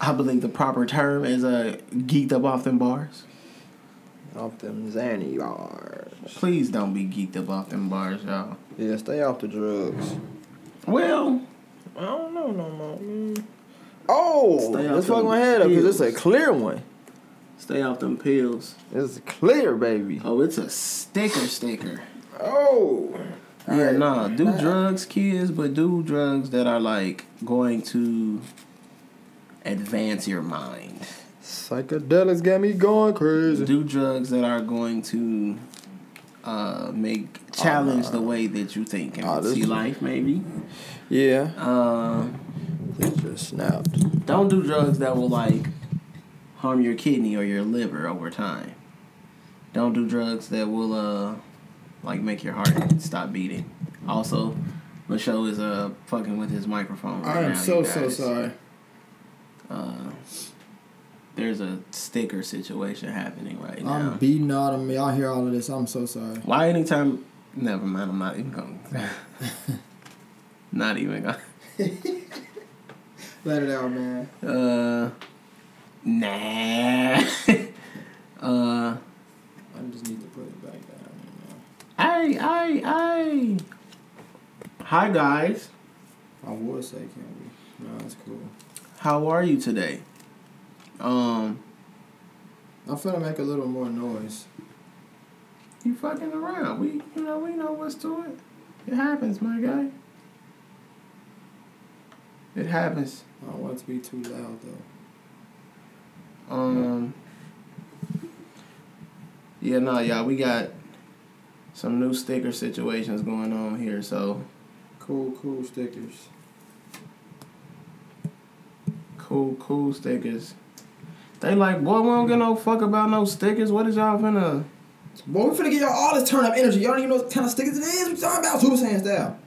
I believe the proper term is uh, geeked up off them bars. Off them Zanny bars. Please don't be geeked up off them bars, y'all. Yeah, stay off the drugs. Well, I don't know no more. Mm. Oh, Stay let's fuck my head up because it's a clear one. stay off them pills. It's clear, baby. Oh, it's a sticker sticker. Oh. Yeah, Alright. nah, do drugs, kids, but do drugs that are like going to advance your mind. Psychedelics got me going crazy. Do drugs that are going to uh, make challenge the way that you think and Oh, see life, maybe. Yeah. Uh, It just snapped. don't do drugs that will like harm your kidney or your liver over time. Don't do drugs that will uh like make your heart stop beating. Also, Michelle is uh fucking with his microphone. Right I am now, so so sorry. Uh, there's a sticker situation happening right now. I'm beating all of me. I hear all of this. I'm so sorry. Why anytime? Never mind. I'm not even going. not even going. Let it out, man. Uh, nah. uh, I just need to put it back down. I, I, I. Hi guys. I would say, can we? No, that's cool. How are you today? Um, I'm finna make a little more noise. you fucking around. We, you know, we know what's to it. It happens, my guy. It happens. I don't want it to be too loud though. Um. Yeah, no, y'all, we got some new sticker situations going on here. So Cool, cool stickers. Cool, cool stickers. They like, boy, we don't get no fuck about no stickers. What is y'all finna? Boy, we finna get y'all all this turn up energy. Y'all don't even know what kind of stickers it is. We talking about? Super Saiyan style.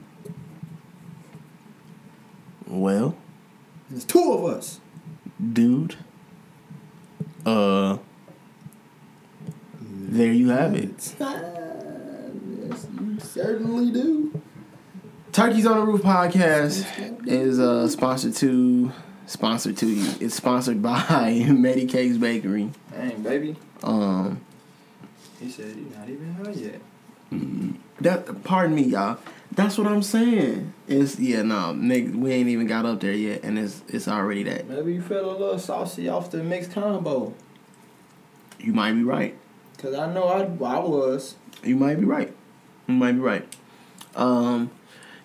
Well, And there's two of us. dude. Uh. There you have it. yes, you certainly do. Turkeys on the Roof podcast is uh sponsored to sponsored to you. It's sponsored by Medicakes Bakery. Dang, baby. Um. He said you're not even high yet. That pardon me, y'all. That's what I'm saying. It's yeah, no, nigga, we ain't even got up there yet, and it's it's already that. Maybe you feel a little saucy off the mixed combo. You might be right. Cause I know I, I was. You might be right. You might be right. Um,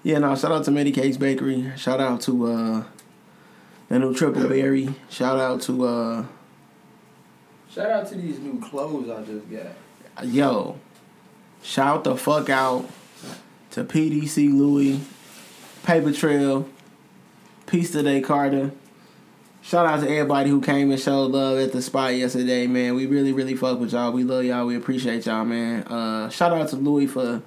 yeah, no. Shout out to Medicakes Bakery. Shout out to uh, the new Triple Berry. Shout out to uh, Shout out to these new clothes I just got. yo. Shout the fuck out to PDC Louis, Paper Trail, Pista DeCarta. Shout out to everybody who came and showed love at the spot yesterday, man. We really, really fuck with y'all. We love y'all. We appreciate y'all, man. Uh, shout out to Louis for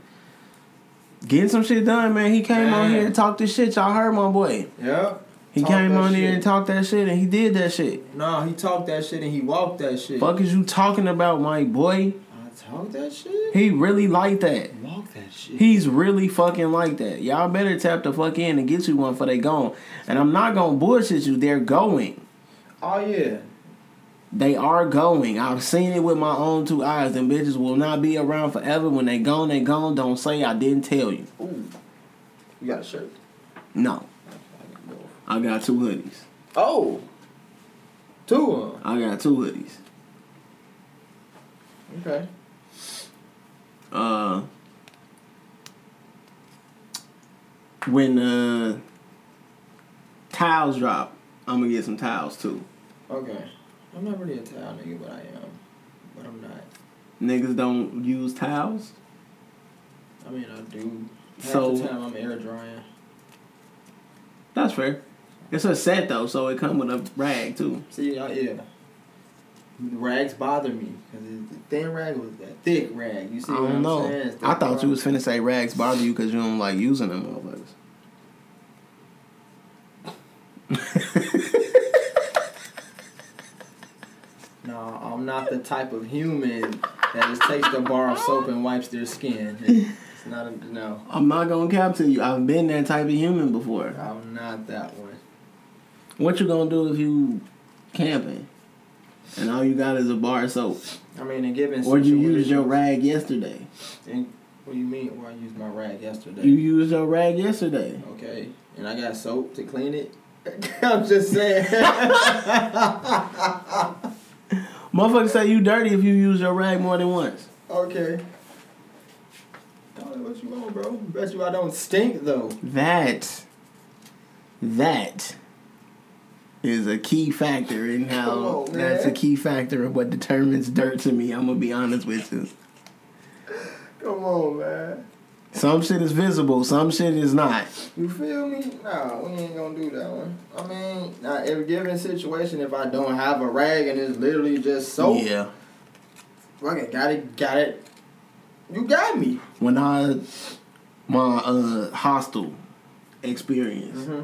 getting some shit done, man. He came on here and talked this shit. Y'all heard my boy. Yep. He Talk came on here shit. and talked that shit, and he did that shit. Nah, he talked that shit and he walked that shit. Fuck is you talking about, my boy? I talked that shit. He really like that. Walk that shit. He's really fucking like that. Y'all better tap the fuck in and get you one for they gone. And I'm not gonna bullshit you. They're going. oh yeah. They are going. I've seen it with my own two eyes. Them bitches will not be around forever. When they gone, they gone. Don't say I didn't tell you. Ooh. You got a shirt. No. I got two hoodies. Oh, two of them. I got two hoodies. Okay. Uh when uh towels drop, I'm gonna get some towels too. Okay. I'm not really a towel nigga, but I am. But I'm not. Niggas don't use towels. I mean, I do. Half So- the time I'm air drying. That's fair. It's a set though, so it come with a rag too. See, I, yeah. Rags bother me because the thin rag was that thick rag. You see I don't know. saying? I thought you was finna say rags bother you because you don't like using them motherfuckers. No, I'm not the type of human that just takes the bar of soap and wipes their skin. It's not a no. I'm not gonna cap to you. I've been that type of human before. I'm not that one. What you gonna do if you camping and all you got is a bar of soap? I mean, in given Or you used your rag yesterday? And what do you mean? Why I used my rag yesterday? You used your rag yesterday. okay, and I got soap to clean it. I'm just saying. Motherfuckers say you dirty if you use your rag more than once. okay. What you want, bro. Bet you I don't stink though. That, that is a key factor in how. On, that's a key factor of what determines dirt to me. I'm gonna be honest with you. Come on, man. Some shit is visible, some shit is not. You feel me? Nah, we ain't gonna do that one. I mean, not every given situation, if I don't have a rag and it's literally just soap, Yeah. fucking got it, got it. You got me. When I my uh hostel experience. Mm-hmm.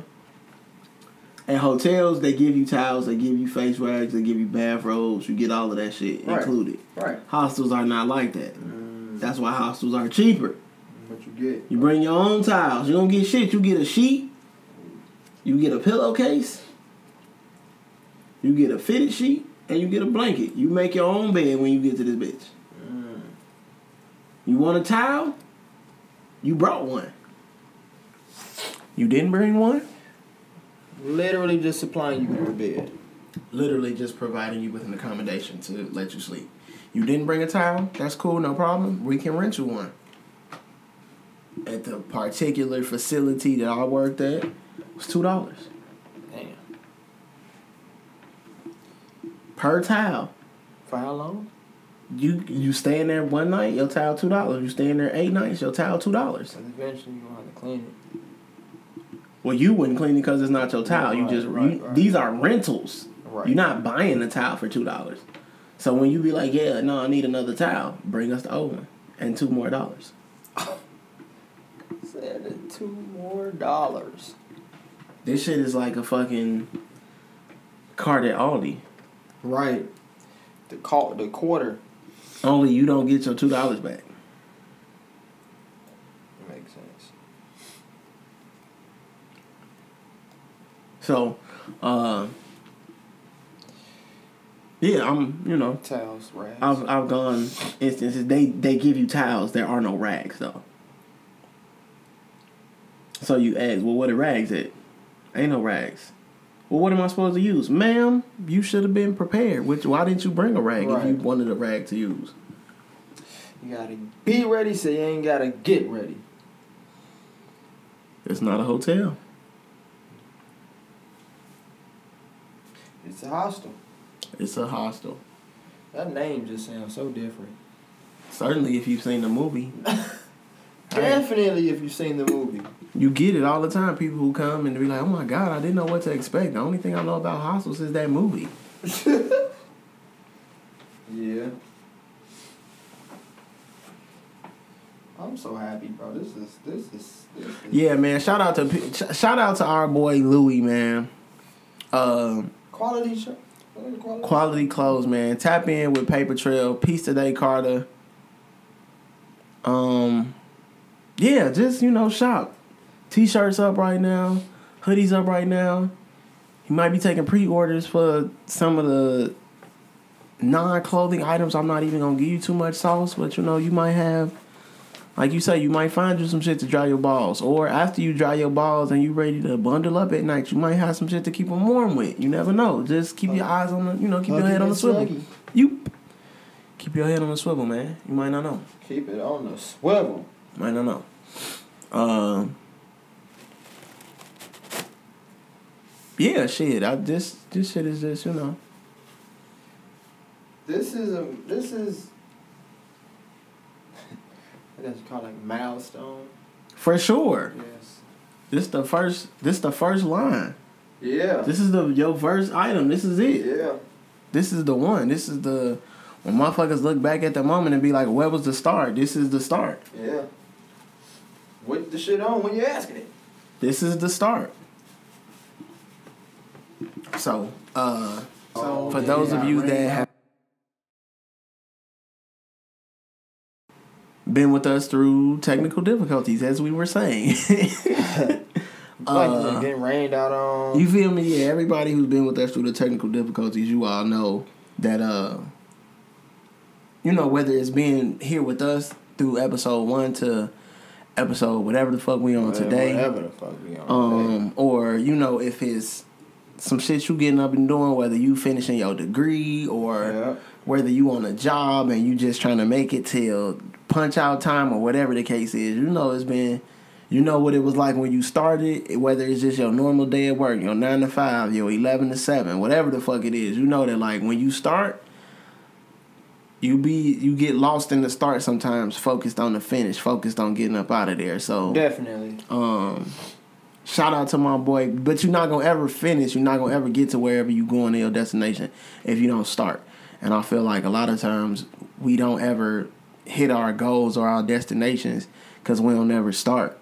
At hotels, they give you towels, they give you face rags, they give you bathrobes, you get all of that shit Right. included. Right. Hostels are not like that. Mm, That's why hostels are cheaper. what you get? You bring your own towels. You don't get shit. You get a sheet. You get a pillowcase. You get a fitted sheet, and you get a blanket. You make your own bed when you get to this bitch. Mm. You want a towel? You brought one. You didn't bring one? Literally just supplying you with a bed. Literally just providing you with an accommodation to let you sleep. You didn't bring a towel? That's cool, no problem. We can rent you one. At the particular facility that I worked at, it was two dollars Damn. per towel. For how long? You you stay in there one night, your towel two dollars. You stay in there eight nights, your towel two dollars. Eventually you're gonna have to clean it. Well, you wouldn't clean it because it's not your towel. You just right, you, right. these are rentals. Right. You're not buying the towel for two dollars. So when you be like, yeah, no, I need another towel, bring us the old one and two more dollars. Said it two more dollars. This shit is like a fucking card at Aldi. Right. The call the quarter Only you don't get your two dollars back. makes sense. So, uh, yeah, I'm you know Towels, rags. I've I've gone instances they they give you towels. There are no rags though. So you ask, well, what are rags at? Ain't no rags. Well, what am I supposed to use, ma'am? You should have been prepared. Which why didn't you bring a rag if you wanted a rag to use? you gotta be ready, so you ain't gotta get ready. It's not a hotel. It's a hostel. It's a hostel. That name just sounds so different. Certainly, if you've seen the movie, Definitely, if you've seen the movie. you get it all the time. People who come and be like, "Oh my god, I didn't know what to expect." The only thing I know about hostels is that movie. Yeah. I'm so happy, bro. This is this is this is Yeah, man. Shout out to shout out to our boy Louis, man. Um, quality show. Quality. quality clothes, man. Tap in with Paper Trail, Peace Today, Carter. Um, yeah, just you know, shop. T-shirts up right now, hoodies up right now. He might be taking pre-orders for some of the non-clothing items. I'm not even gonna give you too much sauce, but you know, you might have. Like you say, you might find you some shit to dry your balls, or after you dry your balls and you ready to bundle up at night, you might have some shit to keep them warm with. You never know. Just keep your eyes on the, you know, keep your head on the swivel. You keep your head on the swivel, man. You might not know. Keep it on the swivel. Might not know. Um. Yeah, shit. I just this shit is just you know. This is a this is. I guess you call it like milestone. For sure. Yes. This the first. This the first line. Yeah. This is the your first item. This is it. yeah. This is the one. This is the when motherfuckers look back at the moment and be like, "Where was the start?" This is the start. Yeah. What the shit on when you're asking it. This is the start. So, uh, So for those of you that have been with us through technical difficulties, as we were saying, Like Uh, getting rained out on. You feel me? Yeah, everybody who's been with us through the technical difficulties, you all know that uh you know, whether it's being here with us through episode one to episode whatever the fuck we on Whatever- today. Whatever the fuck we on today. Um, or you know, if it's some shit you getting up and doing, whether you finishing your degree or Yeah. whether you on a job and you just trying to make it till punch out time or whatever the case is, you know it's been you know what it was like when you started, whether it's just your normal day at work, your nine to five, your eleven to seven, whatever the fuck it is, you know that like when you start, you be you get lost in the start sometimes, focused on the finish, focused on getting up out of there. So Definitely. um shout out to my boy but you're not gonna ever finish you're not gonna ever get to wherever you're going to your destination if you don't start and i feel like a lot of times we don't ever hit our goals or our destinations because we don't ever start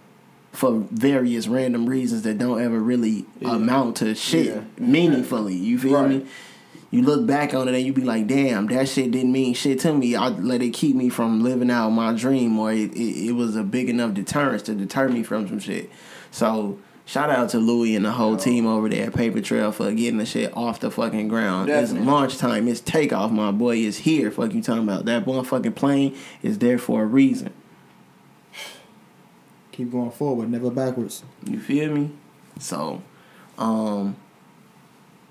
for various random reasons that don't ever really Yeah. amount to shit Yeah. meaningfully you feel me you look back on it and you be like, damn, that shit didn't mean shit to me. I let it keep me from living out my dream, or it, it, it was a big enough deterrence to deter me from some shit. So shout out to Louis and the whole team over there at Paper Trail for getting the shit off the fucking ground. Definitely. It's launch time. It's takeoff. My boy is here. Fuck you talking about that motherfucking plane is there for a reason. Keep going forward, never backwards. You feel me? So, um,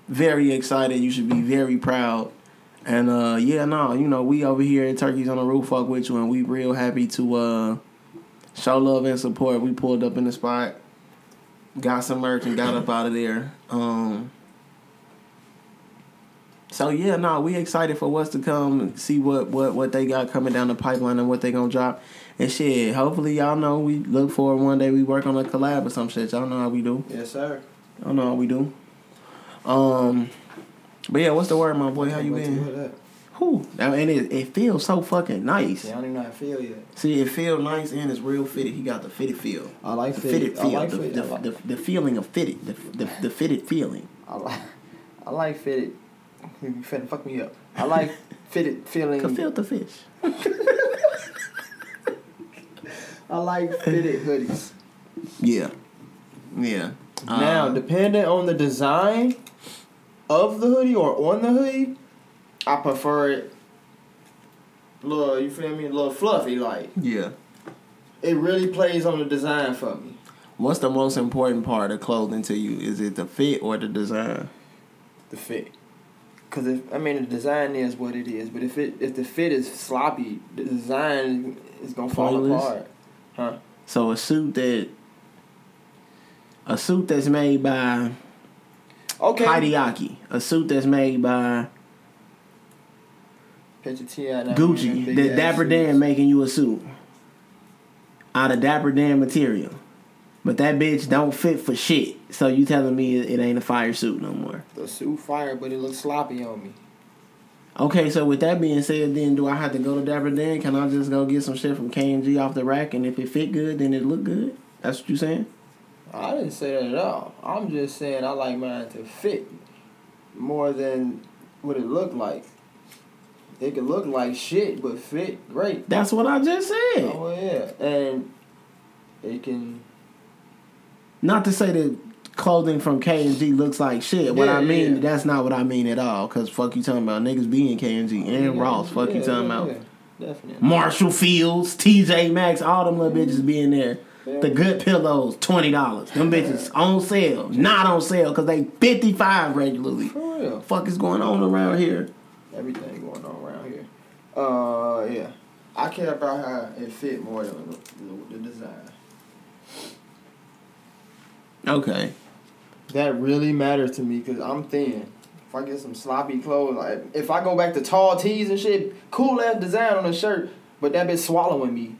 very excited. You should be very proud. And uh, yeah, no, you know, we over here at Turkeys on the Roof fuck with you, and we real happy to uh show love and support. We pulled up in the spot, got some merch, and got up out of there. Um. So yeah, no, we excited for what's to come. and See what what what they got coming down the pipeline and what they gonna drop. And shit, hopefully y'all know we look forward one day we work on a collab or some shit. Y'all know how we do. Yes, sir. Y'all know how we do. Um, but yeah, what's the word, my boy? How you been? Whew, and it, it feels so fucking nice. Yeah, I don't even know how I feel yet. See, it feel nice and it's real fitted. He got the fitted feel. I like The fitted. fitted I feel. like the, fitted. the, like- the, the feeling of fitted. The, the, the fitted feeling. I like, I like fitted. You finna fuck me up. I like fitted feeling. Can feel the fish. I like fitted hoodies. Yeah. Yeah. now, Uh, depending on the design of the hoodie or on the hoodie, I prefer it. Little, you feel me? A little fluffy, like yeah. it really plays on the design for me. What's the most important part of clothing to you? Is it the fit or the design? The fit. Cause if I mean the design is what it is, but if it if the fit is sloppy, the design is gonna fall Pointless? apart. Huh? So a suit that a suit that's made by Okay. Hideaki, a suit that's made by Picture T.I. Gucci, the Dapper suits. Dan making you a suit out of Dapper Dan material, but that bitch don't fit for shit. So you telling me it, it ain't a fire suit no more? The suit fire, but it looks sloppy on me. Okay, so with that being said, then do I have to go to Dapper Dan? Can I just go get some shit from K and G off the rack, and if it fit good, then it look good? That's what you saying? I didn't say that at all. I'm just saying I like mine to fit more than what it looked like. It can look like shit, but fit great. That's what I just said. Oh yeah, and it can. Not to say that clothing from K and G looks like shit. What I mean, yeah. that's not what I mean at all. Cause fuck you talking about niggas being K and G and Ross. Fuck you talking yeah, about yeah, Definitely. Marshall Fields, TJ Maxx, all them little bitches being there. The good pillows, twenty dollars. Them bitches on sale, not on sale, cause they fifty five regularly. For real. Fuck is going on around here? Everything going on around here. Uh, yeah. I care about how it fit more than the, the, the design. Okay. That really matters to me because I'm thin. If I get some sloppy clothes, like if I go back to tall tees and shit, cool ass design on the shirt, but that bitch swallowing me.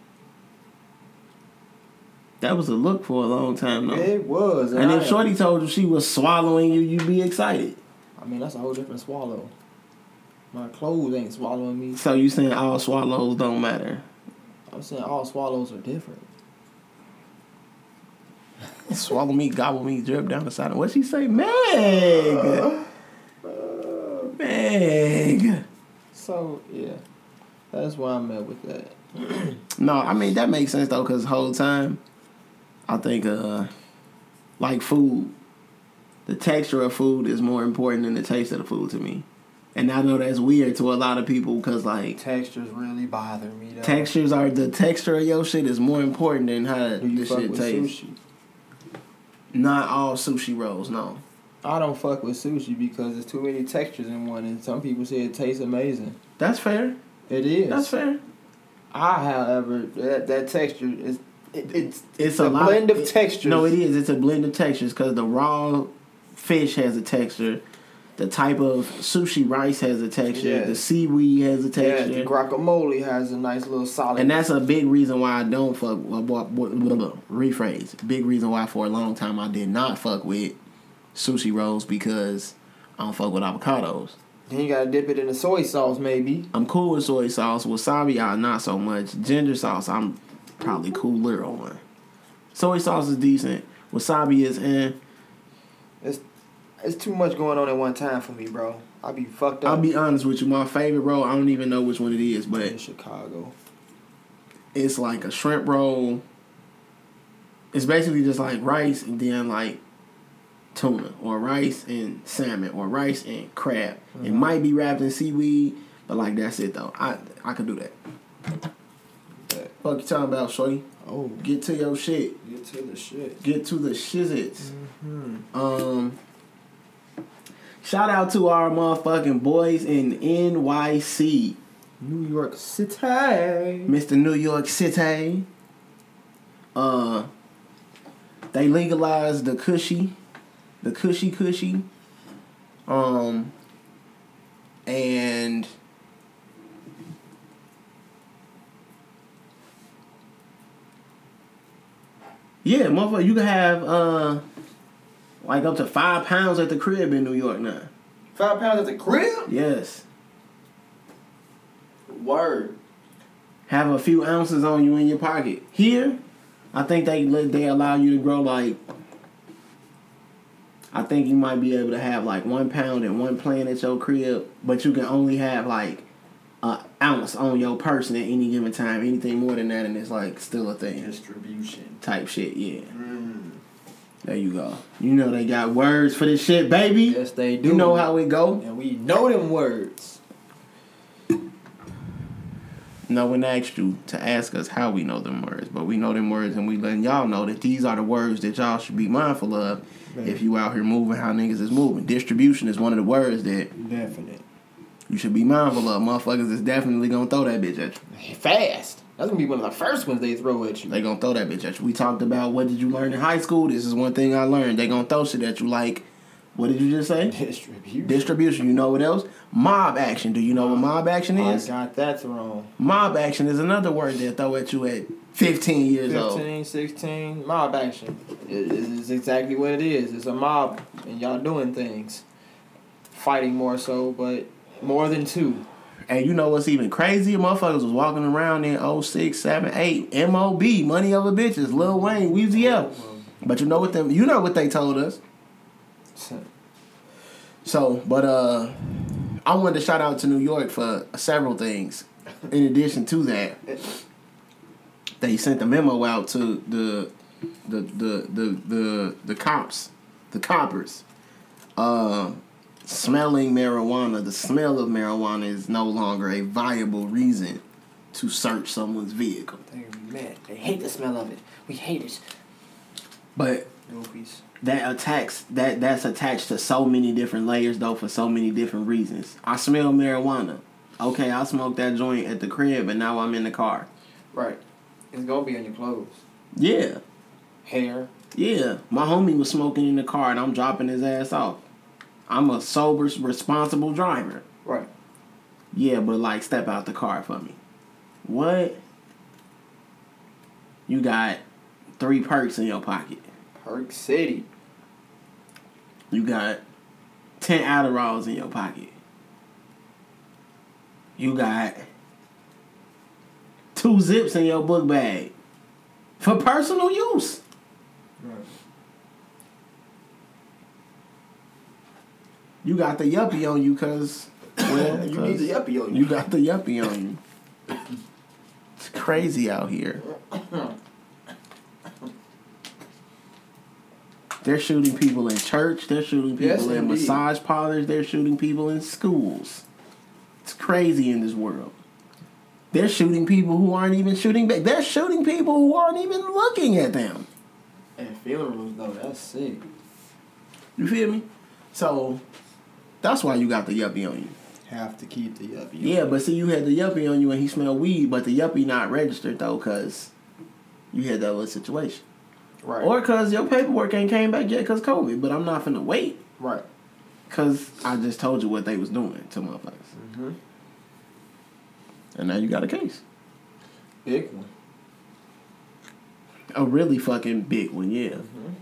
That was a look for a long time though. It was. And I if Shorty told you she was swallowing you, you'd be excited. I mean, that's a whole different swallow. My clothes ain't swallowing me. So you saying all swallows don't matter? I'm saying all swallows are different. Swallow me, gobble me, drip down the side. What she say, Meg? Meg. So yeah, that's why I'm at with that. No, I mean that makes sense though, cause the whole time, I think uh, like food. The texture of food is more important than the taste of the food to me. And I know that's weird to a lot of people because like Textures really bother me. Though. textures are the texture of your shit is more important than how Do you the fuck shit tastes. sushi? Not all sushi rolls, no. I don't fuck with sushi because there's too many textures in one, and some people say it tastes amazing. That's fair. It is. That's fair. I, however, that that texture is it, it's It's a a, lot- blend of it- textures. No, it is. It's a blend of textures because the raw fish has a texture. The type of sushi rice has a texture. Yeah. The seaweed has a Yeah, texture. the guacamole has a nice little solid. and that's a big reason why I don't fuck. Blah, blah, blah, blah. Rephrase. Big reason why for a long time I did not fuck with sushi rolls because I don't fuck with avocados. then you gotta dip it in the soy sauce, maybe. I'm cool with soy sauce. Wasabi, I not so much. Ginger sauce, I'm probably cooler on. Soy sauce is decent. Wasabi is eh. It's too much going on at one time for me, bro. I'll be fucked up. I'll be honest with you. My favorite roll, I don't even know which one it is, but in Chicago. it's like a shrimp roll. It's basically just like rice and then like tuna or rice and salmon or rice and crab. It Mhm. might be wrapped in seaweed, but like that's it though. I I could do that. Bet. Fuck you talking about, shorty? Oh, Get to your shit. get to the shit. Get to the shizits. Mm-hmm. Um, shout out to our motherfucking boys in NYC, New York City. Mr. New York City. Uh, they legalized the cushy, the cushy cushy. Um, and yeah, motherfucker, you can have uh like up to five pounds at the crib in New York now. Five pounds at the crib. Yes. Word. have a few ounces on you in your pocket. Here, I think they let they allow you to grow like. I think you might be able to have like one pound and one plant at your crib, but you can only have like an ounce on your person at any given time. Anything more than that, and it's like still a thing Distribution. type shit. Yeah, Mm. There you go. You know they got words for this shit, baby. Yes, they do. You know how it go. And we know them words. No one asked you to ask us how we know them words, but we know them words and we letting y'all know that these are the words that y'all should be mindful of if you out here moving how niggas is moving. Distribution is one of the words that Definite. you should be mindful of. Motherfuckers is definitely gonna throw that bitch at you. Fast. That's gonna be one of the first ones they throw at you. They gonna throw that bitch at you. We talked about what did you learn in high school. This is one thing I learned. They gonna throw shit at you like, what did you just say? Distribution. Distribution. You know what else? Mob action. Do you know what mob action oh, I is? got that wrong. Mob action is another word they throw at you at 15 years old. 15, 16, mob action. It is exactly what it is. It's a mob, and y'all doing things. Fighting more so, but more than two. And you know what's even crazier? Motherfuckers was walking around in 06, 7, 8, MOB, money over bitches, Lil Wayne, Weezy F. But you know what them you know what they told us. So, but uh I wanted to shout out to New York for several things. In addition to that, they sent the memo out to the the the the the, the cops, the coppers. Uh smelling marijuana, the smell of marijuana is no longer a viable reason to search someone's vehicle. They're mad. They hate the smell of it. We hate it. But that attacks that that's attached to so many different layers though for so many different reasons. I smell marijuana. Okay, I smoked that joint at the crib and now I'm in the car. Right. It's gonna be on your clothes. Yeah. Hair. Yeah. My homie was smoking in the car and I'm dropping his ass off. I'm a sober, responsible driver. Right. Yeah, but like step out the car for me. What? You got three perks in your pocket. Perk City. You got ten Adderalls in your pocket. You got two zips in your book bag for personal use. Right. You got the yuppie on you, cause well, you need the yuppie on You got the yuppie on you. It's crazy out here. They're shooting people in church. They're shooting people Yes, in indeed. massage parlors. They're shooting people in schools. It's crazy in this world. They're shooting people who aren't even shooting back. They're shooting people who aren't even looking at them. And funerals though, that's sick. You feel me? So that's why you got the yuppie on you. Have to keep the yuppie. Yeah, but see, you had the yuppie on you and he smelled weed, but the yuppie not registered though, cause you had that little situation, right. or cause your paperwork ain't came back yet, cause COVID. But I'm not finna wait, right. cause I just told you what they was doing to motherfuckers, Mm-hmm. and now you got a case, Big one. a really fucking big one, yeah. Mhm.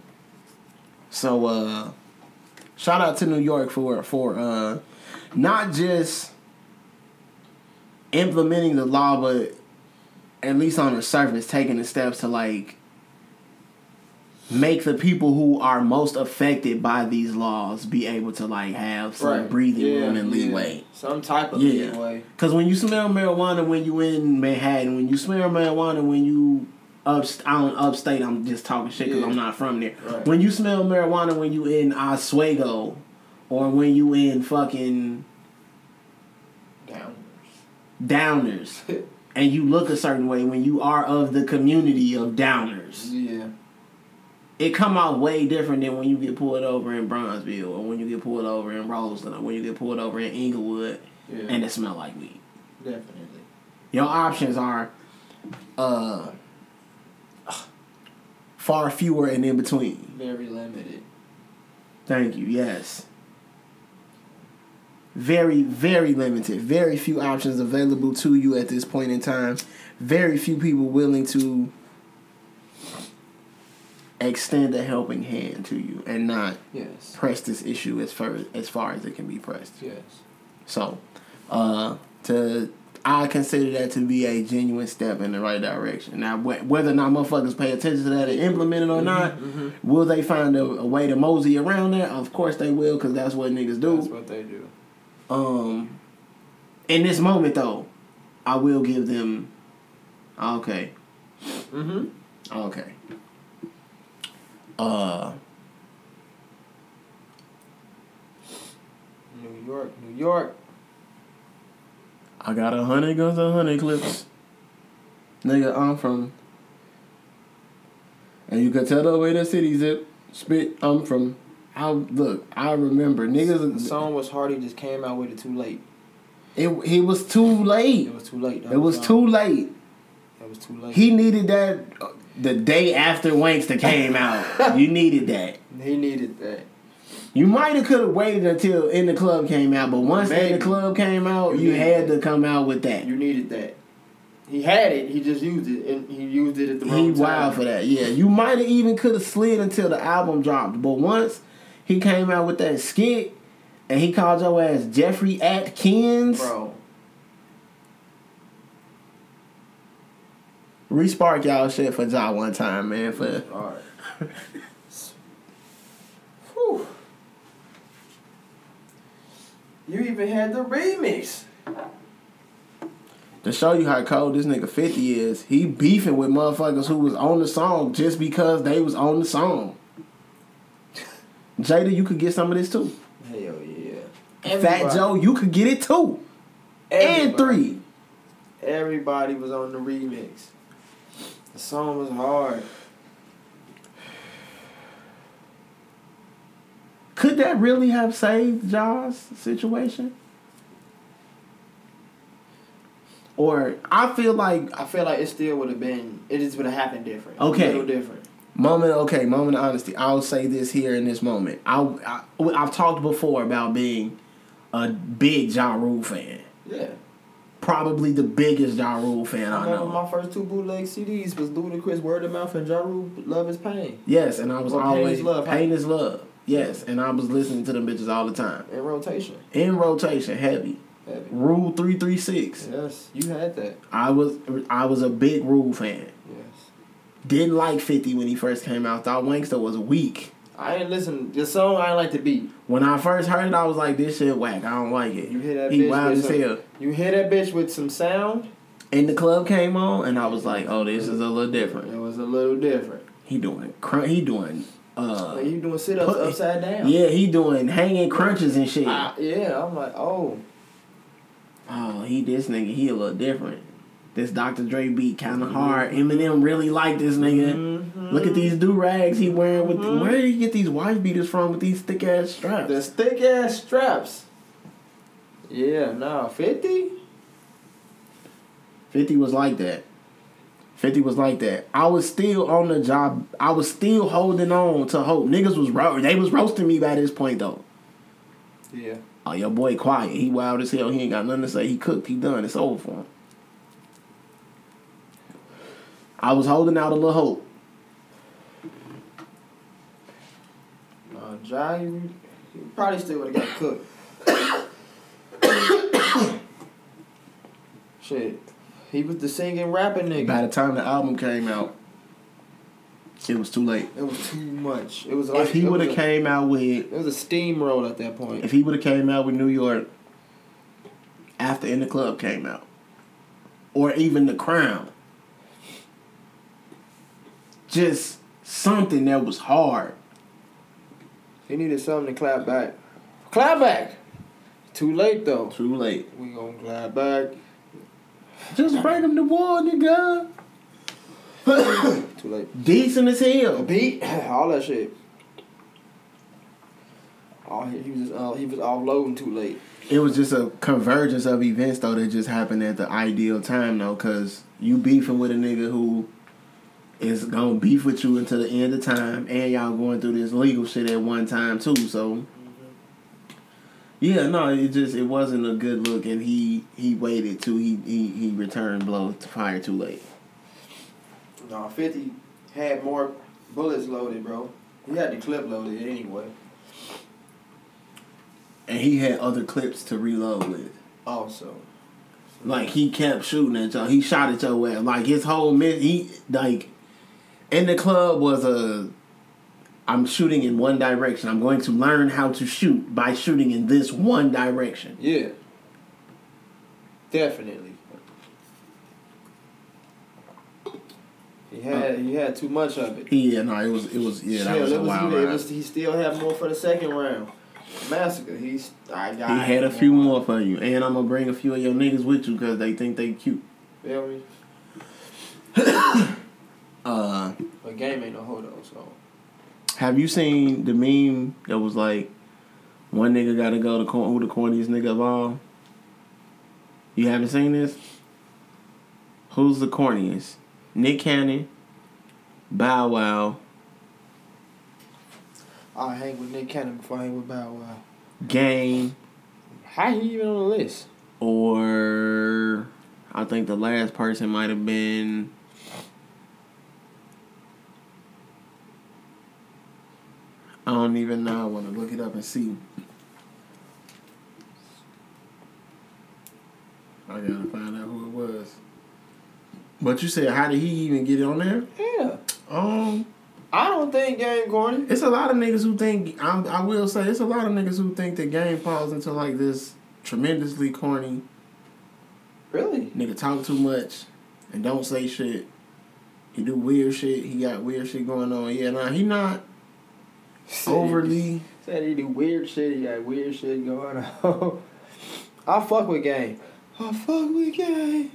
So, uh, shout out to New York for for uh, not just implementing the law, but at least on the surface, taking the steps to like make the people who are most affected by these laws be able to like have some breathing room and leeway. Some type of Yeah. leeway. Cause when you smell marijuana when you in Manhattan, when you smell marijuana when you up I don't upstate, I'm just talking shit because Yeah. I'm not from there. Right. When you smell marijuana when you in Oswego, or when you in fucking Down. Downers, and you look a certain way when you are of the community of Downers, Yeah. it come out way different than when you get pulled over in Bronzeville, or when you get pulled over in Roseland, or when you get pulled over in Englewood, Yeah. and it smell like weed. definitely. Your options are uh far fewer and in between. Very limited. Thank you. Yes. Very, very limited. Very few options available to you at this point in time. Very few people willing to extend a helping hand to you and not Yes. press this issue as far as far as it can be pressed. Yes. So, uh, to I consider that to be a genuine step in the right direction. Now, wh- whether or not motherfuckers pay attention to that and implement it or not, Mm-hmm. will they find a, a way to mosey around that? Of course they will, because that's what niggas do. That's what they do. Um, in this moment though, I will give them. Okay, Mm-hmm. okay. Uh, New York, New York. I got a hundred guns, a hundred clips. Nigga, I'm from. And you could tell the way the city zip spit. I'm from. I look. I remember niggas. The song was hard. He just came out with it too late. It he was too late. It was too late. That It was song. too late. It was too late. He needed that uh, the day after Wankster came out. you needed that. He needed that. You might have could have waited until In the Club came out, but once In the Club came out, You you had to come out with that. You needed that. He had it. He just used it, and he used it at the wrong He time. wild for that. Yeah, you might have even could have slid until the album dropped, but once he came out with that skit and he called your ass Jeffrey Atkins, bro. respark y'all shit for Ja one time, man. For All right. Whew. You even had the remix. to show you how cold this nigga Fifty is, he beefing with motherfuckers who was on the song just because they was on the song. Jada, you could get some of this too. Hell yeah. Fat Joe, you could get it too. And three. Everybody was on the remix. The song was hard. Could that really have saved Ja's situation? Or I feel like I feel like it still would have been. It just would have happened different. Okay. A little different. moment. Okay, moment of honesty. I'll say this here in this moment. I, I I've talked before about being a big Ja Rule fan. Yeah. Probably the biggest Ja Rule fan I I know. my first two bootleg CDs was Ludacris Word of Mouth and Ja Rule Love is Pain Yes, and I was Pain always is Love, pain is love. Yes, and I was listening to them bitches all the time in rotation. in rotation, heavy. Heavy. Rule three three six. Yes, you had that. I was I was a big Rule fan. Yes. Didn't like 50 when he first came out. Thought Wankster was weak. I didn't listen. The song I like the beat. When I first heard it, I was like, this shit whack. I don't like it. You hear that he bitch wild as some- hell. You hear that bitch with some sound? And the club came on, and I was like, oh, this is a little different. It was a little different. He doing crunk. He doing Uh, Like you doing sit ups upside down. yeah, he doing hanging crunches and shit. I- yeah, I'm like, oh, Oh, he this nigga, he a little different. This Dr. Dre beat kind of hard. Eminem really like this nigga. Mhm. Look at these do rags he wearing with. Mhm. where did he get these wife beaters from with these thick ass straps? the thick ass straps. Yeah, nah, fifty. Fifty was like that. Fifty was like that. I was still on the job. I was still holding on to hope. Niggas was ro- they was roasting me by this point though. Yeah. Oh, your boy quiet. He wild as hell. He ain't got nothing to say. He cooked. He done. It's over for him. I was holding out a little hope. Uh, Ja, you probably still would have got cooked. Shit, he was the singing rapping nigga. By the time the album came out, it was too late. It was too much. It was like If he would have came out with, It was a steamroll at that point. if he would have came out with New York after In the Club came out, or even The Crown, just something that was hard. He needed something to clap back. Clap back. Too late though. Too late. We gonna clap back. Just bring him the war, nigga. Too late. Decent as hell. beat, all that shit. Oh, he, he was uh, he was offloading too late. It was just a convergence of events though that just happened at the ideal time though, cause you beefing with a nigga who is gonna beef with you until the end of time, and y'all going through this legal shit at one time too. So yeah, no, it just it wasn't a good look, and he he waited till he he he returned blow to fire too late. No, fifty had more bullets loaded, bro. He had the clip loaded anyway. And he had other clips to reload with. Also, Like he kept shooting at y'all. He shot at your ass. Like his whole min he like in the club was a I'm shooting in one direction. I'm going to learn how to shoot by shooting in this one direction. yeah, definitely. He had he had too much of it. Yeah, no, it was it was yeah, that Shit, was a wild was- he still had more for the second round. Massacre. He's I got. He had a few more for you, and I'm gonna bring a few of your niggas with you because they think they cute. Feel me? Uh, But game ain't no hold on. So have you seen the meme that was like, one nigga got to go to cor- who the corniest nigga of all? You haven't seen this? Who's the corniest? Nick Cannon, Bow Wow, I hang with Nick Cannon before I hang with Bow Wow. Game, How he even on the list? or I think the last person might have been. I don't even know. I want to look it up and see. I gotta find out who it was. But you said, how did he even get on there? Yeah. Um, I don't think game corny. it's a lot of niggas who think. I'm, I will say, it's a lot of niggas who think the game falls into like this tremendously corny Really? nigga talk too much and don't say shit. He do weird shit. He got weird shit going on. Yeah, nah, he not overly. Said he do weird shit. He got weird shit going on. I fuck with game. I fuck with game.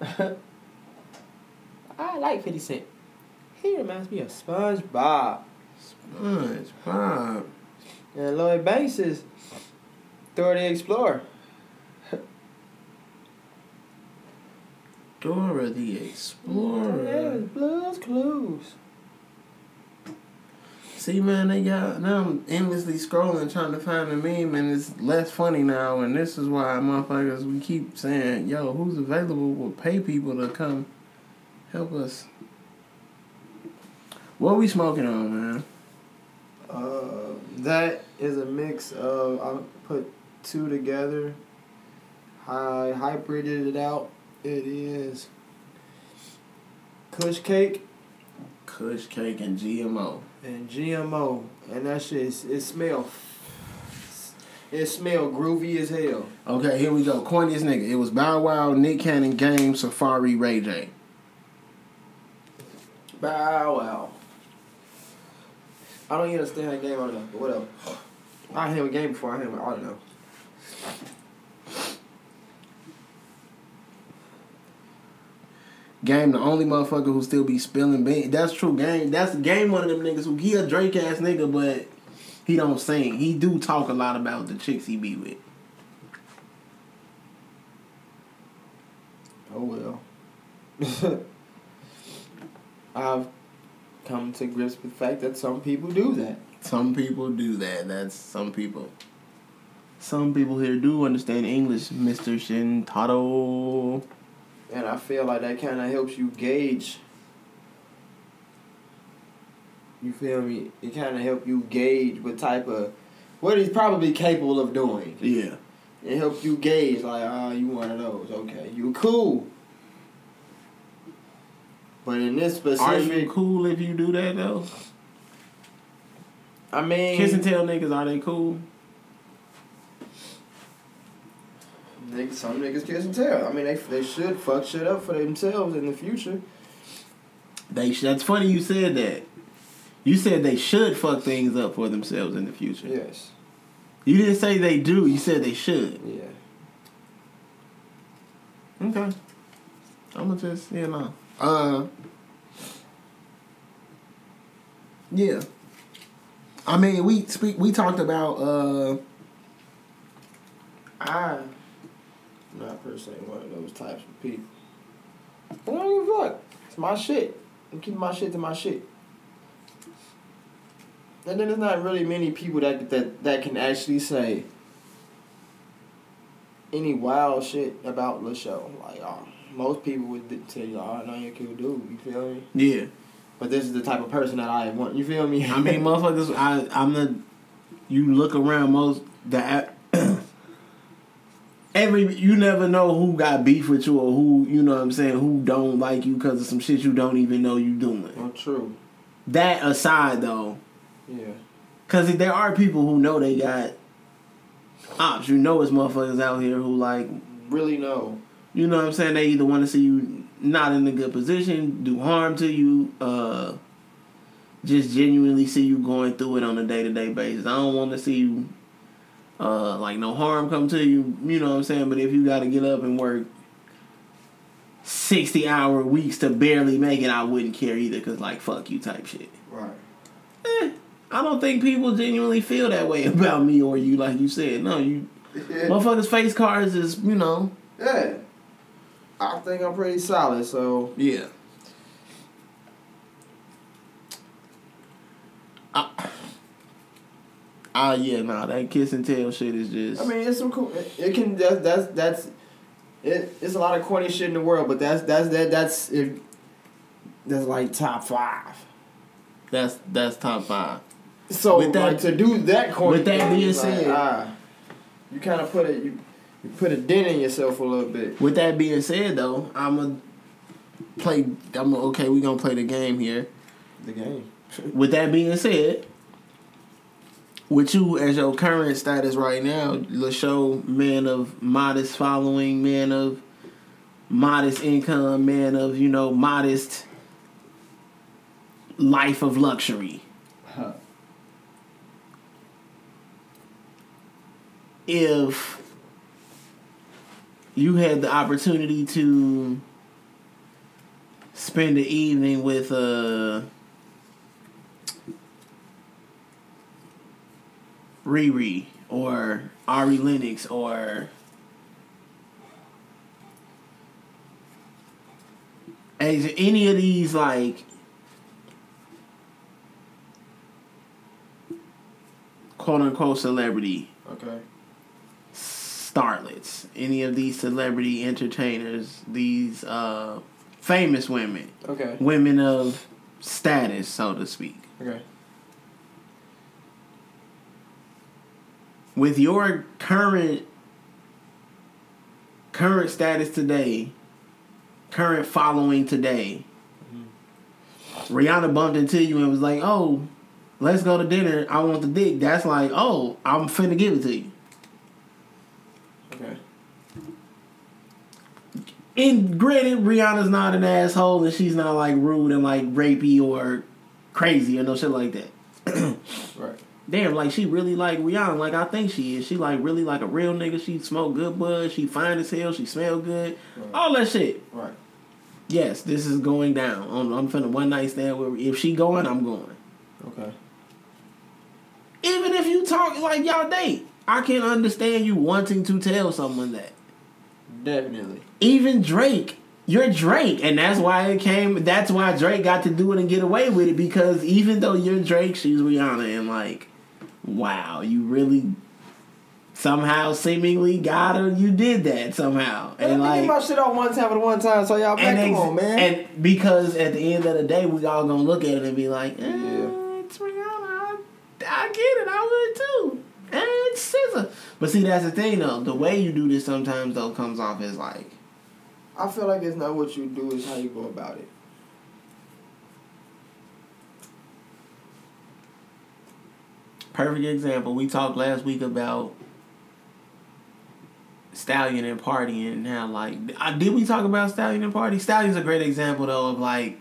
I like Fifty Cent. He reminds me of SpongeBob. SpongeBob. And Lloyd Banks is Dora the Explorer. Dora the Explorer. Yeah, Blues Clues. See, man, they got now. I'm endlessly scrolling trying to find a meme, and it's less funny now. And this is why motherfuckers we keep saying, "Yo, who's available? We'll pay people to come help us." What we smoking on, man? Uh, that is a mix of I put two together. I hybrided it out. It is Kush cake Kush cake and GMO. And GMO, and that shit it smell. It smell groovy as hell. Okay, here we go. Corniest nigga. It was Bow Wow, Nick Cannon, Game, Safari, Ray J. Bow wow. I don't even understand that game. I don't know, but whatever. I had a game before I had him. I don't know. Game the only motherfucker who still be spilling beans. That's true. Game that's game one of them niggas who he a Drake ass nigga, but he don't sing. He do talk a lot about the chicks he be with. Oh well. I've come to grips with the fact that some people do that. Some people do that. That's some people. Some people here do understand English, Mr. Shintaro. And I feel like that kind of helps you gauge. You feel me? It kind of help you gauge what type of, what he's probably capable of doing. Yeah. It helps you gauge like, ah, you one of those. Okay, you cool. But in this specific, Are you cool if you do that though? I mean, Kiss and tell niggas, are they cool? Some niggas and tell. I mean, they they should fuck shit up for themselves in the future. They that's funny you said that. You said they should fuck things up for themselves in the future. Yes. You didn't say they do. You said they should. Yeah. Okay. I'ma just you know. Uh. Yeah. I mean, we speak. We talked about. uh I'm not per se one of those types of people. I don't give a fuck. It's my shit. I'm keeping my shit to my shit. And then there's not really many people that that that can actually say any wild shit about the show. Like, oh, most people would tell you, "Oh, no, you're a cool dude." You feel me? Yeah. But this is the type of person that I want. You feel me? I mean, motherfuckers. I I'm the. You look around most the. Every you never know who got beef with you or who you know what I'm saying who don't like you because of some shit you don't even know you doing. oh, true. That aside though, Yeah. Cause there are people who know they got ops. You know, it's motherfuckers out here who like, Really know. you know what I'm saying. They either want to see you not in a good position, do harm to you, uh, just genuinely see you going through it on a day to day basis. I don't want to see you, uh, like no harm come to you. You know what I'm saying. But if you got to get up and work sixty hour weeks to barely make it, I wouldn't care either. Cause like fuck you type shit. Right. Eh, I don't think people genuinely feel that way about me or you, like you said. No, you motherfuckers face cards is, you know. Yeah. I think I'm pretty solid, so Yeah. Uh, yeah, nah, that kiss and tell shit is just. I mean it's some cool it, it can that's that's that's it, it's a lot of corny shit in the world, but that's that's that that's if that's like top five. that's that's top five. So With that- like to do that corny with that being like, said- ah, you kind of put it you, you put a dent in yourself a little bit. With that being said, though, I'm gonna play. I'm okay. We gonna play the game here. The game. With that being said, with you as your current status right now, LaShow, man of modest following, man of modest income, man of, you know, modest life of luxury. Huh. If you had the opportunity to spend the evening with uh Riri or Ari Lennox or as any of these like quote unquote celebrity Okay. starlets, any of these celebrity entertainers, these uh famous women, Okay. women of status, so to speak. Okay. With your current current status today, current following today, mm-hmm. Rihanna bumped into you and was like, "Oh, let's go to dinner. I want the dick." That's like, "Oh, I'm finna give it to you." Okay. And granted, Rihanna's not an asshole and she's not like rude and like rapey or crazy or no shit like that. Right. Damn, like she really like Rihanna, like I think she is. She like really like a real nigga. She smoke good bud. She fine as hell. She smell good. Right. All that shit. Right. Yes, this is going down. I'm, I'm finna one night stand with. If she going, I'm going. Okay. Even if you talk like y'all date, I can understand you wanting to tell someone that. Definitely. Even Drake, you're Drake, and that's why it came. That's why Drake got to do it and get away with it because even though you're Drake, she's Rihanna, and like, wow, you really somehow seemingly got her. You did that somehow, And and like. my shit out one time at one time, so y'all back. Ex- on, man. and because at the end of the day, we all gonna look at it and be like, eh, Yeah. it's Rihanna. I, I get it. I would too. And it's SZA. But see, that's the thing though. The way you do this sometimes though comes off as like, I feel like it's not what you do; it's how you go about it. Perfect example. We talked last week about Stallion and partying and how like uh, did we talk about Stallion and Pardi? Stallion's a great example though of like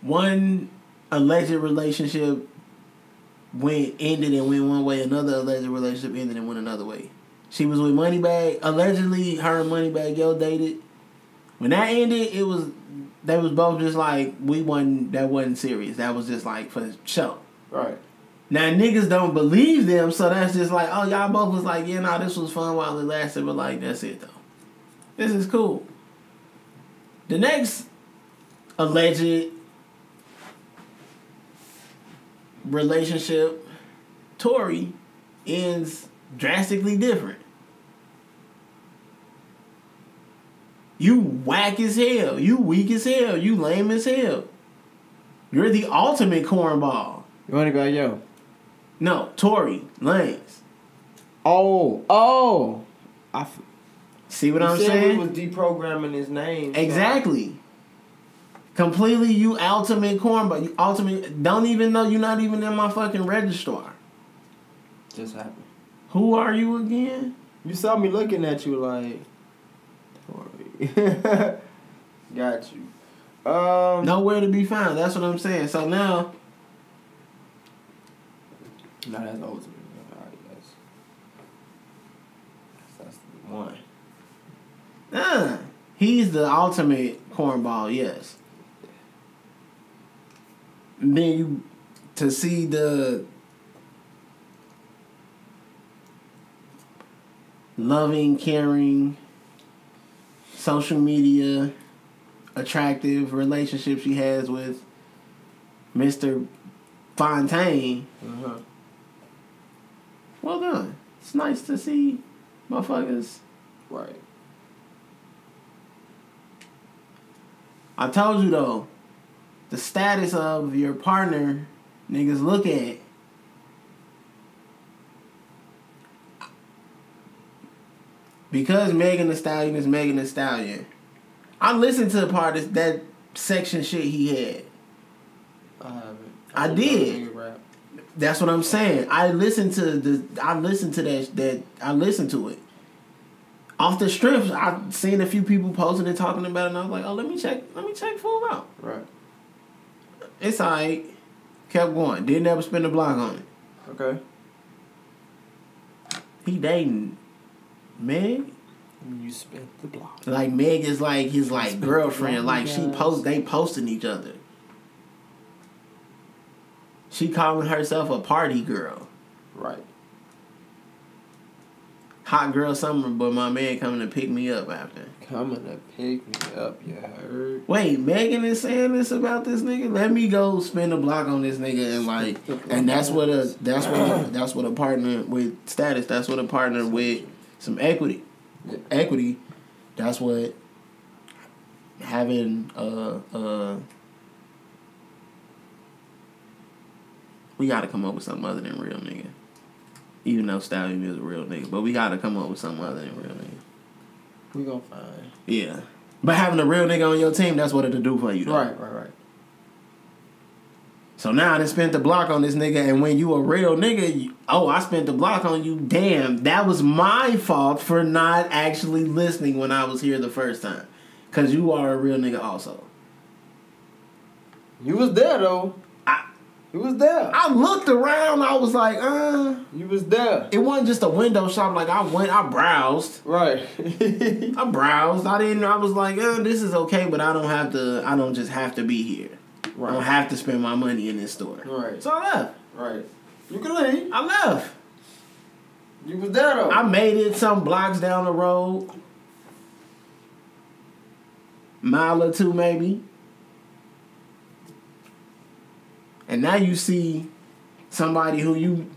one alleged relationship went ended and went one way, another alleged relationship ended and went another way. She was with Moneybagg. Allegedly, her and Moneybagg Yo dated. When that ended, it was they was both just like we wasn't that wasn't serious. That was just like for show. Right. Now niggas don't believe them, so that's just like, oh y'all both was like, yeah, nah, this was fun while it lasted, but like that's it though. This is cool. The next alleged relationship, Tory, ends drastically different. You whack as hell. You weak as hell. You lame as hell. You're the ultimate cornball. You want to go, yo? No, Tory Lanez. Oh, oh. I. F- See what you I'm saying? We was deprogramming his name. so- Exactly. Completely, you ultimate cornball. You ultimate. Don't even know you're not even in my fucking registrar. Just happened. Who are you again? You saw me looking at you like. Got you. Um. Nowhere to be found. That's what I'm saying. So now, No, that's ultimate. Alright, that's. That's the one. uh, he's the ultimate cornball. Yes. And then you to see the loving, caring, social media, attractive relationship she has with Mr. Fontaine. Uh-huh. Well done. It's nice to see motherfuckers. Right. I told you though, the status of your partner, niggas look at. Because Megan Thee Stallion is Megan Thee Stallion. I listened to the part of that section shit he had. I. I did. That's what I'm saying. I listened to the I listened to that that I listened to it. Off the strength, I seen a few people posting and talking about it, and I was like, "Oh, let me check. Let me check full out." Right. It's alright. Kept going. Didn't ever spend a block on it. Okay. He dating Meg. You spent the block. Like Meg is like his like girlfriend. Like she post. They posting each other. She calling herself a party girl. Right. Hot girl summer, but my man coming to pick me up after. Coming to pick me up, you heard? Wait, Megan is saying this about this nigga. Let me go spin a block on this nigga and like, and that's what a that's what a, that's what a partner with status. That's what a partner with some equity, equity. That's what having uh uh. We got to come up with something other than real nigga. Even though Stallion is a real nigga, but we got to come up with something other than real nigga. We gonna find. Yeah. But having a real nigga on your team, that's what it'll do for you. Though. Right, right, right. So now I done spent the block on this nigga, and when you a real nigga, you, oh, I spent the block on you. Damn, that was my fault for not actually listening when I was here the first time. Cause you are a real nigga also. You was there though. I- You was there. I looked around. I was like, uh, You was there. it wasn't just a window shop. Like I went, I browsed. Right. I browsed. I didn't. I was like, uh, this is okay, but I don't have to. I don't just have to be here. I don't have to spend my money in this store. Right. So I left. Right. You can leave. I left. You was there though. I made it some blocks down the road. Mile or two maybe. And now you see somebody who you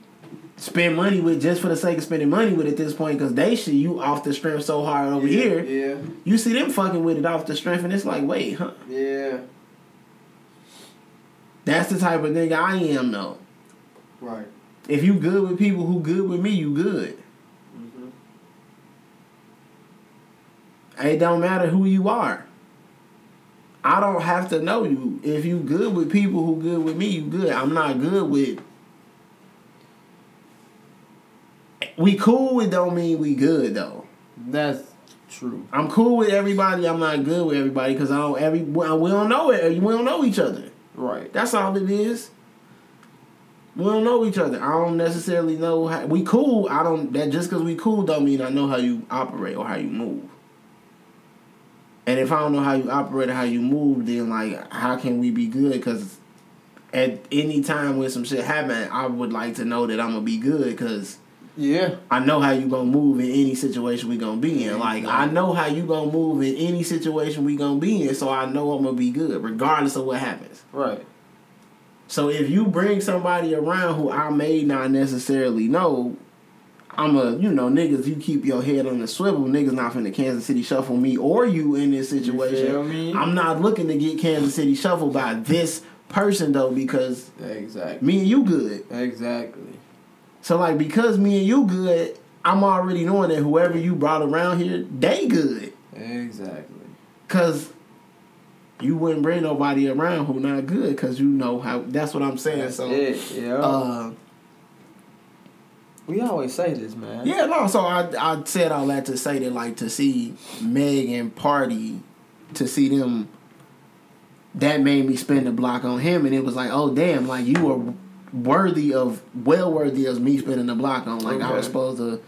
spend money with just for the sake of spending money with at this point because they see you off the strength so hard over yeah, here. Yeah. You see them fucking with it off the strength and it's like, wait, huh? Yeah. That's the type of nigga I am though. Right. If you good with people who good with me, you good. hmm It don't matter who you are. I don't have to know you. If you good with people who good with me, you good. I'm not good with. We cool. It don't mean we good though. That's true. I'm cool with everybody. I'm not good with everybody because I don't every we don't know it. We don't know each other. Right. That's all it is. We don't know each other. I don't necessarily know how we cool. I don't that just because we cool don't mean I know how you operate or how you move. And if I don't know how you operate or how you move, then like how can we be good? Because at any time when some shit happen, I would like to know that I'm gonna be good because Yeah. I know how you gonna move in any situation we gonna be in. Like I know how you gonna move in any situation we gonna be in, so I know I'm gonna be good regardless of what happens. Right. So if you bring somebody around who I may not necessarily know, I'm a you know niggas. You keep your head on the swivel. Niggas not finna Kansas City shuffle me or you in this situation. I'm not looking to get Kansas City shuffled by this person though because Exactly. me and you good. Exactly. So like because me and you good, I'm already knowing that whoever you brought around here, they good. Exactly. Cause you wouldn't bring nobody around who not good. Cause you know how. That's what I'm saying. So. it. Yeah. Uh, we always say this, man. yeah, no. So I I said all that to say that like to see Meg and Pardi, to see them. That made me spend a block on him, and it was like, oh damn, like you were worthy of, well worthy of me spending the block on. Like I was supposed to,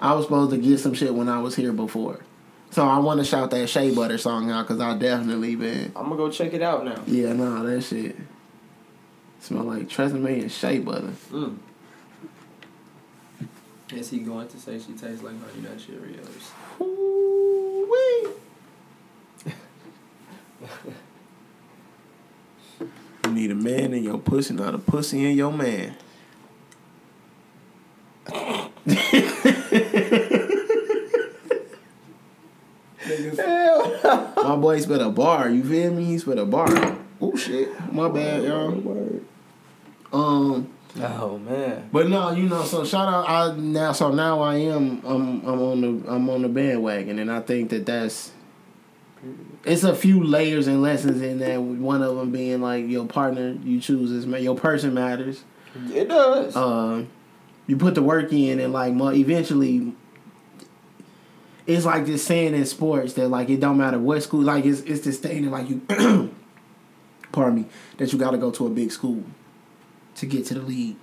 I was supposed to get some shit when I was here before. So I want to shout that Shea Butter song out because I definitely been. I'm gonna go check it out now. Yeah, no, that shit smell like Tresemme and Shea Butter. Mm. Is he going to say she tastes like Honey Nut Cheerios? Ooh-wee. you need a man in your pussy, not a pussy in your man. Hell. My boy spit a bar. You feel me? He spit a bar. Oh shit, my bad, y'all. Um, Oh man. but no, you know. So shout out. I now. So now I am. I'm. I'm on the. I'm on the bandwagon, and I think that that's. It's a few layers and lessons in that. One of them being like your partner you choose is your person matters. It does. Uh, you put the work in, and like eventually, it's like this saying in sports that like it don't matter what school. Like it's it's this thing that like you, pardon me, that you got to go to a big school to get to the league.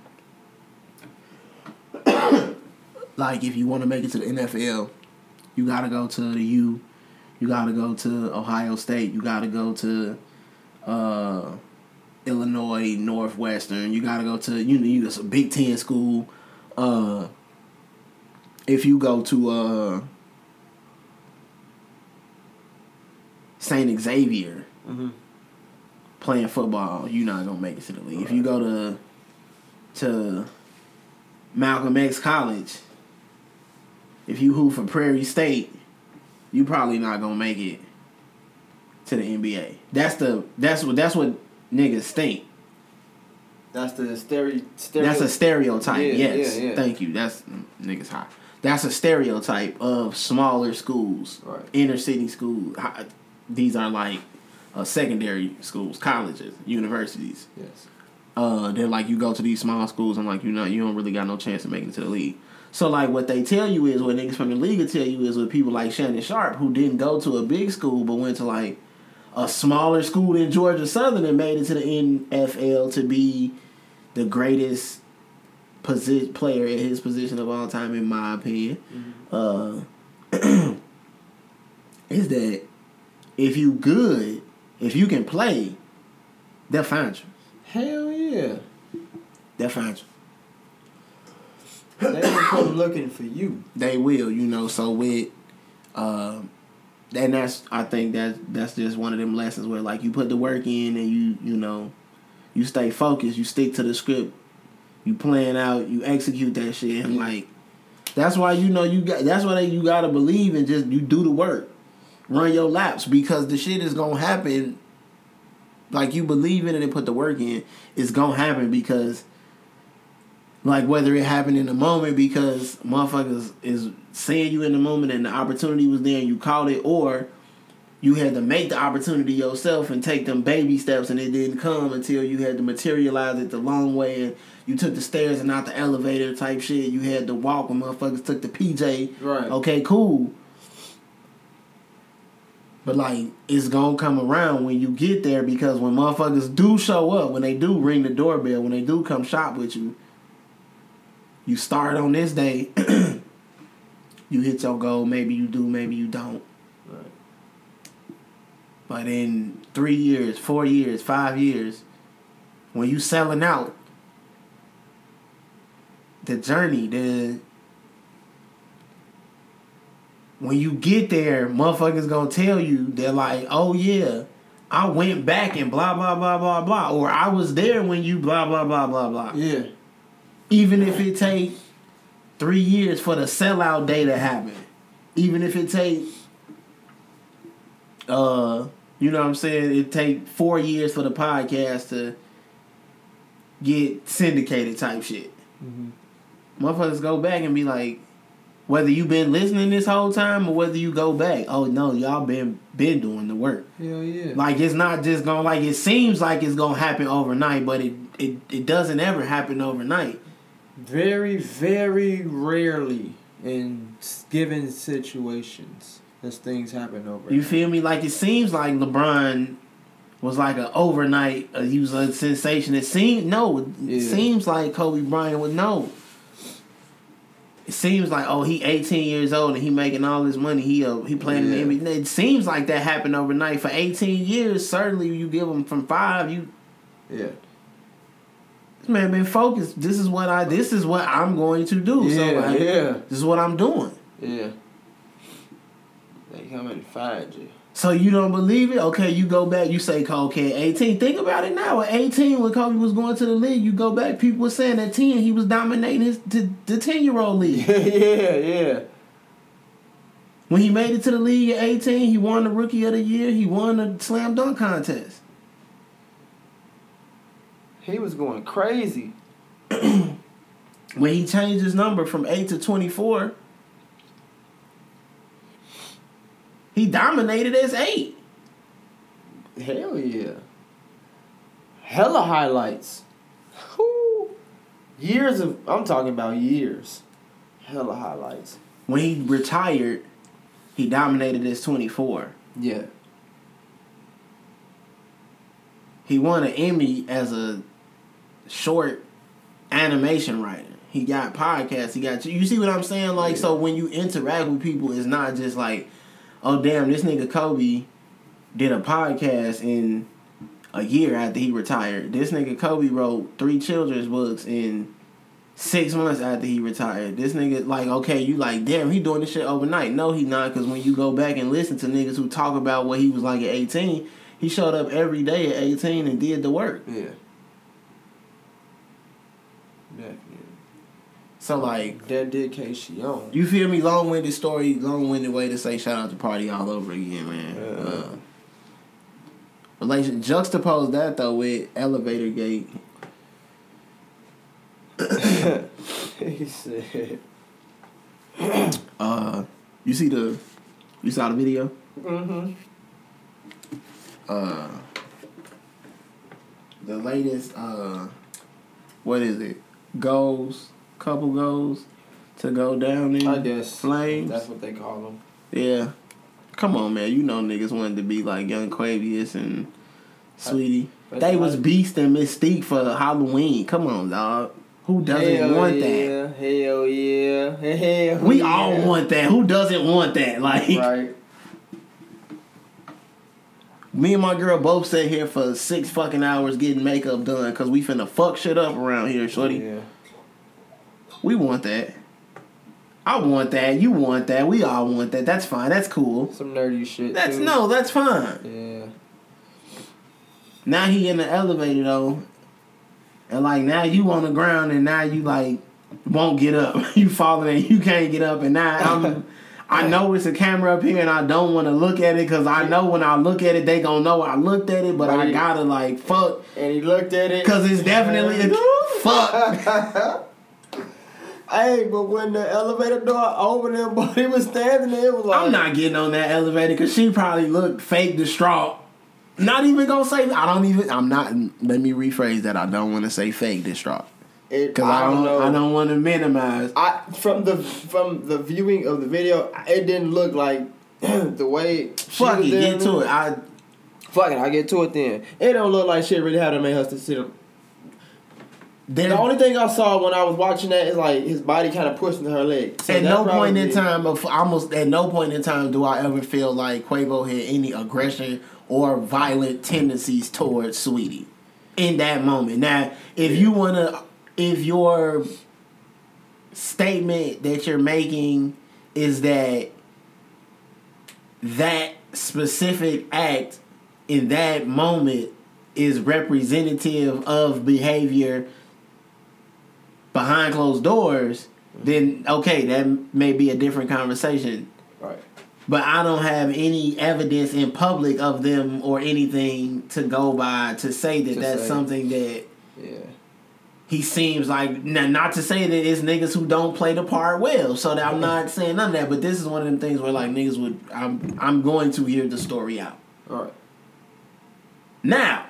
like if you want to make it to the NFL, you got to go to the U. You got to go to Ohio State. You got to go to uh, Illinois Northwestern. You got to go to you know you a Big Ten school. Uh, if you go to uh, Saint Xavier mm-hmm. playing football, you're not gonna make it to the league. If you go to to Malcolm X College, if you hoop for Prairie State, you probably not gonna make it to the NBA. That's the that's what that's what niggas think. That's the stereo. stereo That's a stereotype. Yeah, yes, yeah, yeah. thank you. That's niggas high. That's a stereotype of smaller schools, Right. inner city schools. These are like uh, secondary schools, colleges, universities. Yes. uh, they're like you go to these small schools and like you know you don't really got no chance of making it to the league. So like what they tell you is what niggas from the league will tell you is with people like Shannon Sharpe who didn't go to a big school but went to like a smaller school than Georgia Southern and made it to the NFL to be the greatest posi- player at his position of all time, in my opinion. Uh, is that if you good, if you can play, they'll find you. Hell yeah. They'll find you. They gonna come looking for you. They will, you know. So with, um, and that's I think that that's just one of them lessons where like you put the work in and you you know, you stay focused, you stick to the script, you plan out, you execute that shit, and like that's why you know you got that's why you gotta believe and just you do the work, run your laps because the shit is gonna happen. Like you believe in it and put the work in, it's gonna happen because like whether it happened in the moment because motherfuckers is seeing you in the moment and the opportunity was there and you caught it, or you had to make the opportunity yourself and take them baby steps and it didn't come until you had to materialize it the long way and you took the stairs and not the elevator type shit. You had to walk when motherfuckers took the PJ. Right. Okay, cool. But like it's gonna come around when you get there because when motherfuckers do show up, when they do ring the doorbell, when they do come shop with you, you start on this day, you hit your goal, maybe you do, maybe you don't. Right. But in three years, four years, five years, when you selling out, the journey, the when you get there, motherfuckers gonna tell you they're like, oh yeah, I went back and blah blah blah blah blah, or I was there when you blah blah blah blah blah. Yeah. Even if it take three years for the sellout day to happen, even if it take, uh, you know what I'm saying, it take four years for the podcast to get syndicated type shit. Motherfuckers go back and be like, whether you been listening this whole time or whether you go back, oh no, y'all been been doing the work. Hell yeah. Like it's not just gonna like it seems like it's gonna happen overnight, but it it, it doesn't ever happen overnight. Very, very rarely in given situations does things happen over. You feel me? Like it seems like LeBron was like an overnight. Uh, he was a sensation. It seems no. It Yeah. seems like Kobe Bryant would know. It seems like oh he 18 years old and he making all this money. He uh, he playing Yeah. in the NBA. It seems like that happened overnight. For 18 years, certainly you give him from five. You Yeah. This man been focused. This is what I. This is what I'm going to do. so Yeah, like, yeah. This is what I'm doing. Yeah. They come and find you. So you don't believe it? Okay, you go back. You say Kobe 18. Think about it now. At 18, when Kobe was going to the league, you go back. People were saying at 10 he was dominating his the, the 10 year old league. yeah, yeah. when he made it to the league at 18, he won the Rookie of the Year. He won the slam dunk contest. He was going crazy. When he changed his number from 8 to 24, he dominated as 8. Hell yeah. Hella highlights. Whew. Years of I'm talking about years. Hella highlights. When he retired, he dominated as 24. Yeah. He won an Emmy as a short animation writer. He got podcasts. He got you see what I'm saying? Like so when you interact with people, it's not just like, oh damn, this nigga Kobe did a podcast in a year after he retired. This nigga Kobe wrote three children's books in six months after he retired. This nigga like okay, you like damn, he doing this shit overnight. No, he not because when you go back and listen to niggas who talk about what he was like at 18, he showed up every day at 18 and did the work. Yeah. So like, that Dedication. you feel me? Long winded story, long winded way to say shout out to Pardi all over again, man. Yeah. Uh, relation juxtapose that though with elevator gate. he said. Uh, you see the, you saw the video. Mm-hmm. Uh, the latest. Uh, what is it? Goals, couple goals to go down in I guess flames. that's what they call them. Yeah. Come on, man. You know niggas wanted to be like Young Quavius and Saweetie. That's They was. Beast and Mystique for Halloween. Come on, dog. Who doesn't Hell want that? yeah, Hell yeah. Hell We yeah. all want that. Who doesn't want that? Like Right. Me and my girl both sat here for six fucking hours getting makeup done because we finna fuck shit up around here, shorty. Yeah. We want that. I want that. You want that. We all want that. That's fine. That's cool. Some nerdy shit. That's too. no. That's fine. Yeah. Now he in the elevator though, and like now you on the ground and now you like won't get up. you falling and you can't get up and now I'm. I know it's a camera up here and I don't want to look at it because I know when I look at it they gonna know I looked at it, but I gotta like fuck And he looked at it. because it's definitely a fuck. Hey, but when the elevator door opened and Buddy was standing there, it was like I'm not getting on that elevator because she probably looked fake distraught. Not even gonna say I don't even. I'm not. Let me rephrase that. I don't want to say fake distraught because I don't. know. I don't want to minimize. I from the from the viewing of the video, it didn't look like the way. she Fuck it, get to it. I Fuck it, I get to it then. It don't look like shit really had to make her to sit up. Then, The only thing I saw when I was watching that is like his body kind of pushing her leg. So at no point in time, almost at no point in time, do I ever feel like Quavo had any aggression or violent tendencies towards Saweetie in that moment. Now, if you wanna, if your statement that you're making is that that specific act in that moment is representative of behavior behind closed doors, mm-hmm. then okay, that may be a different conversation. Right. But I don't have any evidence in public of them or anything to go by to say that To that's say. something that. He seems like. Not to say that it's niggas who don't play the part well. So that I'm not saying none of that. But this is one of them things where like niggas would. I'm I'm going to hear the story out. All right. Now,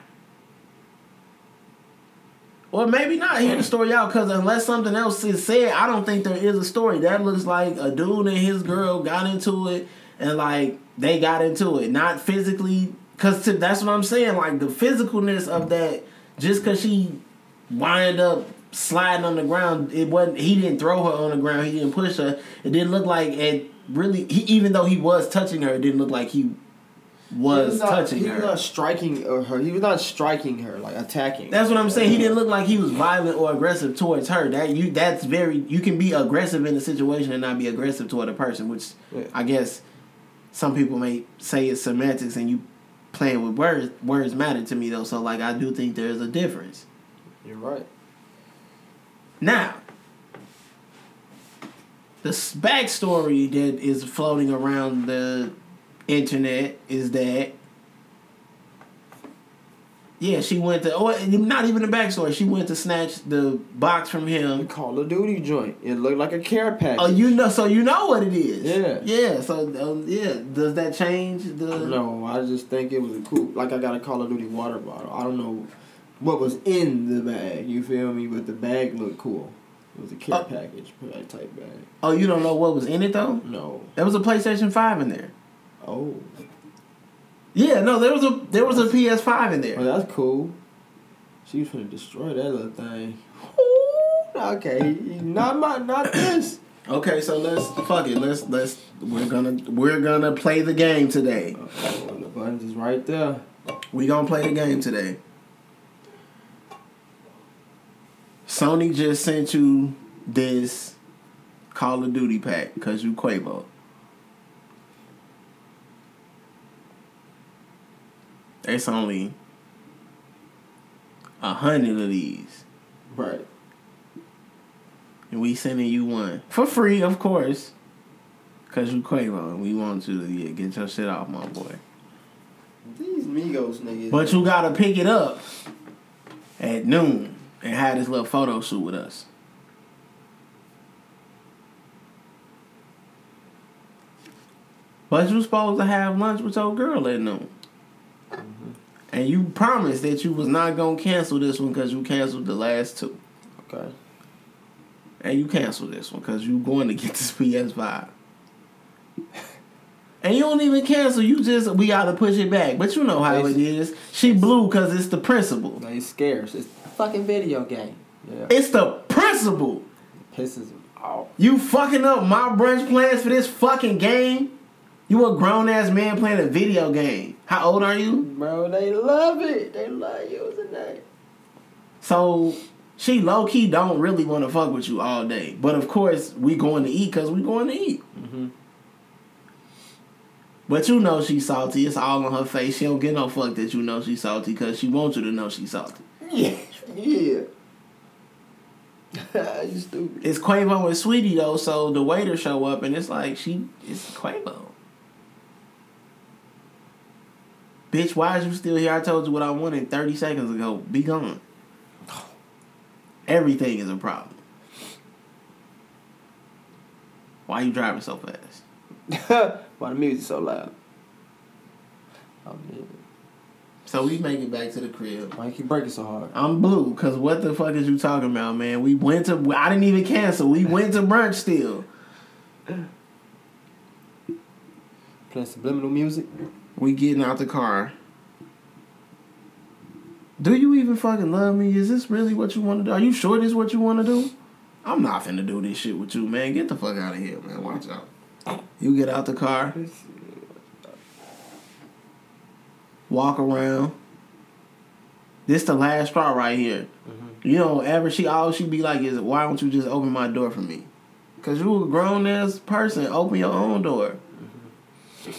or maybe not hear the story out because unless something else is said, I don't think there is a story. That looks like a dude and his girl got into it and like they got into it, not physically. Because that's what I'm saying. Like the physicalness of that, just because she wind up sliding on the ground, it wasn't. He didn't throw her on the ground. He didn't push her. It didn't look like it really. He, even though he was touching her, it didn't look like he was, he not, touching he her. was not striking uh, her. He was not striking her like attacking. That's what I'm saying. He didn't look like he was violent or aggressive towards her. That you that's very you can be aggressive in a situation and not be aggressive toward a person, which Yeah. I guess some people may say it's semantics and you playing with words words matter to me though. So like I do think there's a difference. You're right. Now the backstory that is floating around the internet is that yeah, she went to oh not even the backstory. She went to snatch the box from The him. Call of Duty joint. It looked like a care package. Oh, you know, so you know what it is. Yeah. yeah. So um, yeah, does that change the? No, I just think it was a cool. Like I got a Call of Duty water bottle. I don't know what was in the bag. You feel me? But the bag looked cool. It was a care Oh. package type bag. Oh, you don't know what was in it though. No. There was a PlayStation Five in there. Oh. Yeah, no, there was a there was a PS5 in Oh, there. that's cool. She was gonna destroy that little thing. Ooh, okay, not my, not this. Okay, so let's fuck it. Let's let's we're gonna we're gonna play the game today. Oh, the buttons is right there. We gonna play the game today. Sony just sent you this Call of Duty pack because you Quavo. It's only a hundred of these, Right. and we sending you one for free, of course, because you Quavo, and we want you to yeah, get your shit off, my boy. These Migos niggas. But you gotta pick it up at noon and had this little photo shoot with us. But you supposed to have lunch with your girl at noon. Mm-hmm. And you promised that you was not gonna cancel this one because you canceled the last two. okay. And you canceled this one because you going to get this PS5. And you don't even cancel. You just we gotta push it back. But you know how it is. She blew because it's the principle. He's scarce. It's a fucking video game. Yeah. It's the principle. pisses him off. You fucking up my brunch plans for this fucking game. You a grown ass man playing a video game. How old are you? Bro, they love it. They love using that. So she low key don't really want to fuck with you all day. But of course we going to eat because we going to eat. But you know she's salty. It's all on her face. She don't get no fuck that you know she's salty because she wants you to know she's salty. Yeah. Yeah. you stupid. It's Quavo and Saweetie though, so the waiter show up and it's like she it's Quavo. Bitch, why is you still here? I told you what I wanted 30 seconds ago. Be gone. Everything is a problem. Why you driving so fast? Why the music so loud? Oh. So we make it back to the crib. Why you keep breaking so hard? I'm blue, cause what the fuck is you talking about, man? We went to I didn't even cancel. We went to brunch still. Playing subliminal music? We getting out the car. Do you even fucking love me? Is this really what you want to do? Are you sure this is what you want to do? I'm not finna do this shit with you, man. Get the fuck out of here, man. Watch out. You get out the car, walk around. This the last straw right here. Mm-hmm. You know, ever she all she be like is, why don't you just open my door for me? Cause you a grown ass person. Open your own door. Mm-hmm.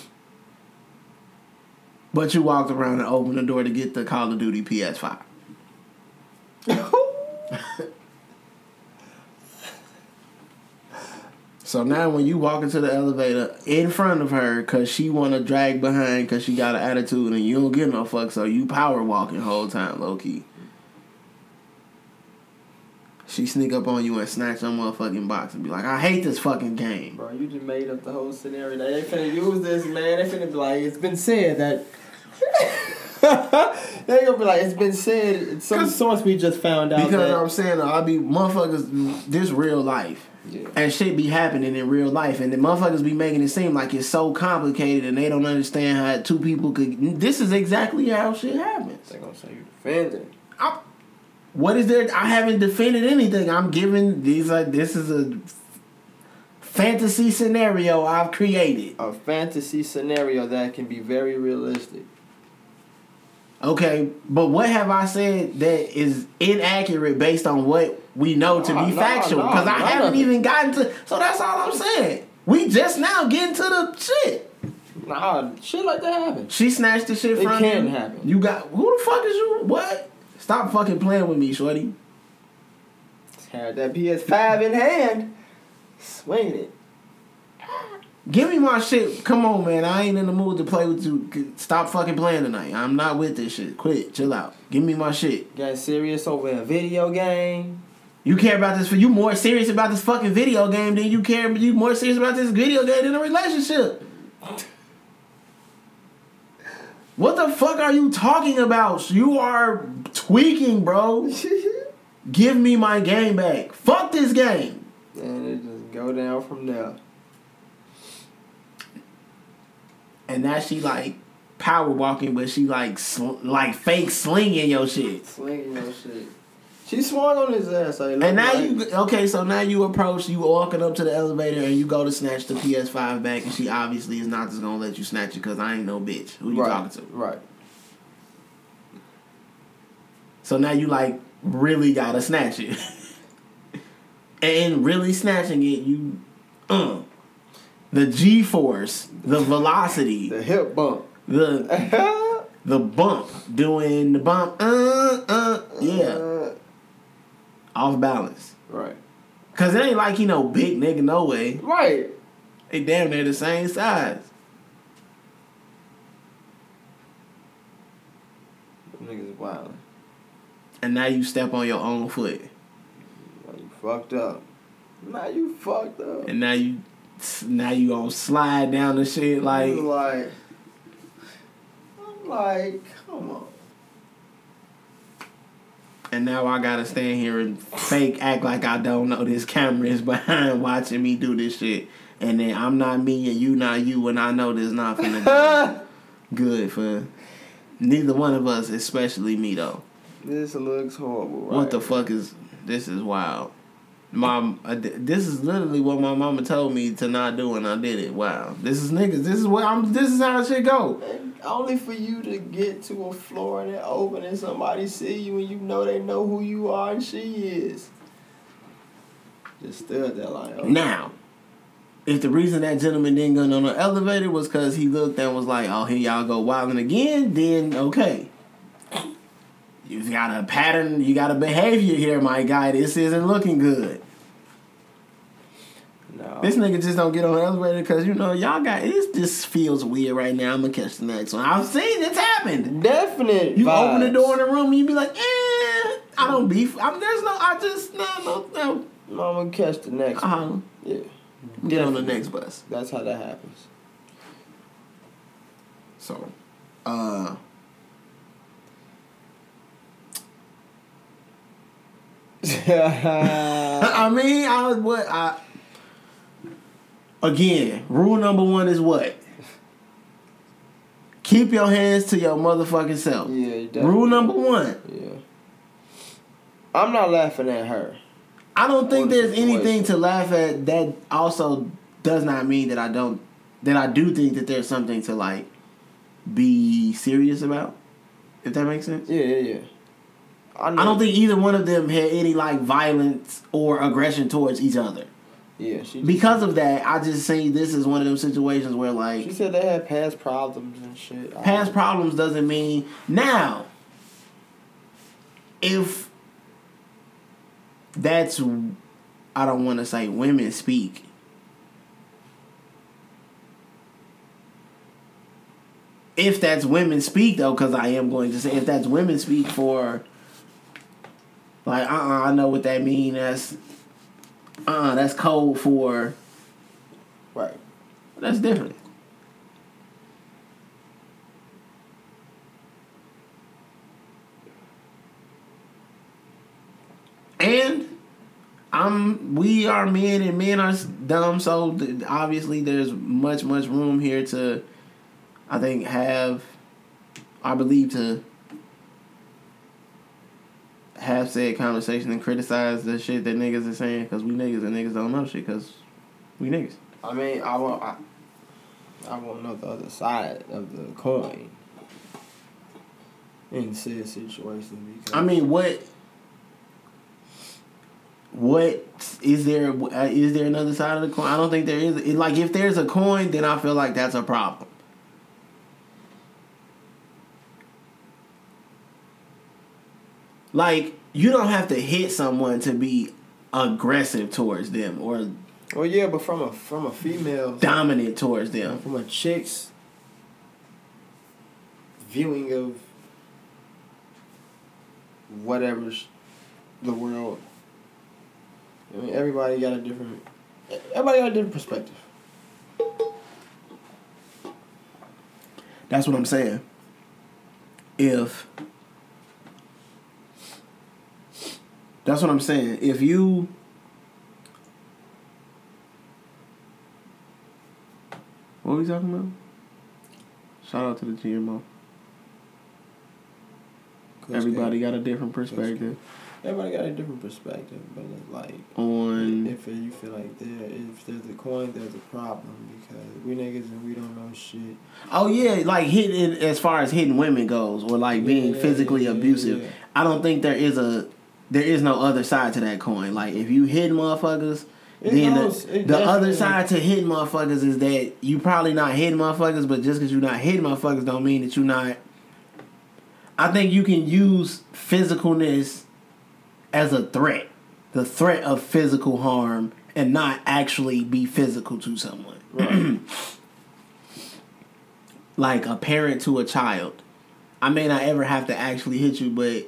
But you walked around and opened the door to get the Call of Duty PS5. So now when you walk into the elevator in front of her cause she wanna drag behind cause she got an attitude and you don't give no fuck, so you power walking whole time, low key. She sneak up on you and snatch your motherfucking box and be like, I hate this fucking game. Bro, you just made up the whole scenario. They ain't finna use this, man. They finna be like, it's been said that. they gonna be like, it's been said. Some source we just found out Because that. I'm saying I'll be motherfuckers this real life. Yeah. And shit be happening in real life and the motherfuckers be making it seem like it's so complicated and they don't understand how two people could this is exactly how shit happens. They gonna say you defending. I, what is there? I haven't defended anything. I'm giving these like this is a fantasy scenario I've created. A fantasy scenario that can be very realistic. Okay, but what have I said that is inaccurate based on what we know to be factual? Because I haven't even gotten to. So that's all I'm saying. We just now getting to the shit. Nah, shit like that happens. She snatched the shit It from can you. happen. You got who the fuck is you? What? Stop fucking playing with me, shorty. Had that PS5 in hand, swinging it. Give me my shit. Come on, man. I ain't in the mood to play with you. Stop fucking playing tonight. I'm not with this shit. Quit. Chill out. Give me my shit. Got serious over a video game. You care about this for you more serious about this fucking video game than you care but you more serious about this video game than a relationship. What the fuck are you talking about? You are tweaking, bro. Give me my game back. Fuck this game. and it just go down from there. And now she like power walking, but she like sl- like fake slinging your shit. Slinging your shit. She swung on his ass. And now like, you okay? So now you approach, you walking up to the elevator, and you go to snatch the PS5 back, and she obviously is not just gonna let you snatch it because I ain't no bitch. Who you right, talking to? Right. So now you like really gotta snatch it, and really snatching it, you, uh, the G force, the velocity, The hip bump. the the bump, doing the bump, uh, uh, yeah, Uh, off balance. right. Cause it ain't like you know big nigga no way. Right. They damn near the same size. Them niggas wild. And now you step on your own foot. Now you fucked up. Now you fucked up. And now you now you gonna slide down the shit like You like. I'm like, come on. And now I gotta stand here and fake act like I don't know this camera is behind watching me do this shit. and then I'm not me and you not you, and I know this not finna go good for neither one of us, especially me though. This looks horrible. Right? What the fuck is this? Is wild. Mom, this is literally what my mama told me to not do, and I did it. Wow, this is niggas. This is what I'm. This is how it should go. Only for you to get to a floor and it open and somebody see you and you know they know who you are and she is. Just stood there like, oh, Now, if the reason that gentleman didn't go on the elevator was because he looked and was like, "Oh, here y'all go wilding again," then okay. You've got a pattern. You got a behavior here, my guy. This isn't looking good. This nigga just don't get on the elevator because you know y'all got this. This feels weird right now. I'm gonna catch the next one. I've seen it's happened. Definite. You open the door in the room and you be like, eh, I don't beef. I'm, there's no. I just no no no. I'm gonna catch the next one. Uh-huh. Yeah. Get on the next bus. That's how that happens. So, uh. I mean, I was, what I. Again, rule number one is what? Keep your hands to your motherfucking self. yeah. Definitely. Rule number one. Yeah. I'm not laughing at her. I don't think there's anything to laugh at. That also does not mean that I don't. That I do think that there's something to like be serious about. If that makes sense. Yeah, yeah, yeah. I. I don't think either one of them had any like violence or aggression towards each other. Yeah, she. Because of that, I just say this is one of them situations where like She said they had past problems and shit. Past problems doesn't mean now. If that's, I don't want to say women speak. If that's women speak though, because I am going to say if that's women speak for, like uh uh I know what that means. That's uh that's code for Right. that's different. And I'm we are men and men are dumb, so obviously there's much much room here to, I think have, I believe to. Have said conversation and criticize the shit that niggas are saying because we niggas and niggas don't know shit because we niggas. I mean, I want. I, I want to know the other side of the coin. In said situation, because I mean, what? What is there? uh, there another side of the coin? I don't think there is. It- Like, if there's a coin, then I feel like that's a problem. Like, you don't have to hit someone to be aggressive towards them or well, yeah, but from a from a female, dominant towards them. from a chick's viewing of whatever's the world. I mean, everybody got a different. Everybody got a different perspective. That's what I'm saying. If that's what I'm saying. If you what are we talking about? Shout out to the GMO. Everybody got a different perspective Everybody got a different perspective, but it's like on if you feel like there, if there's a coin, there's a problem because we niggas and we don't know shit. Oh yeah, like hitting as far as hitting women goes, or like being Yeah, physically yeah, abusive. yeah. I don't think there is a there is no other side to that coin. Like if you hit motherfuckers, It then goes- the, the other side to hitting motherfuckers is that you probably not hitting motherfuckers, but just because you're not hitting motherfuckers don't mean that you're not. I think you can use physicalness as a threat, the threat of physical harm, and not actually be physical to someone. Right. like a parent to a child. I may not ever have to actually hit you, but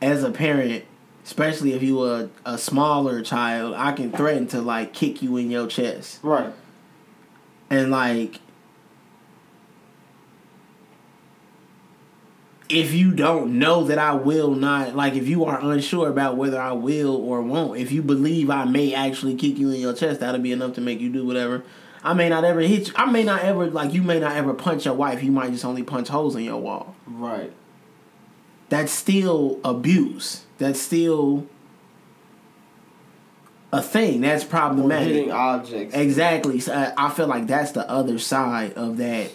as a parent, especially if you a a smaller child, I can threaten to like kick you in your chest. right. And like if you don't know that I will not, like if you are unsure about whether I will or won't, if you believe I may actually kick you in your chest, that'll be enough to make you do whatever. I may not ever hit you. I may not ever, like, you may not ever punch your wife. You might just only punch holes in your wall. Right. That's still abuse. That's still a thing. That's Or problematic. hitting objects. Exactly. So I- I feel like that's the other side of that,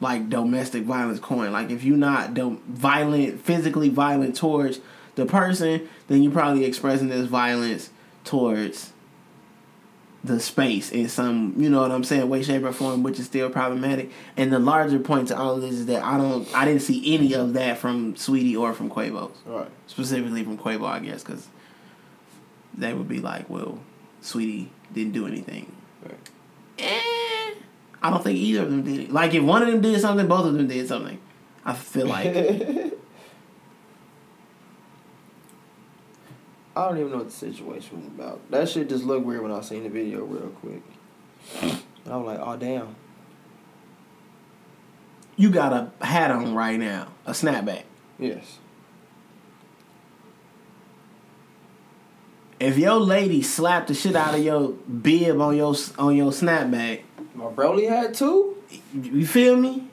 like domestic violence coin. Like if you're not dom- violent, physically violent towards the person, then you're probably expressing this violence towards the space in some, you know what I'm saying, way, shape, or form, which is still problematic. And the larger point to all of this is that I don't, I didn't see any of that from Saweetie or from Quavo Right. specifically from Quavo, I guess, because they would be like, "Well, Saweetie didn't do anything." Right. Eh, I don't think either of them did it. Like, if one of them did something, both of them did something. I feel like I don't even know what the situation was about. That shit just looked weird when I seen the video real quick. And I was like, oh damn. you got a hat on right now, a snapback. Yes. If your lady slapped the shit out of your bib on your on your snapback, My Broly had two? you feel me?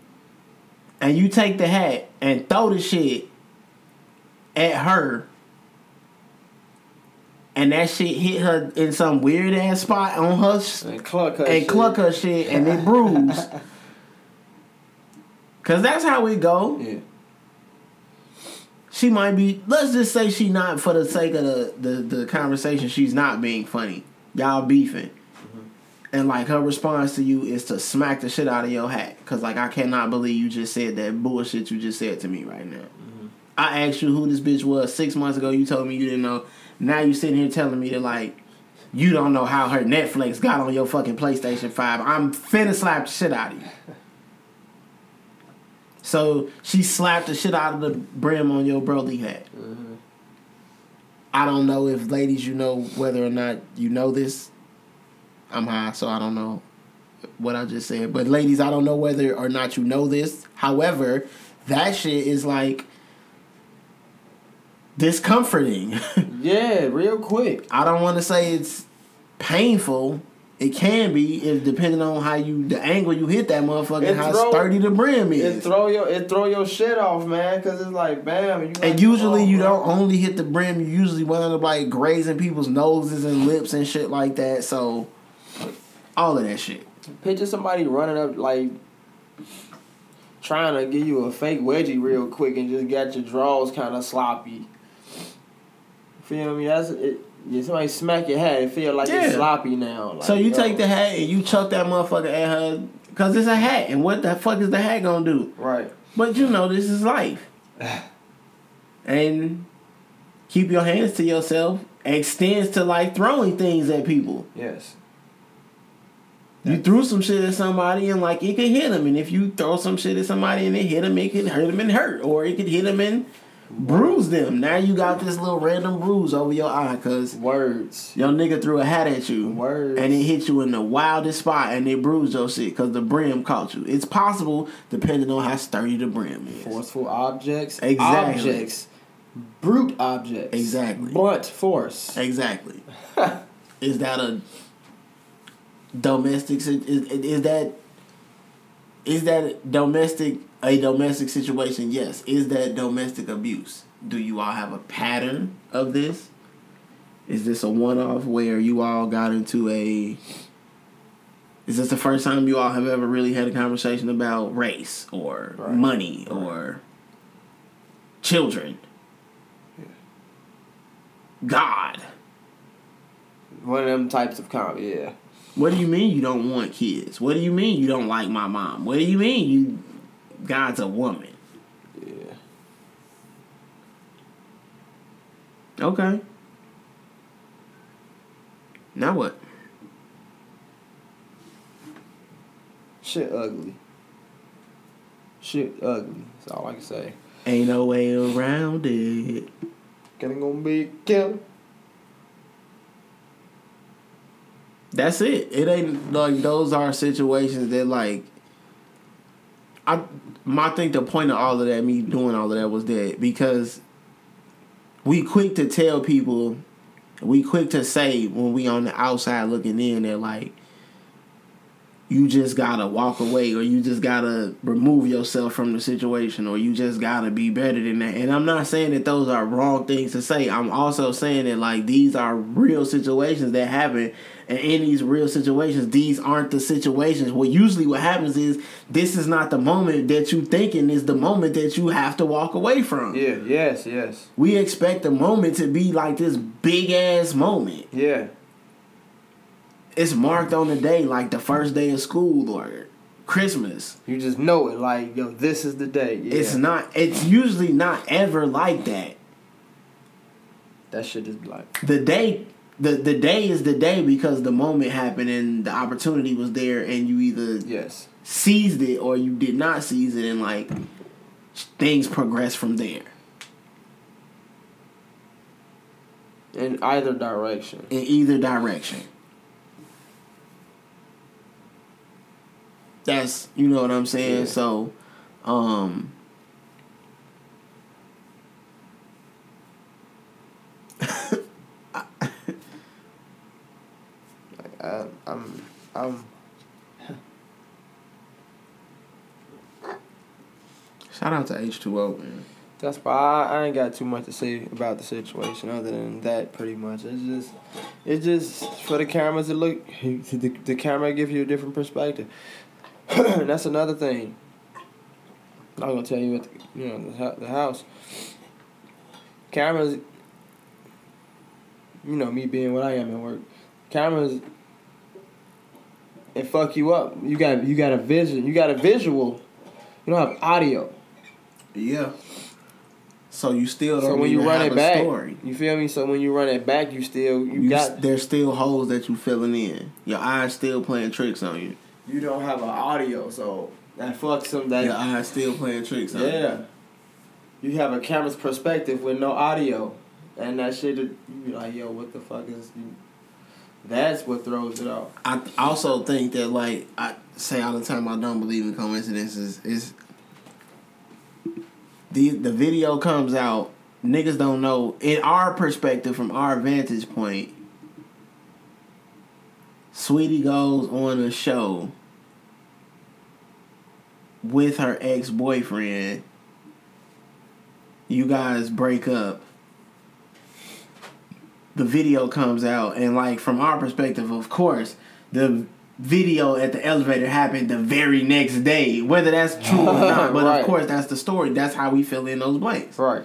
And you take the hat and throw the shit at her, and that shit hit her in some weird ass spot on her And cluck her and shit. cluck her shit and it bruised. Cause that's how we go. Yeah. She might be. Let's just say she not for the sake of the the, the conversation. She's not being funny. Y'all beefing, mm-hmm. and like her response to you is to smack the shit out of your hat. Cause like I cannot believe you just said that bullshit you just said to me right now. Mm-hmm. I asked you who this bitch was six months ago. You told me you didn't know. Now you sitting here telling me that like you don't know how her Netflix got on your fucking PlayStation Five. I'm finna slap the shit out of you. So she slapped the shit out of the brim on your Broly hat. Mm-hmm. I don't know if ladies, you know whether or not you know this. I'm high, so I don't know what I just said. But ladies, I don't know whether or not you know this. However, that shit is like discomforting. Yeah, real quick. I don't want to say it's painful. It can be, if depending on how you the angle you hit that motherfucker, It and how throw- sturdy the brim It is. throw your it throw your shit off, man, cause it's like bam. You And like, usually oh, you bro. don't only hit the brim. You usually wind up like grazing people's noses and lips and shit like that. So all of that shit. Picture somebody running up like trying to give you a fake wedgie real quick and just got your drawers kind of sloppy. Feel me? That's it. Yeah, somebody smack your head. It feel like Yeah. it's sloppy now. Like, so you yo. take the hat and you chuck that motherfucker at her because it's a hat. And what the fuck is the hat gonna do? right. But you know this is life. and keep your hands to yourself extends to like throwing things at people. Yes. You threw some shit at somebody and like it could hit them, and if you throw some shit at somebody and it hit them, it could hurt them and hurt, or it could hit them and bruise them. Now you got this little random bruise over your eye because Words. your nigga threw a hat at you Words. and it hit you in the wildest spot and it bruised your shit because the brim caught you. It's possible depending on how sturdy the brim is. Forceful objects. Exactly. Objects. Brute objects. Exactly. Blunt force. Exactly. is that a domestic? Is, is that is that domestic a domestic situation? Yes. Is that domestic abuse? Do you all have a pattern of this? Is this a one off where you all got into a? Is this the first time you all have ever really had a conversation about race or Right. money or children? God. One of them types of com. Yeah. What do you mean you don't want kids? What do you mean you don't like my mom? What do you mean you God's a woman? Yeah. Okay. Now what? Shit ugly. Shit ugly. That's all I can say. Ain't no way around it. Gonna gonna be a killer. That's it. It ain't like those are situations that like I my think the point of all of that, me doing all of that, was that because we quick to tell people, we quick to say when we on the outside looking in that like you just gotta walk away or you just gotta remove yourself from the situation or you just gotta be better than that. And I'm not saying that those are wrong things to say. I'm also saying that like these are real situations that happen and in these real situations, these aren't the situations. Well, usually what happens is this is not the moment that you thinking is the moment that you have to walk away from. Yeah. Yes. Yes. We expect the moment to be like this big ass moment. Yeah. It's marked on the day like the first day of school or Christmas. You just know it. Like yo, this is the day. Yeah. It's not it's usually not ever like that. That shit is like. The day the, the day is the day because the moment happened and the opportunity was there and you either Yes. seized it or you did not seize it and like things progress from there In either direction. in either direction that's you know what i'm saying Yeah. so um Like I, I'm. I'm. shout out to h2o man That's why I, I ain't got too much to say about the situation other than that. Pretty much, it's just, it's just for the cameras to look. The, the camera gives you a different perspective. that's another thing. I'm gonna tell you at the, you know the, the house. Cameras. You know me being what I am at work. Cameras. It fuck you up. You got you got a vision. You got a visual. You don't have audio. yeah so you still don't So when you run it back, story you feel me? So when you run it back, you still you, you got s- there's still holes that you filling in your eyes still playing tricks on you you don't have an audio, so that fucks them. That your eyes still playing tricks on yeah, you have a camera's perspective with no audio, and that shit you be like, yo, what the fuck is? That's what throws it off. I also think that like I say all the time I don't believe in coincidences. Is the the video comes out. Niggas don't know. In our perspective from our vantage point Saweetie goes on a show with her ex-boyfriend. You guys break up the video comes out. And like from our perspective of course the video at the elevator happened the very next day. Whether that's true or not but Right. of course that's the story. That's how we fill in those blanks Right.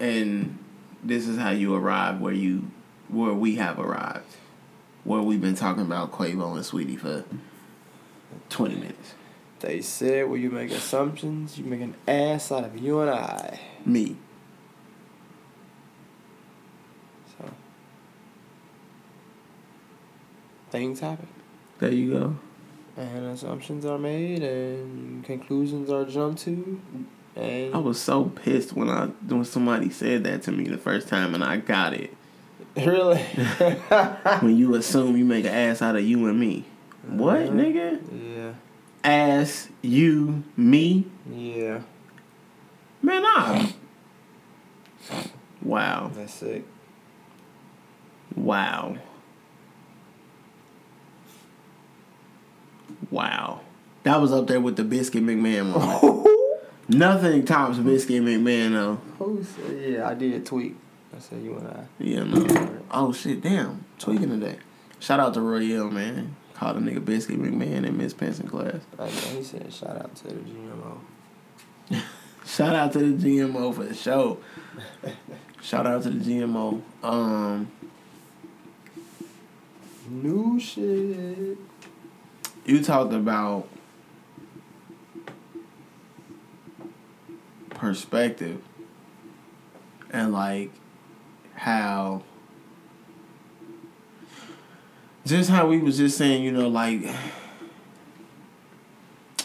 and this is how you arrive where you where we have arrived. Where we've been talking about Quavo and Saweetie for 20 minutes They said where you make assumptions, you make an ass out of you and I. me So things happen. there you go And assumptions are made and conclusions are jumped to. And I was so pissed when I when somebody said that to me the first time and I got it really when you assume you make an ass out of you and me. What, Uh-huh. nigga? Yeah. Ass, you, me? Yeah. Man, I. Wow. That's sick. Wow. Wow. That was up there with the Biscuit McMahon moment. Nothing tops Biscuit McMahon, though. Who said yeah, I did tweet. I said you and I. Yeah, no. Oh, shit, damn. Tweaking today. Shout out to Royale, man. Called a nigga Biscuit McMahon in Miss Penson class. I know he said shout out to the GMO. Shout out to the GMO for the show. Shout out to the GMO. Um, New shit. you talked about perspective and like how just how we was just saying, you know, like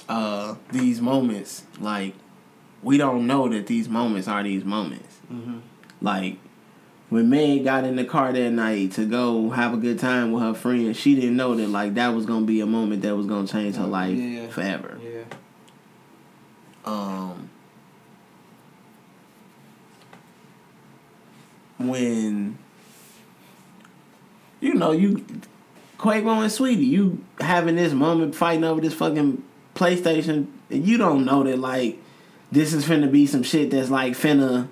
uh these moments, like we don't know that these moments are these moments. Mm-hmm. Like when Meg got in the car that night to go have a good time with her friend, she didn't know that like that was gonna be a moment that was gonna change her life Yeah. forever. Yeah. Um, when you know you Quavo and Saweetie, you having this moment fighting over this fucking PlayStation, and you don't know that like this is finna be some shit that's like finna.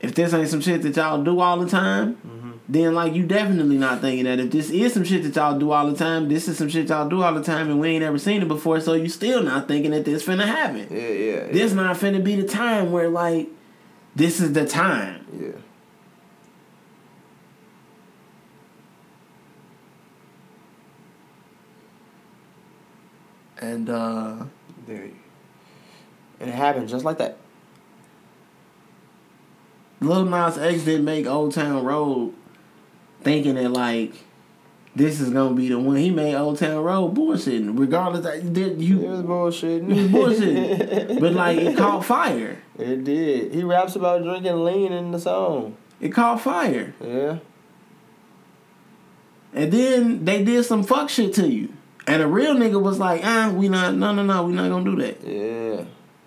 If this ain't some shit that y'all do all the time, mm-hmm. then like you definitely not thinking that. If this is some shit that y'all do all the time, this is some shit y'all do all the time, and we ain't ever seen it before, so you still not thinking that this finna happen. Yeah, yeah. This not finna be the time where like this is the time. Yeah. And uh There it happened just like that. Lil Nas X didn't make Old Town Road thinking that like this is gonna be the one. He made Old Town Road bullshitting. Regardless that did It you was bullshitting. it was bullshitting. but like it caught fire. It did. He raps about drinking lean in the song. It caught fire. Yeah. And then they did some fuck shit to you. And a real nigga was like, ah, we not no no no, we not gonna do that. Yeah.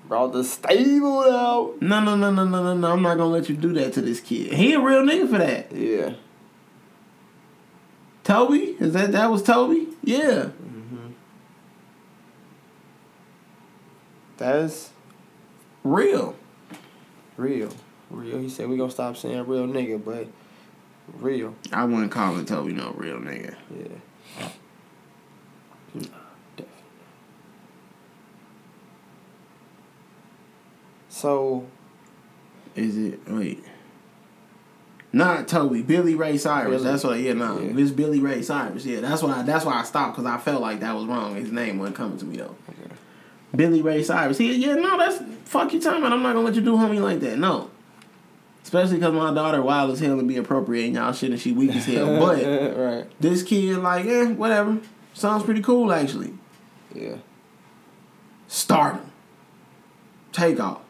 Brought the stable out. No no no no no no no, I'm not gonna let you do that to this kid. He a real nigga for that. Yeah. Toby? Is that that was Toby? Yeah. Mhm. That's Real. real. Real. He said we gonna stop saying real nigga, but real. I wouldn't call it Toby no real nigga. Yeah. So Is it wait? Not Toby, Billy Ray Cyrus. Billy. That's what. Yeah, no, Yeah. it's Billy Ray Cyrus. Yeah, that's why. That's why I stopped because I felt like that was wrong. His name wasn't coming to me though. Billy Ray Cyrus. He, yeah, no, that's fuck you talking about. I'm not gonna let you do homie like that. No. Especially because my daughter wild as hell and be appropriating y'all shit and she weak as hell. But right. this kid, like, eh, whatever. Sounds pretty cool actually. Yeah. Start him. Take off.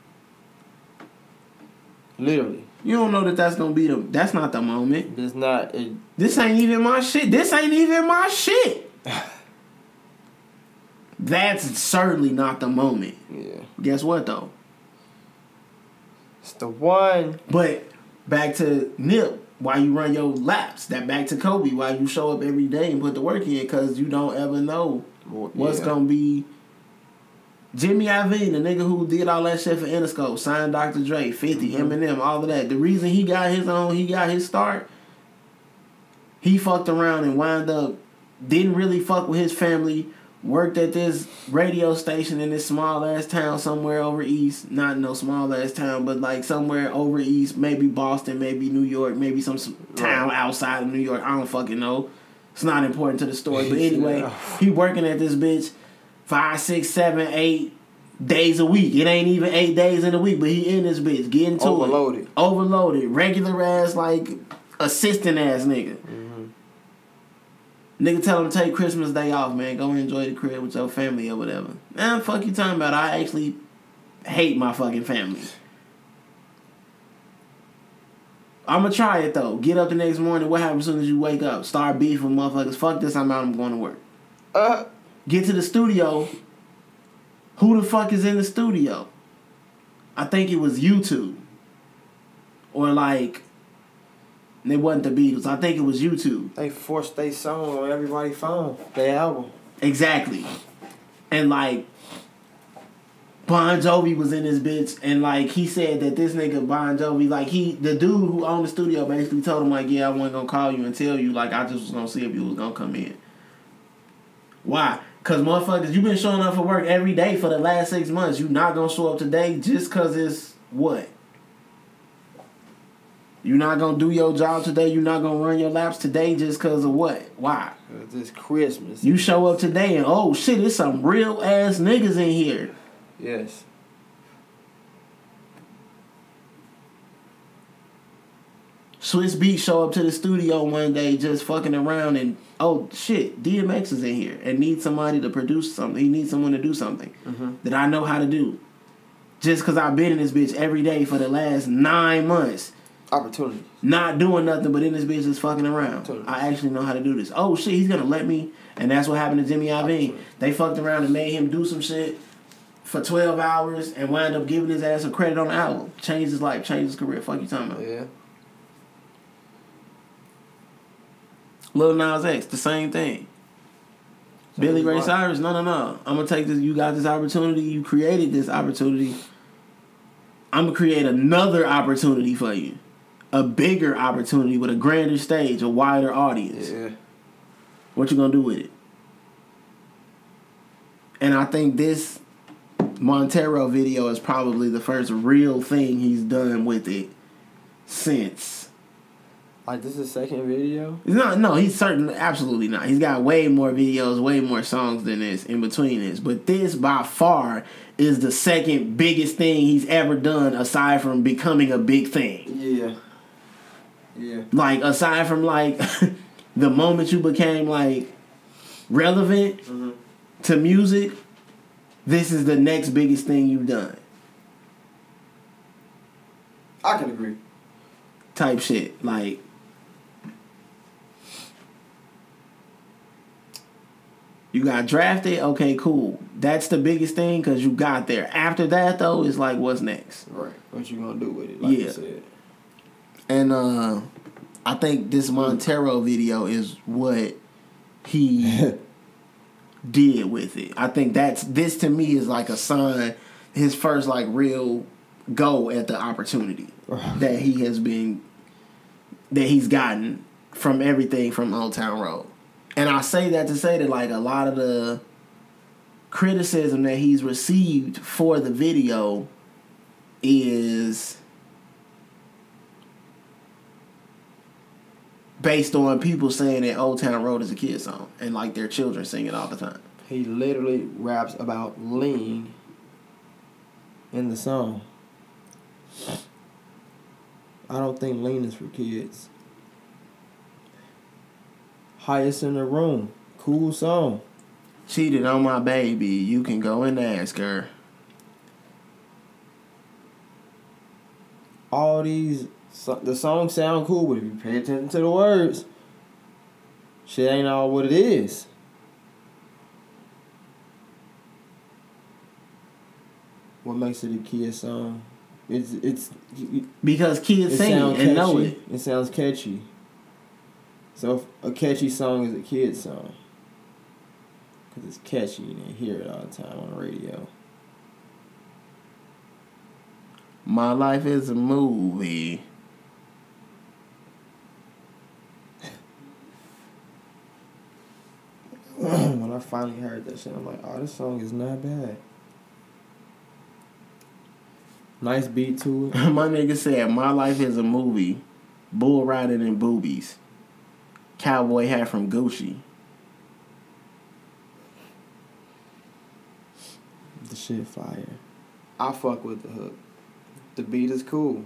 Literally. You don't know that that's gonna be the. That's not the moment. It's not it, This ain't even my shit. This ain't even my shit. That's certainly not the moment. yeah. Guess what though? It's the one. But back to Nip, why you run your laps? That back to Kobe, why you show up every day and put the work in? Because you don't ever know what's yeah. gonna be. Jimmy Iovine, the nigga who did all that shit for Interscope, signed Dr. Dre, 50, Mm-hmm. Eminem, all of that. The reason he got his own, he got his start, he fucked around and wound up, didn't really fuck with his family, worked at this radio station in this small ass town somewhere over east. Not no small ass town, but like somewhere over east, maybe Boston, maybe New York, maybe some town outside of New York. I don't fucking know. It's not important to the story. But anyway, he working at this bitch five, six, seven, eight days a week. It ain't even eight days in a week, but he in this bitch getting to Overloaded. it. Overloaded. Regular ass like assistant ass nigga. Nigga tell him to take Christmas Day off, man. Go enjoy the crib with your family or whatever. Man, fuck you talking about. I actually hate my fucking family. I'ma try it though. Get up the next morning. What happens as soon as you wake up? Start beef with motherfuckers. Fuck this. I'm out. I'm going to work. Uh, Get to the studio. Who the fuck is in the studio? I think it was U2. Or like, it wasn't the Beatles. I think it was U2. they forced their song on everybody's phone. Their album. Exactly. And like Bon Jovi was in this bitch and like he said that this nigga Bon Jovi, like he the dude who owned the studio basically told him like, yeah, I wasn't gonna call you and tell you, like I just was gonna see if you was gonna come in. Why? Cause motherfuckers, you been showing up for work every day for the last six months. You not gonna show up today just cause it's what? You not gonna do your job today. You not gonna run your laps today just cause of what? Why? It's Christmas. You show up today and oh shit, there's some real ass niggas in here. yes. Swizz Beatz show up to the studio one day just fucking around and oh shit, DMX is in here and needs somebody to produce something. He needs someone to do something mm-hmm. that I know how to do. just because I've been in this bitch every day for the last nine months, Opportunity. not doing nothing but in this bitch just fucking around. I actually know how to do this. Oh shit, he's gonna let me, and that's what happened to Jimmy Iovine. They fucked around and made him do some shit for twelve hours and wound up giving his ass a credit on the album. Changed his life, changed his career. Fuck you talking about? Yeah. Lil Nas X, the same thing. So Billy Ray Cyrus, no, no, no. I'm gonna take this. You got this opportunity. You created this opportunity. I'm gonna create another opportunity for you, a bigger opportunity with a grander stage, a wider audience. Yeah. What you gonna do with it? And I think this Montero video is probably the first real thing he's done with it since. Like this is second video. No, no, he's certainly absolutely not. He's got way more videos, way more songs than this in between this. But this by far is the second biggest thing he's ever done aside from becoming a big thing. Yeah. Yeah. Like aside from like the moment you became like relevant Mm-hmm. to music, this is the next biggest thing you've done. I can agree. Type shit. Like You got drafted, okay, cool. That's the biggest thing because you got there. After that, though, it's like, what's next? Right. What you gonna do with it? Like Yeah. you said. And uh I think this Montero video is what he did with it. I think that's this to me is like a sign, his first like real go at the opportunity that he has been that he's gotten from everything from Old Town Road. And I say that to say that like a lot of the criticism that he's received for the video is based on people saying that Old Town Road is a kid song and like their children sing it all the time. He literally raps about lean in the song. I don't think lean is for kids. Highest in the room. Cool song. Cheated on my baby, you can go and ask her. All these so, the songs sound cool, but if you pay attention to the words, shit ain't all what it is. What makes it a kid song? It's it's Because kids It sing it and know it. It sounds catchy. So a catchy song is a kid song. Cause it's catchy and you hear it all the time on the radio. My life is a movie. when I finally heard that shit, I'm like, oh, this song is not bad. Nice beat to it. my nigga said, My life is a movie. Bull riding and boobies. Cowboy hat from Gucci. The shit fire. I fuck with the hook. The beat is cool.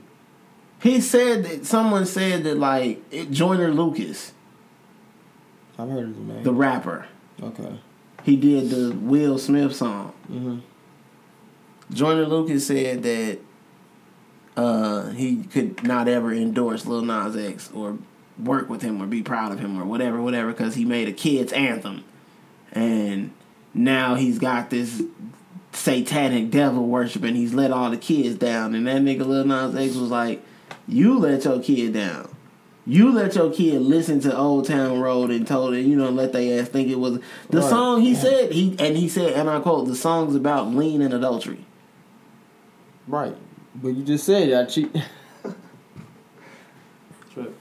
He said that someone said that like it, Joyner Lucas, I've heard his name. the rapper, okay. he did the Will Smith song. Mm-hmm. Joyner Lucas said that uh, he could not ever endorse Lil Nas X or work with him or be proud of him or whatever, whatever, because he made a kids anthem, and now he's got this satanic devil worshiping. He's let all the kids down, and that nigga Lil Nas X was like, "You let your kid down." You let your kid listen to Old Town Road and told it, you know, let they ass think it was the Right. song he said he and he said, and I quote, the song's about lean and adultery. Right. But you just said I cheat. True.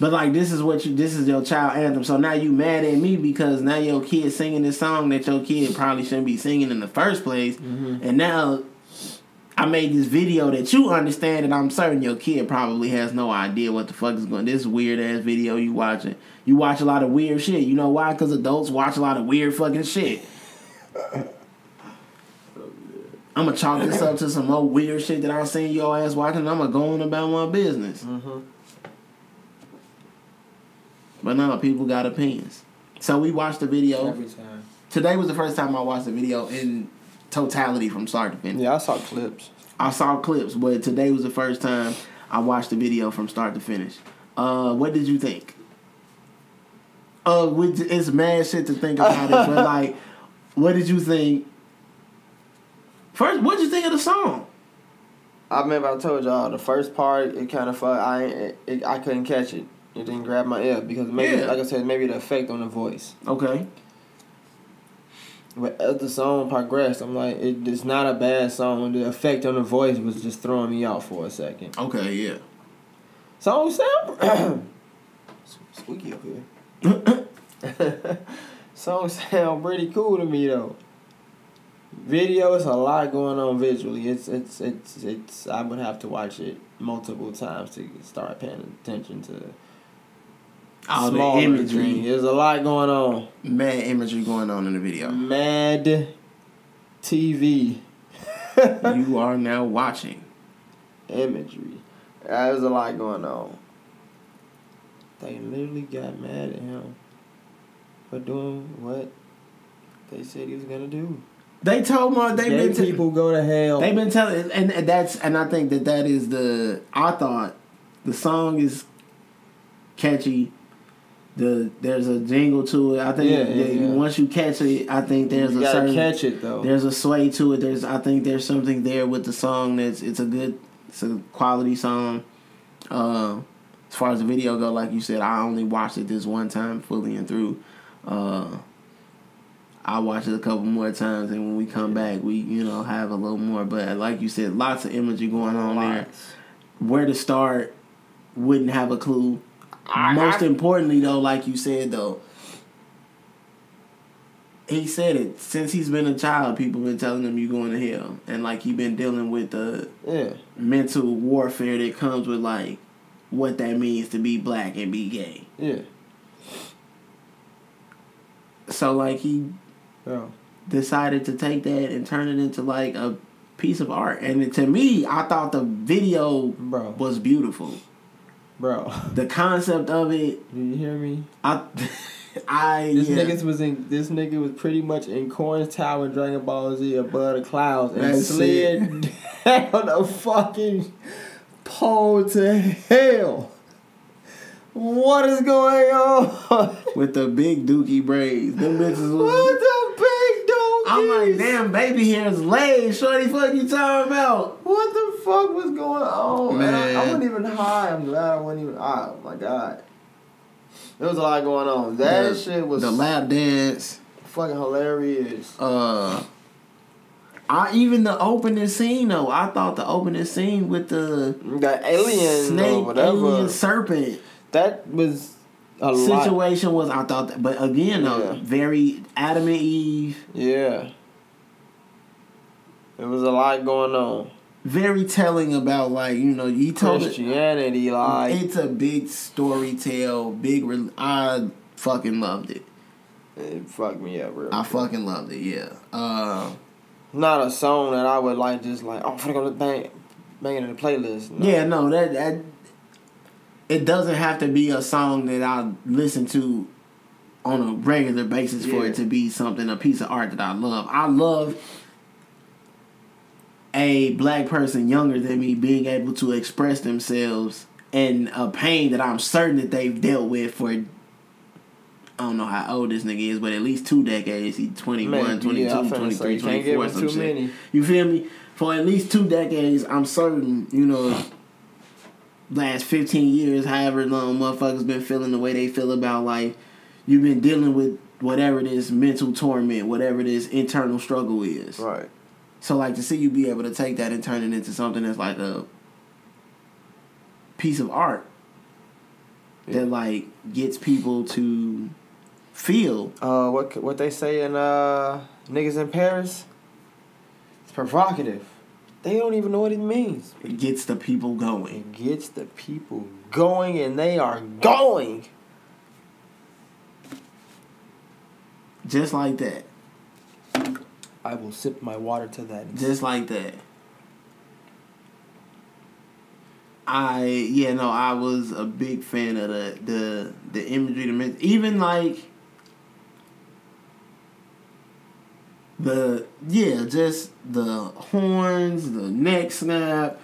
But like this is what you this is your child anthem. So now you mad at me because now your kid singing this song that your kid probably shouldn't be singing in the first place. Mm-hmm. And now I made this video that you understand and I'm certain your kid probably has no idea what the fuck is going this weird ass video you watching. You watch a lot of weird shit. You know why? Cause adults watch a lot of weird fucking shit. I'm gonna chalk this up to some more weird shit that I seen your ass watching. I'm gonna go on about my business. Mm-hmm. But no, people got opinions. So we watched the video. Every time. Today was the first time I watched the video, in totality from start to finish. Yeah, I saw clips. I saw clips, but today was the first time I watched the video from start to finish. Uh, what did you think? Uh, with, it's mad shit to think about it, but like, what did you think? First, what did you think of the song? I remember I told y'all the first part it kind of fuck I it, it, I couldn't catch it. It didn't grab my ear because maybe Yeah. like I said maybe the effect on the voice. Okay, But as the song progressed, I'm like it, it's not a bad song. The effect on the voice was just throwing me out for a second. okay, yeah. Song sound squeaky up here. song sound pretty cool to me though. Video is a lot going on visually. It's it's it's it's. I would have to watch it multiple times to start paying attention to All the imagery. There's a lot going on. mad imagery going on in the video. Mad TV you are now watching. imagery. There's a lot going on. They literally got mad at him for doing what they said he was gonna do. They told me they've Gay been t- people go to hell. They've been telling, and that's, and I think that that is the. I thought the song is catchy. The there's a jingle to it. I think Yeah, yeah, yeah. once you catch it, I think there's you a certain catch it though. there's a sway to it. There's I think there's something there with the song that's it's a good it's a quality song. Uh, as far as the video go, like you said, I only watched it this one time fully and through. Uh, I watch it a couple more times, and when we come back, we you know have a little more. But like you said, lots of imagery going on there. Where to start, wouldn't have a clue. I- Most I- importantly, though, like you said, though, he said it since he's been a child. People been telling him you going to hell, and like he been dealing with the Yeah. mental warfare that comes with like what that means to be black and be gay. Yeah. So like he Bro. decided to take that and turn it into like a piece of art. And to me, I thought the video Bro. was beautiful. Bro. The concept of it, Do you hear me? I, I This yeah. niggas was in this nigga was pretty much in Korin's Tower in Dragon Ball Z above the clouds and That's slid down a fucking pole to hell. What is going on? with the big dookie braids. Them bitches what was. The big dog? I'm like, damn, baby hair's laid. Shorty, fuck you talking about? What the fuck was going on? Man, I, I wasn't even high. I'm glad I wasn't even. Oh my god. There was a lot going on. That The- shit was the lap dance. fucking hilarious. Uh, I even the opening scene though. I thought the opening scene with the The alien snake, or whatever. alien, serpent That was a lot. situation was. I thought, that, but again though, Yeah. very Adam and Eve, Yeah. There was a lot going on. very telling about like you know you told it. Christianity, like It's a big story tale. Big. Re- I fucking loved it. it fucked me up real. I quick. fucking loved it. Yeah. Uh, Not a song that I would like just like oh I'm finna go to bang bang it in the playlist. No. Yeah, no, that that it doesn't have to be a song that I listen to on a regular basis for it to be something a piece of art that I love. I love a black person younger than me being able to express themselves and a pain that I'm certain that they've dealt with for I don't know how old this nigga is, but at least two decades. He's 21, Man, 22, yeah, 23, 24, some too shit. many. You feel me? For at least two decades, I'm certain, you know, last 15 years, however long motherfuckers been feeling the way they feel about life, you've been dealing with whatever this mental torment, whatever this internal struggle is. Right. So, like, to see you be able to take that and turn it into something that's like a piece of art Yeah. that, like, gets people to feel. Uh, what what they say in uh niggas in Paris? It's provocative. They don't even know what it means. It gets the people going. It gets the people going, and they are going. Just like that. I will sip my water to that. Just like that. I yeah no I was a big fan of the the the imagery the even like the yeah, just the horns, the neck snap.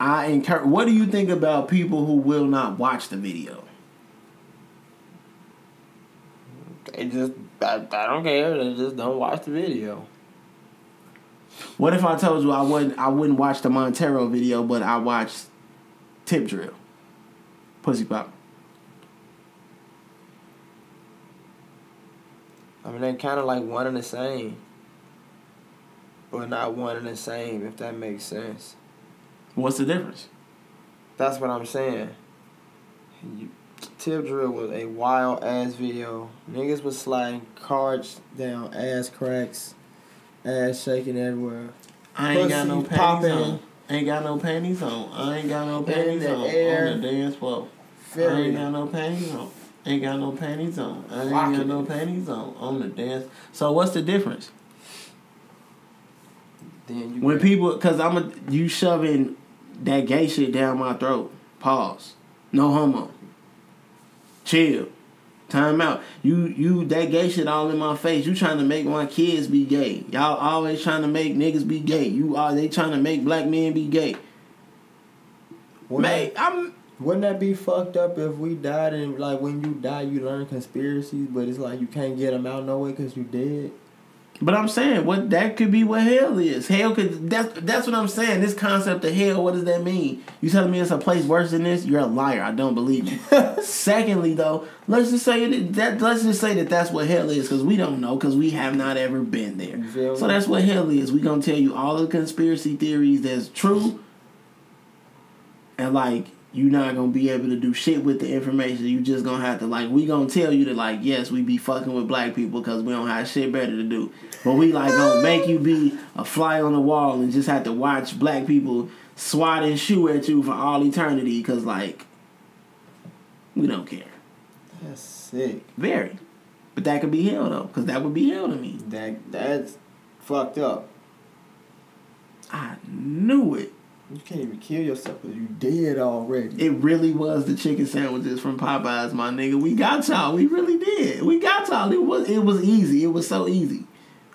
I encourage. What do you think about people who will not watch the video? They just, I, I don't care. They just don't watch the video. What if I told you I wouldn't I wouldn't watch the Montero video, but I watched Tip Drill, Pussy Pop. I mean, they're kind of like one and the same. But not one and the same, if that makes sense. What's the difference? That's what I'm saying. You, Tip Drill was a wild ass video. Niggas was sliding cards down ass cracks, ass shaking everywhere. I ain't got no Pussy panties popping. on. Ain't got no panties on. I ain't got no panties the on air. on the dance floor. I Very. ain't got no panties on. Ain't got no panties on. I ain't got no panties on on the dance. So what's the difference? Then you When got- people, cause I'm a you shoving that gay shit down my throat. Pause. No homo. Chill. Time out. You you that gay shit all in my face. You trying to make my kids be gay. Y'all always trying to make niggas be gay. You are they trying to make black men be gay. Wouldn't Man, I'm Wouldn't that be fucked up if we died and like when you die you learn conspiracies, but it's like you can't get them out no way because you dead. But I'm saying what that could be what hell is. Hell could that's that's what I'm saying. This concept of hell, what does that mean? You telling me it's a place worse than this? You're a liar. I don't believe you. Secondly, though, let's just say that, that let's just say that that's what hell is because we don't know because we have not ever been there. So that's what hell is. We gonna tell you all the conspiracy theories that's true, and like you not gonna be able to do shit with the information. You just gonna have to like we gonna tell you that like yes we be fucking with black people because we don't have shit better to do, but we like gonna make you be a fly on the wall and just have to watch black people swat and shoe at you for all eternity because like we don't care. That's sick. Very, but that could be hell though because that would be hell to me. That that's fucked up. I knew it. You can't even kill yourself because you dead already. It really was the chicken sandwiches from Popeyes, my nigga. We got y'all. We really did. We got y'all. It was it was easy. It was so easy.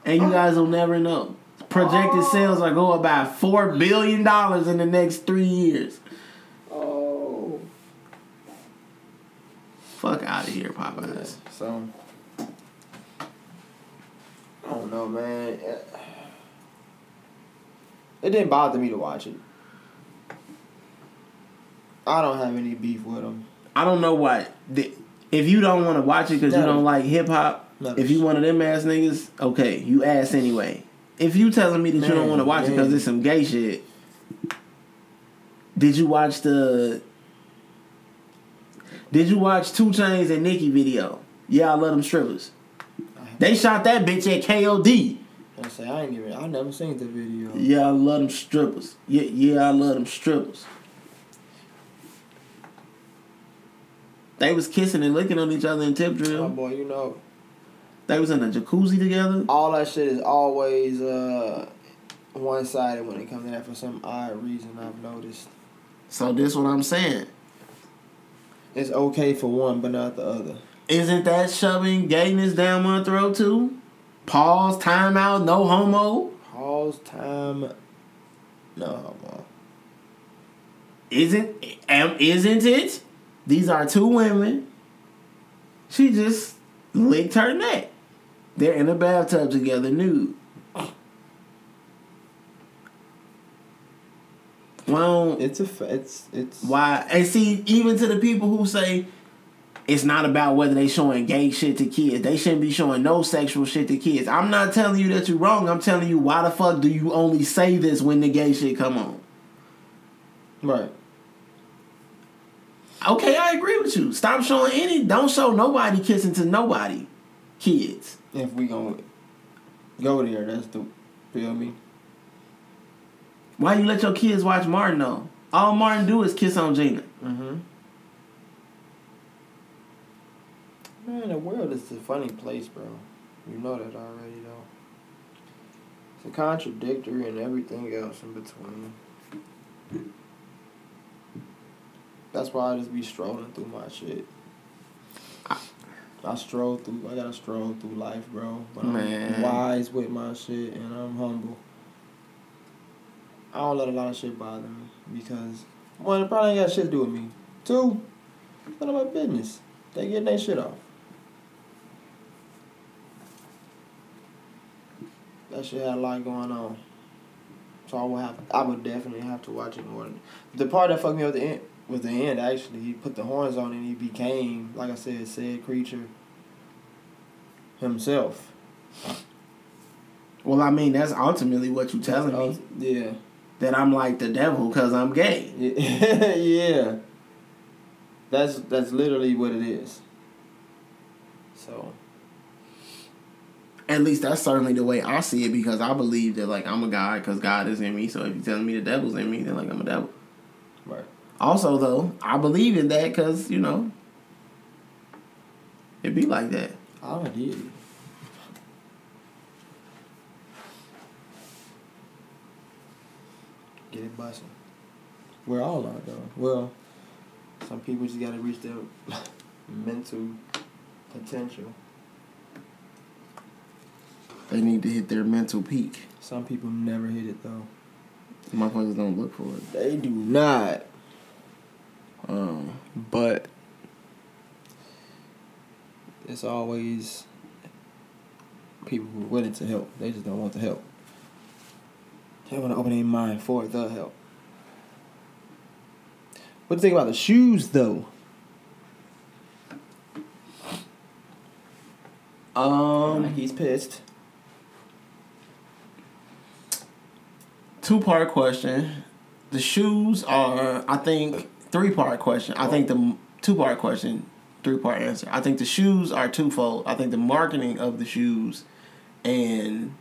And you oh. guys will never know. Projected oh. sales are going by four billion dollars in the next three years. Oh. Fuck out of here, Popeyes. So I don't know, man. It didn't bother me to watch it. I don't have any beef with them. I don't know why. If you don't want to watch it because you don't like hip hop, if you one of them ass niggas, okay, you ass anyway. If you telling me that you don't want to watch it because it's some gay shit, did you watch the? Did you watch 2 Chainz and Nicki video? Yeah, I love them strippers. They shot that bitch at KOD. I say I ain't even. I never seen the video. Yeah, I love them strippers. Yeah, yeah, I love them strippers. They was kissing and licking on each other in tip drill. Oh boy, you know, They was in a jacuzzi together. all that shit is always uh one sided when it comes to that for some odd reason. I've noticed So this what I'm saying. it's okay for one, but not the other. Isn't that shoving gayness down my throat too? Pause, time out, no homo. Pause time. No homo. Isn't am isn't it? These are two women. She just licked her neck. They're in a bathtub together, nude. Well, It's a. It's it's. Why? And see, even to the people who say it's not about whether they showing gay shit to kids, they shouldn't be showing no sexual shit to kids. I'm not telling you that you're wrong. I'm telling you why the fuck do you only say this when the gay shit come on? Right. Okay, I agree with you. Stop showing any. Don't show nobody kissing to nobody, kids. If we gonna go there, that's the. Feel me? Why you let your kids watch Martin though? All Martin do is kiss on Gina. Mm-hmm. Man, the world is a funny place, bro. You know that already, though. It's a contradictory and everything else in between. That's why I just be strolling through my shit. I stroll through. I gotta stroll through life, bro. But I'm Man. wise with my shit, and I'm humble. I don't let a lot of shit bother me because one, it probably ain't got shit to do with me. Two, none of my business. They getting their shit off. That shit had a lot going on. So I would have, I would definitely have to watch it more. The part that fucked me up at the end was the end. Actually, he put the horns on and he became, like I said, said creature himself. Well, I mean, that's ultimately what you're telling me Yeah. that I'm like the devil because I'm gay. Yeah. yeah. That's that's literally what it is. So At least that's certainly the way I see it because I believe that like I'm a God because God is in me. So if you're telling me the devil's in me, then like I'm a devil. right. Also, though, I believe in that because you know it be like that. I did. Get it busting. We're all are though. Well, some people just gotta reach their mental potential. They need to hit their mental peak. Some people never hit it though. My Motherfuckers don't look for it. They do not. Um, But it's always people who are willing to help. They just don't want the help. They want to open their mind for the help. What do you think about the shoes, though? um, He's pissed. two part question. The shoes are, I think, three part question. I think the two part question, three part answer. I think the shoes are twofold. I think the marketing of the shoes and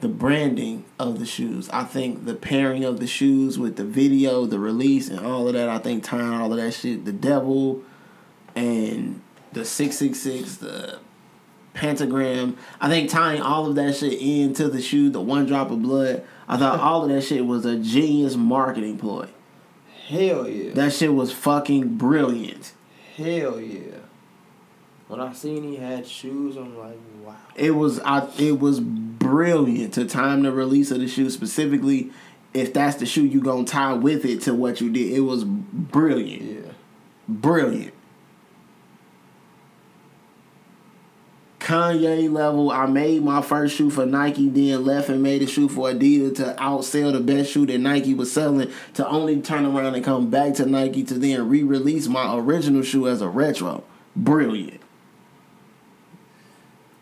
the branding of the shoes. I think the pairing of the shoes with the video, the release, and all of that. I think tying all of that shit, the devil and the six six six, the pentagram. I think tying all of that shit into the shoe, the one drop of blood. I thought all of that shit was a genius marketing ploy. Hell yeah. That shit was fucking brilliant. Hell yeah. When I seen he had shoes, I'm like, wow. It was I it was brilliant to time the release of the shoe specifically if that's the shoe you gonna tie with it to what you did. It was brilliant. Yeah. Brilliant. Kanye level, I made my first shoe for Nike, then left and made a shoe for Adidas to outsell the best shoe that Nike was selling, to only turn around and come back to Nike to then re release my original shoe as a retro. Brilliant.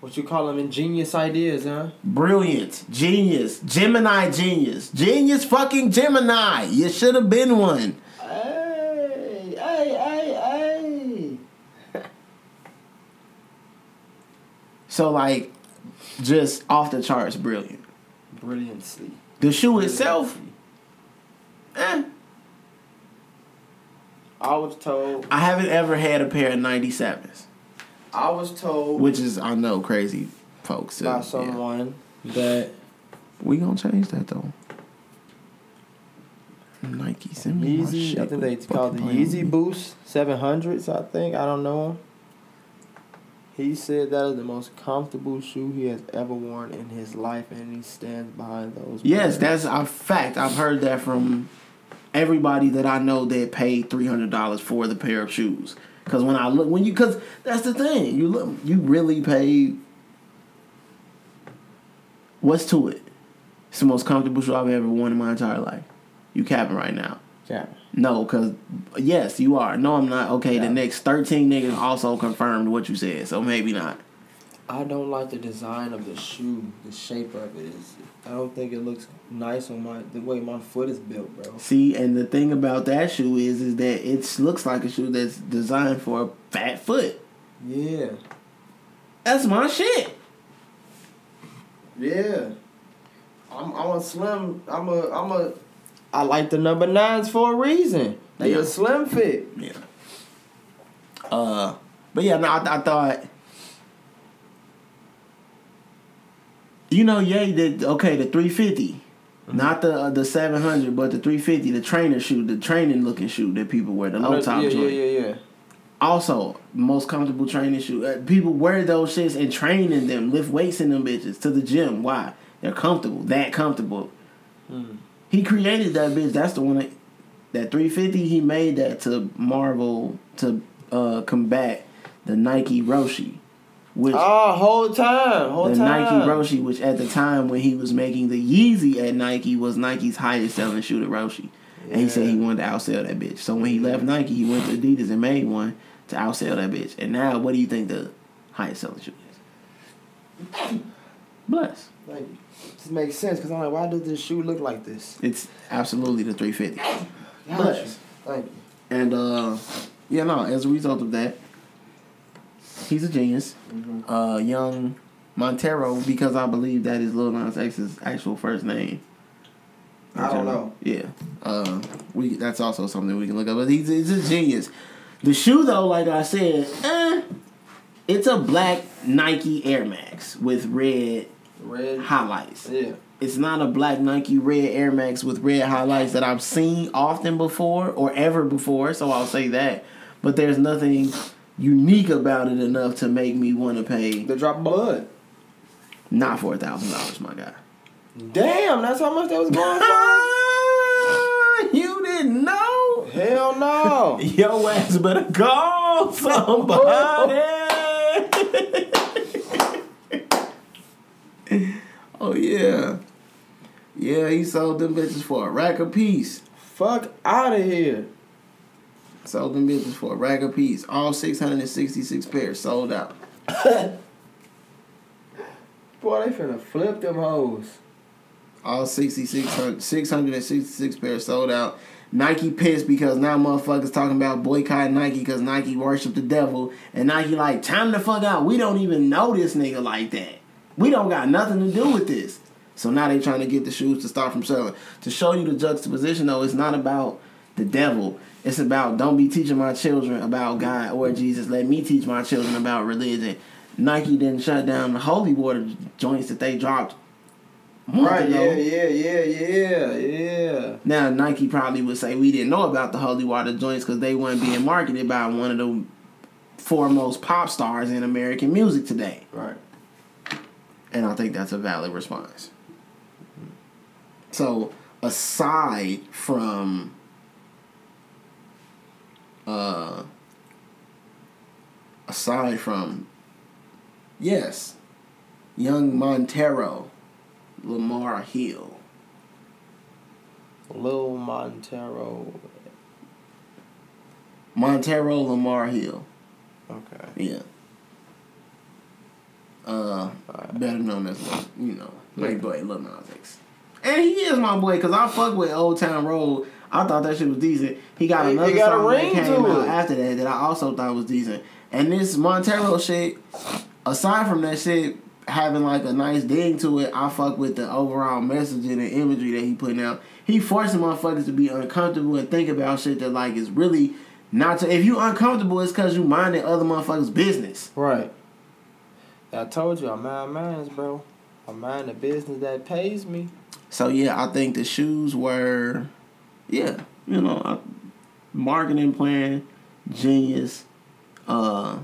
What you call them ingenious ideas, huh? Brilliant. Genius. Gemini genius. Genius fucking Gemini. You should have been one. Hey, hey, hey, hey. So, like, just off the charts, brilliant. Brilliantly. The shoe itself, eh. I was told. I haven't ever had a pair of 97s, I was told which is, I know, crazy folks. too. by Yeah. someone that We gonna change that, though. Nike, send me my Yeezy. shit. I think they called the Yeezy. Boost seven hundreds. I think I don't know. He said that is the most comfortable shoe he has ever worn in his life, and he stands behind those. Yes, words. that's a fact. I've heard that from everybody that I know that paid three hundred dollars for the pair of shoes. Because when I look, when you, because that's the thing, you look, you really paid. What's to it? It's the most comfortable shoe I've ever worn in my entire life. You capping right now? yeah. No, because yes, you are. No, I'm not. Okay, Yeah. the next thirteen niggas also confirmed what you said, so maybe not. I don't like the design of the shoe. The shape of it is. I don't think it looks nice on my the way my foot is built, bro. See, and the thing about that shoe is, is that it looks like a shoe that's designed for a fat foot. Yeah. That's my shit. Yeah. I'm I'm a slim. I'm a I'm a. I like the number nines for a reason. They Yeah. a slim fit. Yeah. Uh, but yeah, no, I, I thought. You know, Ye did okay. The three not the uh, the seven hundred, but the three fifty, the trainer shoe, the training looking shoe that people wear, the low top yeah, joint. yeah, yeah, yeah. Also, most comfortable training shoe. Uh, people wear those shits and train in them, lift weights in them bitches to the gym. Why? They're comfortable, that comfortable. Mm. He created that bitch. That's the one that, that 350. He made that to Marvel to uh, combat the Nike Roshe, which Oh, whole time, whole the time. Nike Roshe, which at the time when he was making the Yeezy at Nike was Nike's highest selling shoe to Roshe. And he said he wanted to outsell that bitch. So when he left Nike, he went to Adidas and made one to outsell that bitch. And now, what do you think the highest selling shoe is? Bless. Like, this makes sense because I'm like, why does this shoe look like this? It's absolutely the 350. Got Bless. Thank you. And uh, yeah, no. As a result of that, he's a genius. Mm-hmm. Uh, young Montero, because I believe that is Lil Nas X's actual first name. I don't know. Yeah, uh, we that's also something we can look up. But he's, he's a genius. The shoe, though, like I said, eh, it's a black Nike Air Max with red Red. highlights. Yeah. It's not a black Nike red Air Max with red highlights that I've seen often before or ever before, so I'll say that. But there's nothing unique about it enough to make me want to pay The drop of blood. not for a thousand dollars, my guy. Damn, that's how much they was going for? you didn't know? Hell no. Yo ass better call somebody. oh yeah. Yeah, he sold them bitches for a rack a piece. Fuck out of here. Sold them bitches for a rack a piece. All 666 pairs sold out. Boy, they finna flip them hoes. All 66, 666 pairs sold out. Nike pissed because now motherfuckers talking about boycotting Nike because Nike worship the devil. And Nike like, time the fuck out. We don't even know this nigga like that. We don't got nothing to do with this. So now they trying to get the shoes to start from selling. To show you the juxtaposition though, it's not about the devil. It's about don't be teaching my children about God or Jesus. Let me teach my children about religion. Nike didn't shut down the holy water joints that they dropped. Right, ago. yeah, yeah, yeah, yeah, yeah. Now Nike probably would say we didn't know about the holy water joints because they weren't being marketed by one of the foremost pop stars in American music today. Right. And I think that's a valid response. So aside from uh aside from yes, young Montero, Lamar Hill. Lil Montero. Montero Lamar Hill. Okay. Yeah. Uh, better known as you know my boy Lil Nas X, and he is my boy because I fuck with Old Town Road. I thought that shit was decent. He got It- another got song ring that came out after that that I also thought was decent. And this Montero shit, aside from that shit having like a nice ding to it, I fuck with the overall messaging and imagery that he putting out. He forcing motherfuckers to be uncomfortable and think about shit that like is really not to. If you uncomfortable, it's because you minding other motherfuckers' business. Right. I told you, I mind mines, bro. I mind the business that pays me. So yeah, I think the shoes were, yeah, you know, uh, marketing plan, genius. Uh,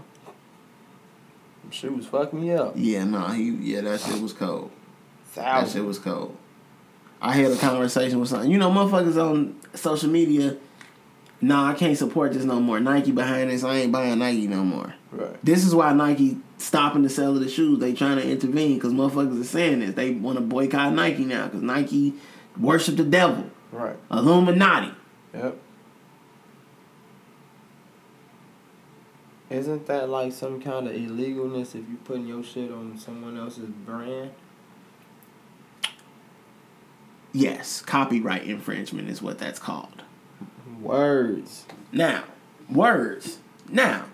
shoes fuck me up. yeah, no, he, yeah, that shit was cold. That shit was cold. I had a conversation with something. You know, motherfuckers on social media. Nah, I can't support this no more. Nike behind this. I ain't buying Nike no more. Right. This is why Nike stopping the sale of the shoes. They trying to intervene because motherfuckers are saying this. They want to boycott Nike now because Nike worship the devil, Right. Illuminati. Yep. Isn't that like some kind of illegalness if you putting your shit on someone else's brand? Yes, copyright infringement is what that's called. Words. Now, words. Now,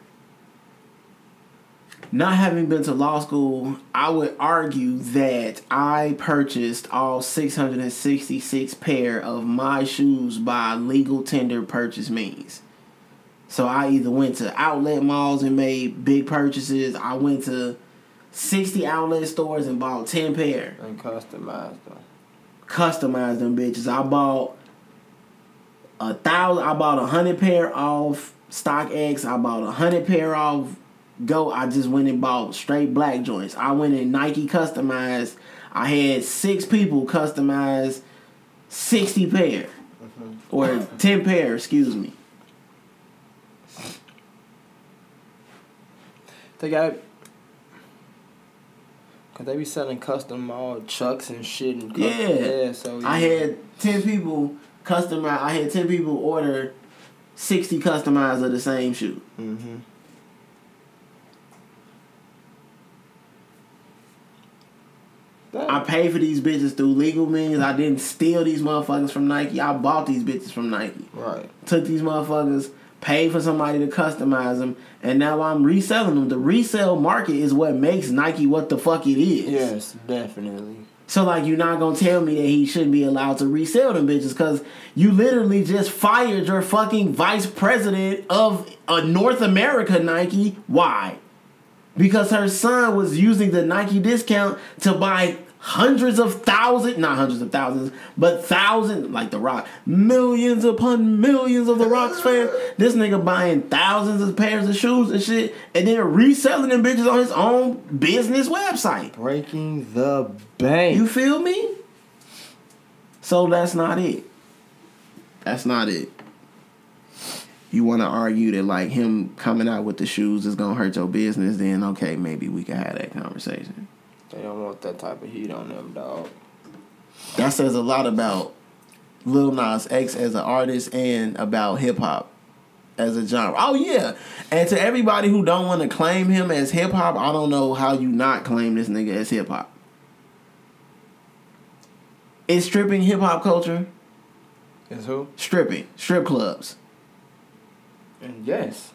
not having been to law school, I would argue that I purchased all 666 pair of my shoes by legal tender purchase means. So I either went to outlet malls and made big purchases. I went to 60 outlet stores and bought 10 pair. And customized them. Customized them bitches. I bought a thousand. I bought a hundred pair off StockX. I bought a hundred pair off Go. I just went and bought straight black joints. I went in Nike customized. I had six people customize sixty pair or ten pair. Excuse me. They got. Cause they be selling custom all chucks and shit and custom, Yeah. yeah. So yeah. I had ten people customize. I had ten people order sixty customized of the same shoe. Mm-hmm. I paid for these bitches through legal means. I didn't steal these motherfuckers from Nike. I bought these bitches from Nike. right. Took these motherfuckers, paid for somebody to customize them, and now I'm reselling them. The resale market is what makes Nike what the fuck it is. Yes, definitely. So like you're not gonna tell me that he shouldn't be allowed to resell them bitches because you literally just fired your fucking vice president of uh, North America Nike. Why? Because her son was using the Nike discount to buy hundreds of thousands, not hundreds of thousands, but thousands, like The Rock, millions upon millions of The Rock's fans. This nigga buying thousands of pairs of shoes and shit, and then reselling them bitches on his own business website. Breaking the bank. You feel me? So that's not it. That's not it. You want to argue that like him coming out with the shoes is gonna hurt your business? Then okay, maybe we can have that conversation. they don't want that type of heat on them, dog. That says a lot about Lil Nas X as an artist and about hip hop as a genre. Oh yeah, and to everybody who don't want to claim him as hip hop, I don't know how you not claim this nigga as hip hop. Is stripping hip hop culture? Is who? Stripping, strip clubs. And yes.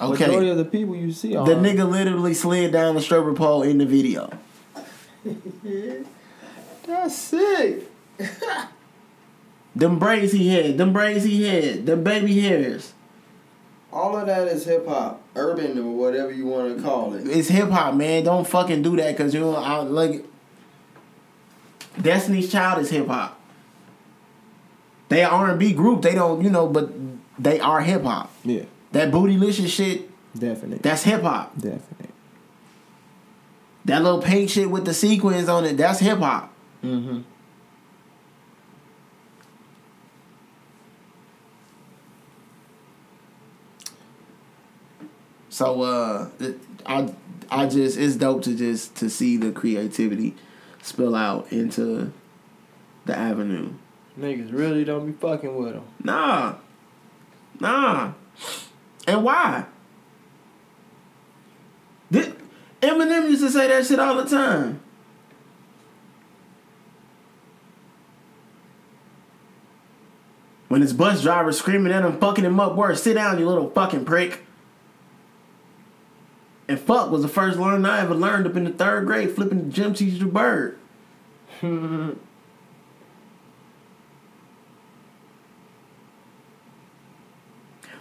Majority Okay, of the people you see are the nigga literally slid down the stripper pole in the video. That's sick. Them braids he had, them braids he had, them baby hairs. All of that is hip hop, urban or whatever you want to call it. It's hip hop, man. Don't fucking do that because you know I like. Destiny's Child is hip hop. They R and B group. They don't, you know, but they are hip hop. Yeah, That bootylicious shit. definitely. That's hip hop. definitely. That little pink shit with the sequins on it. That's hip hop. Mm-hmm. So uh, I I just it's dope to just to see the creativity spill out into the avenue. Niggas really don't be fucking with them. Nah, nah, and why? This, Eminem used to say that shit all the time. When his bus driver screaming at him, fucking him up worse. Sit down, you little fucking prick. And fuck was the first learn I ever learned up in the third grade, flipping the gym teacher bird.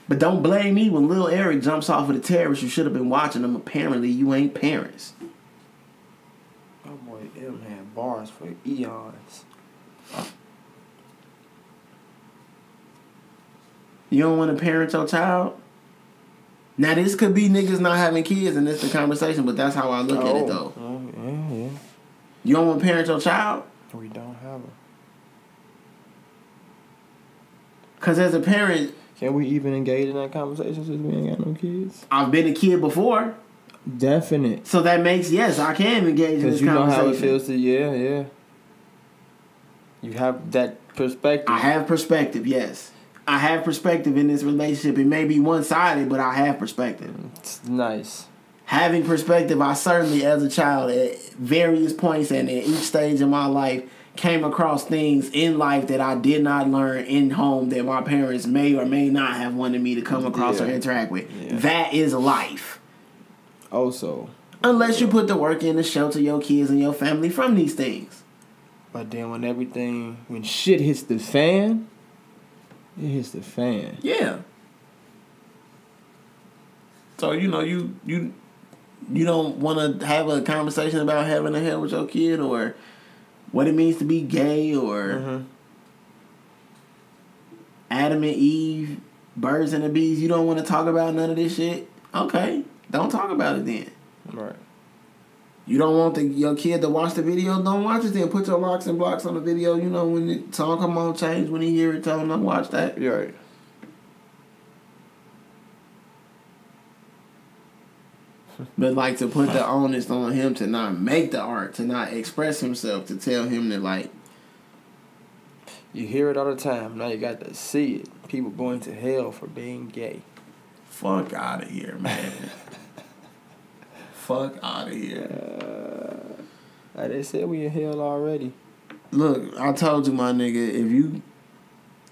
But don't blame me when Lil Eric jumps off of the terrace. You should have been watching him. Apparently, you ain't parents. My boy M had bars for eons. You don't want to parent your child? Now, this could be niggas not having kids and this the conversation, but that's how I look at it, oh, though. Oh, yeah, yeah. You don't want to parent your child? We don't have a. Because as a parent, Can we even engage in that conversation since we ain't got no kids? I've been a kid before. Definite. So that makes, yes, I can engage in this you know conversation. how it feels to, yeah, yeah. You have that perspective. I have perspective, yes. I have perspective in this relationship. It may be one sided, but I have perspective. It's nice. having perspective, I certainly, as a child, at various points and at each stage of my life, came across things in life that I did not learn in home that my parents may or may not have wanted me to come across or interact with. Yeah. That is life. Also, Unless you put the work in to shelter your kids and your family from these things. but then when everything, when shit hits the fan, it hits the fan. Yeah. So you know you you you don't want to have a conversation about having a hell with your kid or what it means to be gay or Mm-hmm. Adam and Eve, birds and the bees. You don't want to talk about none of this shit. Okay, don't talk about it then. Right. You don't want the, your kid to watch the video, don't watch it then. Put your locks and blocks on the video. You know when the song come on, change when he hear it, tell him to watch that. Right. But like to put the onus on him to not make the art, to not express himself, to tell him that like You hear it all the time. Now you got to see it. People going to hell for being gay. fuck out of here, man. fuck out of here. Like they said, we in hell already. Look, I told you, my nigga, if you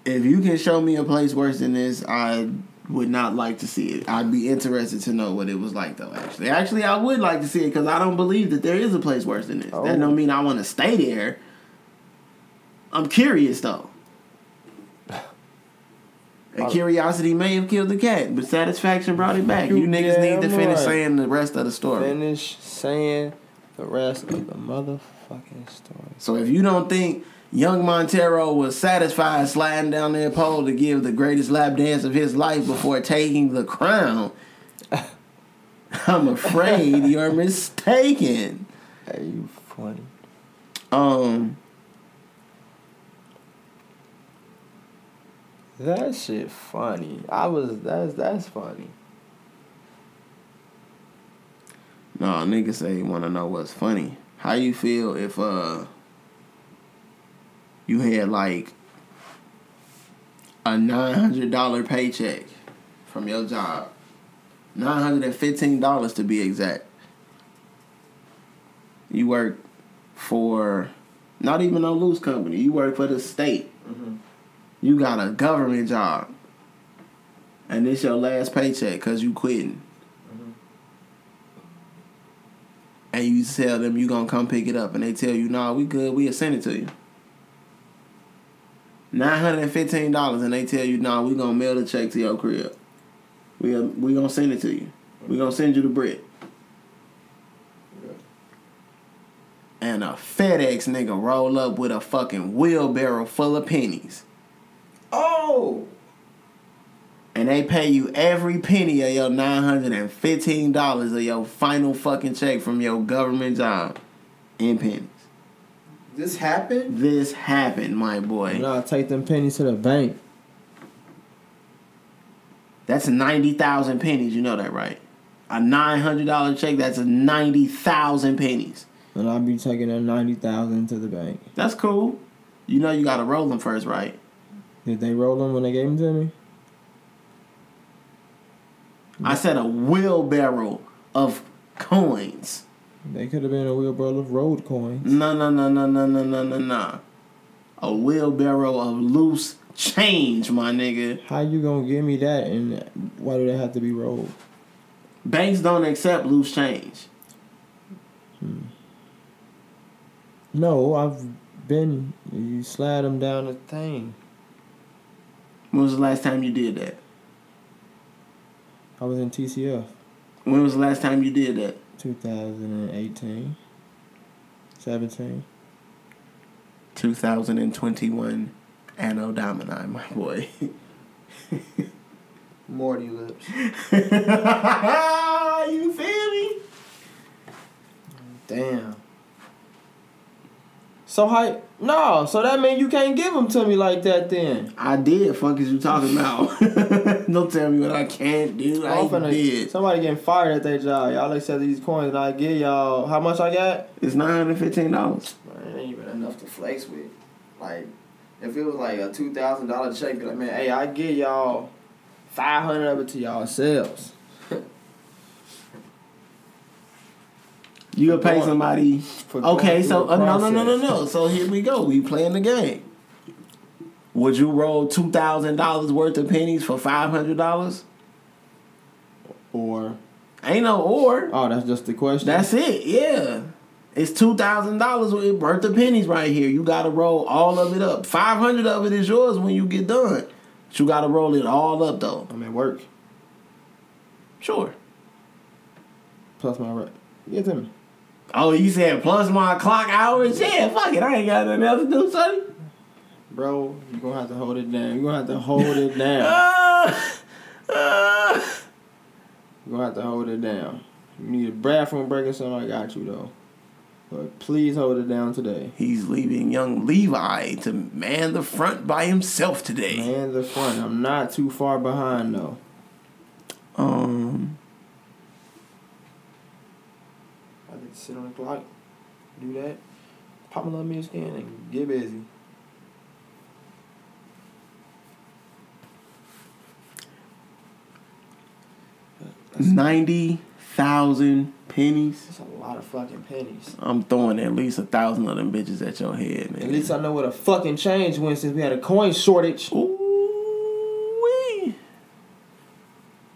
if you can show me a place worse than this, I would not like to see it. I'd be interested to know what it was like, though. Actually, actually, I would like to see it because I don't believe that there is a place worse than this. Oh. That don't oh. mean I want to stay there. I'm curious though. And Oh. curiosity may have killed the cat, but satisfaction brought it back. You niggas need to finish right. saying the rest of the story. Finish saying the rest of the motherfucking story. So if you don't think young Montero was satisfied sliding down that pole to give the greatest lap dance of his life before taking the crown, I'm afraid you're mistaken. Hey, you funny. Um, That shit funny. I was that's that's funny. no, niggas say to know what's funny. How you feel if uh you had like a nine hundred dollar paycheck from your job, nine hundred and fifteen dollars to be exact. You work for not even a loose company. You work for the state. Mm-hmm. You got a government job, and it's your last paycheck because you quitting. Mm-hmm. And you tell them you gonna come pick it up, and they tell you, "Nah, we good. We'll send it to you." Nine hundred and fifteen dollars, and they tell you, "Nah, we gonna mail the check to your crib. We we gonna send it to you. We gonna send you the bread." And a FedEx nigga roll up with a fucking wheelbarrow full of pennies. Oh, And they pay you every penny of your nine hundred and fifteen dollars of your final fucking check from your government job in pennies. This happened. This happened, my boy. You know, I take them pennies to the bank. That's ninety thousand pennies. You know that, right? A nine hundred dollar check. That's a ninety thousand pennies. And I'll be taking that ninety thousand to the bank. That's cool. You know you gotta roll them first, right? Did they roll them when they gave them to me? I said a wheelbarrow of coins. They could have been a wheelbarrow of road coins. No, no, no, no, no, no, no, no, no. A wheelbarrow of loose change, my nigga. How you gonna give me that and why do they have to be rolled? Banks don't accept loose change. Hmm. No, I've been. You slide them down the thing. When was the last time you did that? I was in TCF, When was the last time you did that? 2018, 17. 2021 Anno Domini, my boy. Morty lips. you feel me? Damn. So how? No, so that mean you can't give them to me like that then. I did. Fuck is you talking about? Don't tell me what I can't do. I I'm finna- did. Somebody getting fired at their job. Y'all accept these coins and I give y'all how much I got? It's nine hundred fifteen dollars. Man, ain't even enough to flex with. Like, if it was like a two thousand dollar check, be like, man, hey, I give y'all five hundred of it to y'all selves. You would pay somebody. For Okay, so uh, no, no, no, no, no. So here we go. We playing the game. Would you roll two thousand dollars worth of pennies for five hundred dollars? Or Ain't no or. oh, that's just the question. That's it. Yeah, it's two thousand dollars worth of pennies right here. You got to roll all of it up. Five hundred of it is yours when you get done. But you got to roll it all up though. I'm at work. Sure. Plus my rent. Get to me. Oh, you said plus my clock hours? Yeah, fuck it. I ain't got nothing else to do, sonny. Bro, you're gonna have to hold it down. you gonna have to hold it down. Ah! Ah! you gonna have to hold it down. You need a bathroom break or something, I got you though. But please hold it down today. He's leaving young Levi to man the front by himself today. Man, the front. I'm not too far behind though. Um, I need to sit on the clock, do that, pop my little music in, and get busy. ninety thousand pennies. That's a lot of fucking pennies. I'm throwing at least a thousand of them bitches at your head, man. At least I know what a fucking change went since we had a coin shortage. Ooh-wee.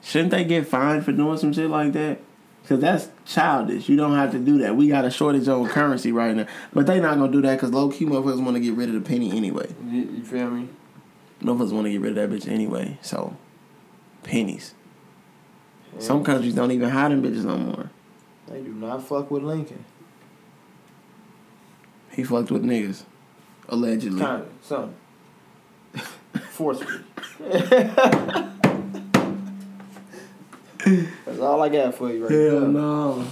Shouldn't they get fined for doing some shit like that? Cause that's childish. You don't have to do that. We got a shortage on currency right now, but they not gonna do that because low key motherfuckers want to get rid of the penny anyway. You, you feel me? Motherfuckers want to get rid of that bitch anyway. So, pennies. Some countries don't even hide them bitches no more. They do not fuck with Lincoln. He fucked with niggas, allegedly. Kind of, some. Forcefully. That's all I got for you right Hell now. no.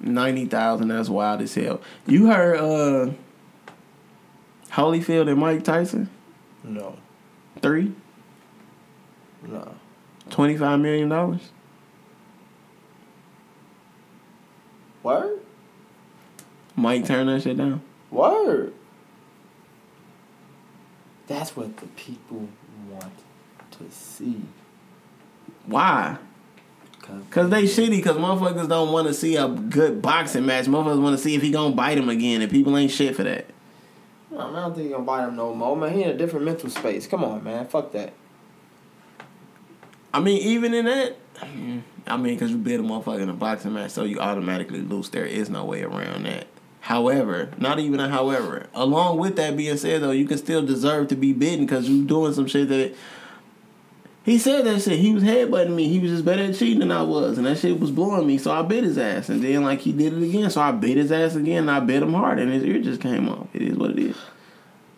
Ninety thousand. That's wild as hell. You heard uh, Holyfield and Mike Tyson No. three No. twenty five million dollars. Word? Mike turned that shit down. Word. That's what the people want to see. Why? Cause, Cause they shitty. Cause motherfuckers don't want to see a good boxing match. Motherfuckers want to see if he gonna bite him again, and people ain't shit for that. No, I don't think he gonna bite him no more, man. He in a different mental space. Come on, man. Fuck that. I mean, even in that, I mean, because you beat a motherfucker in a boxing match, so you automatically lose. There is no way around that. However, not even a however. Along with that being said, though, you can still deserve to be bitten because you doing some shit that. He said that shit. He was headbutting me. He was just better at cheating than I was, and that shit was blowing me. So I bit his ass, and then like he did it again. So I bit his ass again, and I bit him hard, and his ear just came off. It is what it is.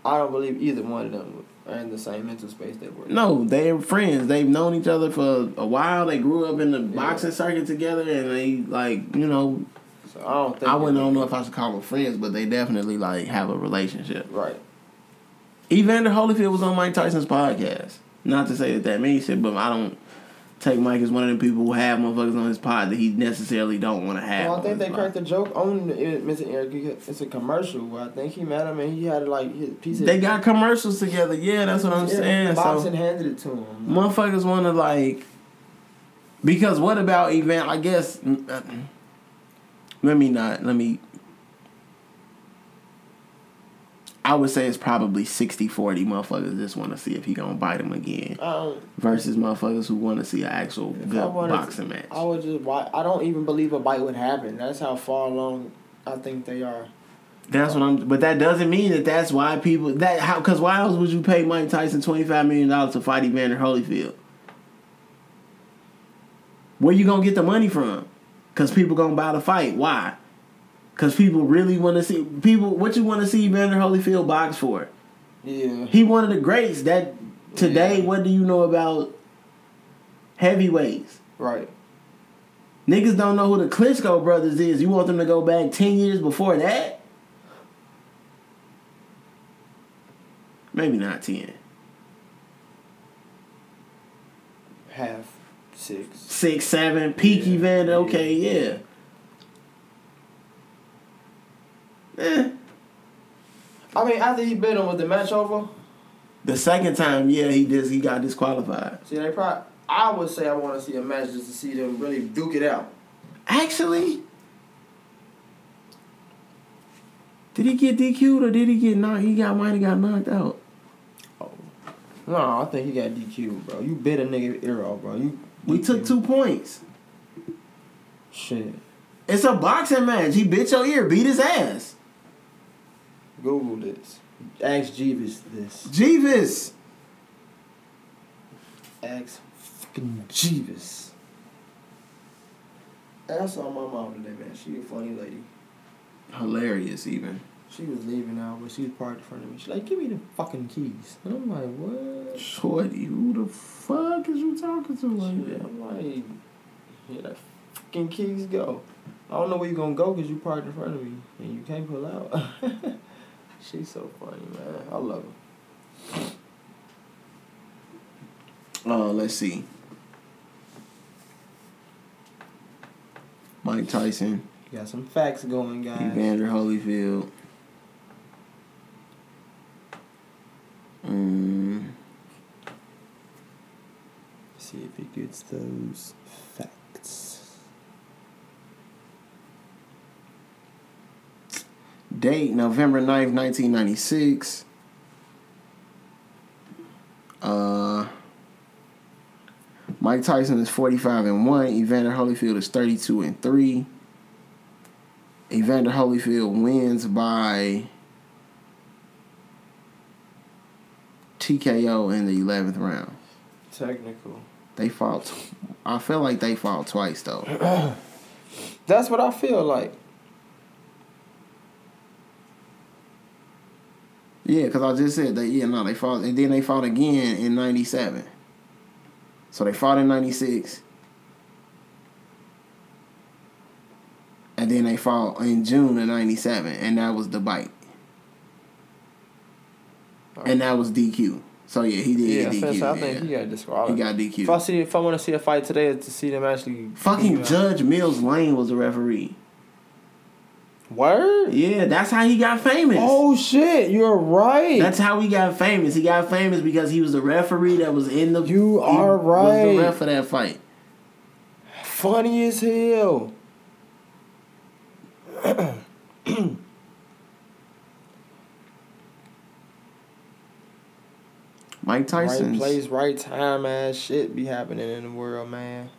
I don't believe either one of them are in the same mental space they were. No, they're friends. They've known each other for a while. They grew up in the boxing circuit together, and they like you know. So I don't think I wouldn't don't know if I should call them friends, but they definitely like have a relationship. Right. Evander Holyfield was on Mike Tyson's podcast. Not to say that that means shit, but I don't take Mike as one of the people who have motherfuckers on his pod that he necessarily don't want to have. Well, I think they cracked the joke on it, Mr. Eric. It's a commercial. I think he met him and he had like his piece. They got commercials together. Yeah, that's what I'm Yeah, saying. Boxing So handed it to him. motherfuckers want to like because what about event? I guess uh, let me not let me. I would say it's probably 60-40 motherfuckers just want to see if he gonna bite him again don't. versus motherfuckers who want to see an actual good wanted boxing match. I would just. I don't even believe a bite would happen. That's how far along I think they are. That's what I'm. But that doesn't mean that that's why people that how because why else would you pay Mike Tyson twenty five million dollars to fight Evander Holyfield? Where you gonna get the money from? Cause people gonna buy the fight. Why? Cause people really want to see people. What you want to see Evander Holyfield box for? Yeah. He one of the greats. That today, Yeah. what do you know about heavyweights? Right. Niggas don't know who the Klitschko brothers is. You want them to go back ten years before that? Maybe not ten. Half six. Six, seven, peak Yeah. event. Okay, yeah. Eh. I mean, after he bit him with the match over, The second time, yeah, he just he got disqualified. see, they probably. I would say I want to see a match just to see them really duke it out. Actually, did he get DQ'd or did he get knocked? He got might have got knocked out. No, I think he got DQ, bro. You bit a nigga ear off, bro. You. We took two points. Shit. It's a boxing match. He bit your ear, beat his ass. Google this. Ask Jeeves this. Jeeves. Ask fucking Jeeves. And I saw my mom today, man. She a funny lady. Hilarious, even. She was leaving out, but she was parked in front of me. She's like, "Give me the fucking keys," and I'm like, "What?" Shorty, who the fuck is you talking to like that? I'm like, "Yeah, the fucking keys go." I don't know where you gonna go because you parked in front of me and you can't pull out. She's so funny, man. I love her. Uh, let's see. Mike Tyson, You got some facts going, guys. Evander Holyfield. Mm, See if he gets those facts. Date November 9th, 1996. Uh, Mike Tyson is 45 and 1. Evander Holyfield is 32 and 3. Evander Holyfield wins by TKO in the 11th round. Technical. They fought. I feel like they fought twice though. That's what I feel like. Yeah, because I just said that. Yeah, no, they fought, and then they fought again in '97. So they fought in '96, and then they fought in June of '97, and that was the bite, and that was DQ. So yeah, he did Yeah, get DQ. so I yeah. think he got disqualified. He got DQ. If I see, if I want to see a fight today, to see them actually. Fucking Judge Mills Lane was the referee. Word. Yeah, that's how he got famous. Oh shit! You're right. That's how he got famous. He got famous because he was the referee that was in the. You are Was the ref of that fight. funny as hell. Mike Tyson. Right place, right time, ass shit be happening in the world, man.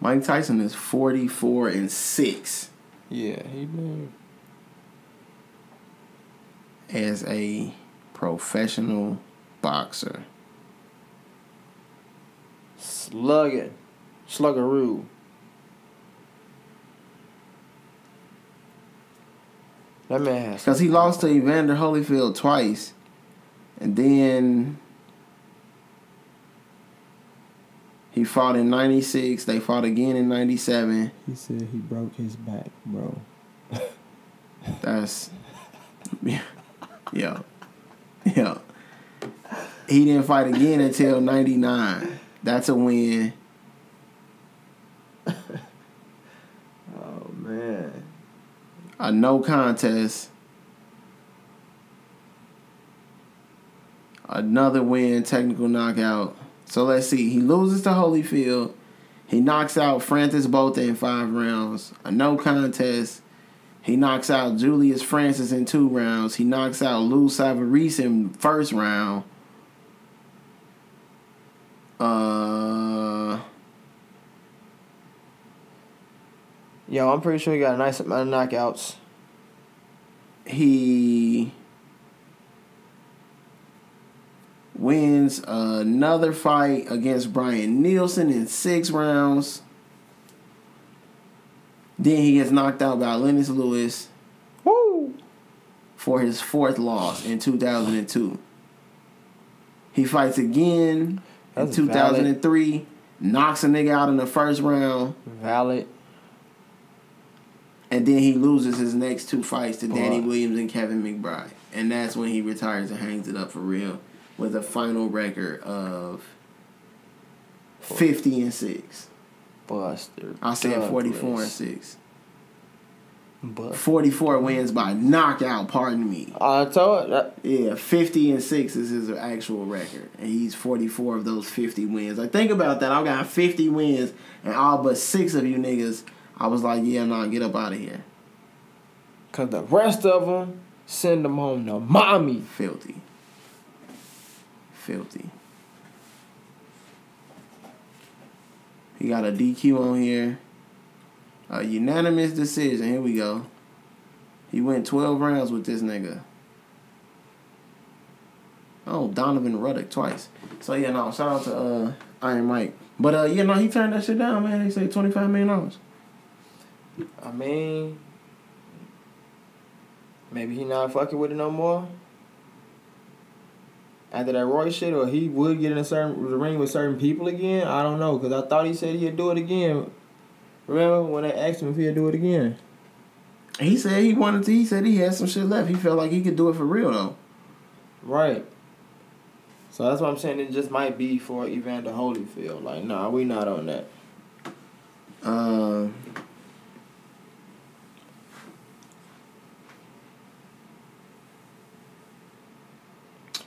Mike Tyson is forty four and six Yeah, he been. as a professional boxer. Slugging. Sluggeroo. That man has. Because he lost to Evander Holyfield twice, and then he fought in '96. They fought again in '97. He said he broke his back, bro. That's yeah, yeah, yeah. He didn't fight again until '99. That's a win. Oh, man. A no contest. Another win, technical knockout. So let's see. He loses to Holyfield. He knocks out Francis Botha in five rounds. A no contest. He knocks out Julius Francis in two rounds. He knocks out Lou Savarese in first round. Uh, Yo, I'm pretty sure he got a nice amount of knockouts. he wins another fight against Brian Nielsen in six rounds. Then he gets knocked out by Lennox Lewis Woo! for his fourth loss in 2002. He fights again That's in 2003, knocks a nigga out in the first round, Valid. and then he loses his next two fights to Danny Boy. Williams and Kevin McBride. And that's when he retires and hangs it up for real with a final record of 50 and 6. Buster. I said 44 and 6. Buster. 44 wins by knockout, pardon me. I told that. Yeah, 50 and 6 is his actual record. And he's 44 of those 50 wins. Like, think about that. I got 50 wins, and all but six of you niggas, I was like, yeah, nah, get up out of here. Cause the rest of them send them home to mommy. Filthy. Filthy. He got a DQ on here. A unanimous decision. Here we go. He went 12 rounds with this nigga. Oh, Donovan Ruddock twice. So yeah, no, shout out to uh Iron Mike. But uh yeah, no, he turned that shit down, man. They say twenty five million dollars. I mean, Maybe he not fucking with it no more. After that Roy shit, or he would get in a certain the ring with certain people again. I don't know, cause I thought he said he'd do it again. Remember when they asked him if he'd do it again? He said he wanted to. He said he had some shit left. He felt like he could do it for real though. Right. So that's what I'm saying. It just might be for Evander Holyfield. Like, nah, we not on that. Uh,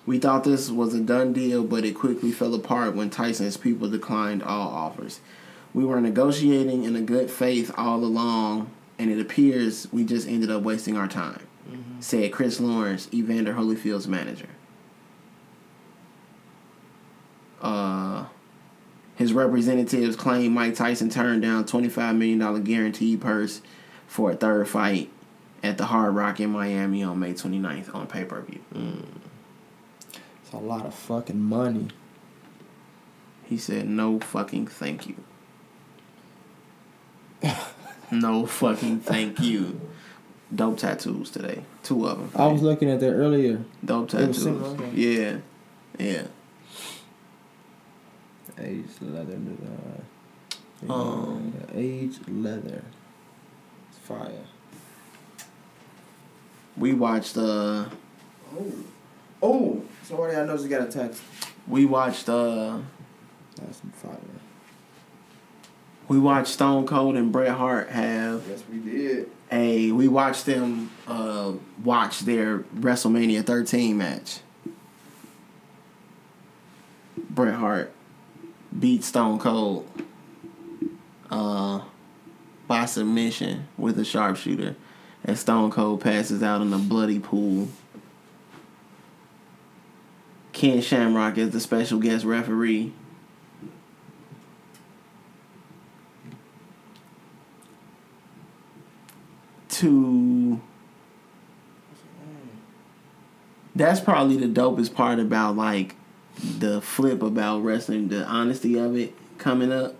we thought this was a done deal, but it quickly fell apart when Tyson's people declined all offers. We were negotiating in a good faith all along, and it appears we just ended up wasting our time, said Chris Lawrence, Evander Holyfield's manager. Uh, his representatives claim Mike Tyson turned down $25 million guaranteed purse for a third fight at the Hard Rock in Miami on May 29th on pay per view. It's a lot of fucking money. He said, No fucking thank you. no fucking thank you. Dope tattoos today. Two of them. I was looking at that earlier. Dope tattoos. okay. Yeah. Yeah. Age leather design. Um. aged leather. It's fire. We watched uh Oh. Oh. Somebody I know just got a text. we watched uh That's some fire. we watched Stone Cold and Bret Hart have Yes, we did. a we watched them uh watch their WrestleMania 13 match. Bret Hart beat Stone Cold uh by submission with a sharpshooter and Stone Cold passes out in a bloody pool. Ken Shamrock is the special guest referee. to that's probably the dopest part about like the flip about wrestling the honesty of it coming up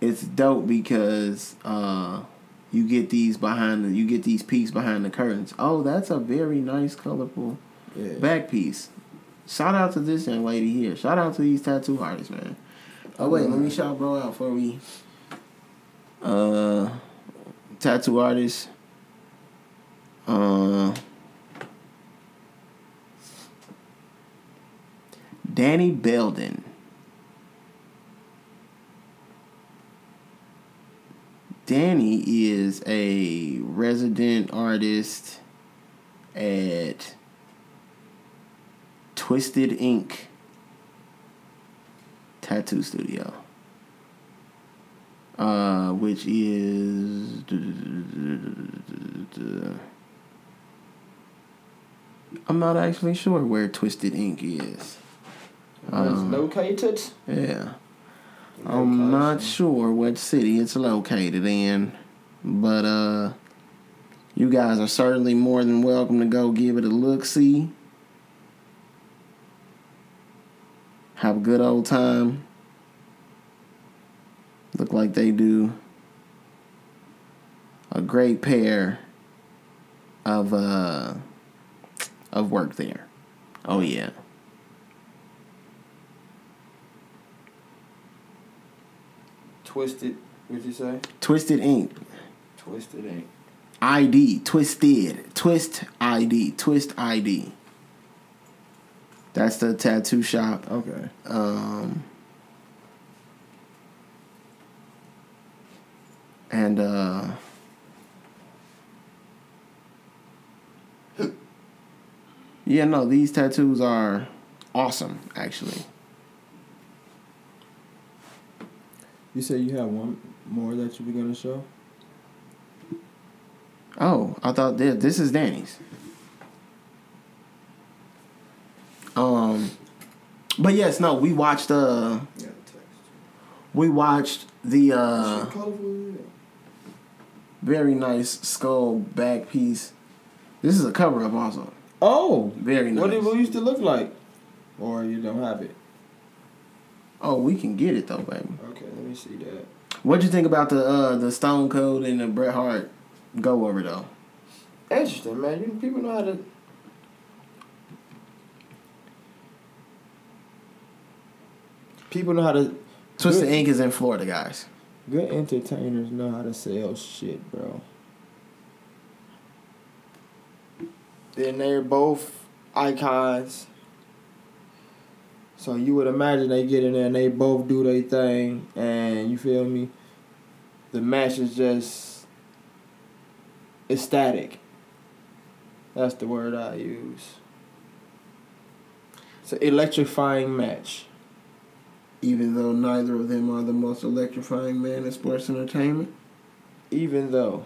it's dope because uh you get these behind the you get these peeks behind the curtains oh that's a very nice colorful Yeah. back piece shout out to this young lady here shout out to these tattoo artists man oh wait let me shout bro out before we uh tattoo artist. Uh, Danny Belden. Danny is a resident artist at Twisted Ink Tattoo Studio uh, which is I'm not actually sure where Twisted Ink is. It's Um, located. Yeah, I'm not sure what city it's located in, but uh, you guys are certainly more than welcome to go give it a look. See, have a good old time. Look like they do a great pair of uh of work there. Oh yeah. Twisted. What'd you say? Twisted Ink. Twisted ink. ID. Twisted. Twist ID. Twist ID. That's the tattoo shop. Okay. Um and uh Yeah, no, these tattoos are awesome actually. You said you have one more that you were gonna show. Oh, I thought this, this is Danny's. Um, but yes, no, we watched uh, we watched the uh, Shit colorful, yeah. very nice skull back piece. This is a cover up also. Oh. Very nice. What did it used to look like? Or you don't have it? oh, we can get it though, baby. Okay, let me see that. What'd you think about the uh the Stone Cold and the Bret Hart go over though? Interesting, man. You people know how to. People know how to. Twisted good, Ink is in Florida, guys. Good entertainers know how to sell shit, bro. Then they're both icons. So you would imagine they get in there and they both do their thing, and you feel me? The match is just ecstatic. That's the word I use. It's an electrifying match. Even though neither of them are the most electrifying man in sports entertainment. Even though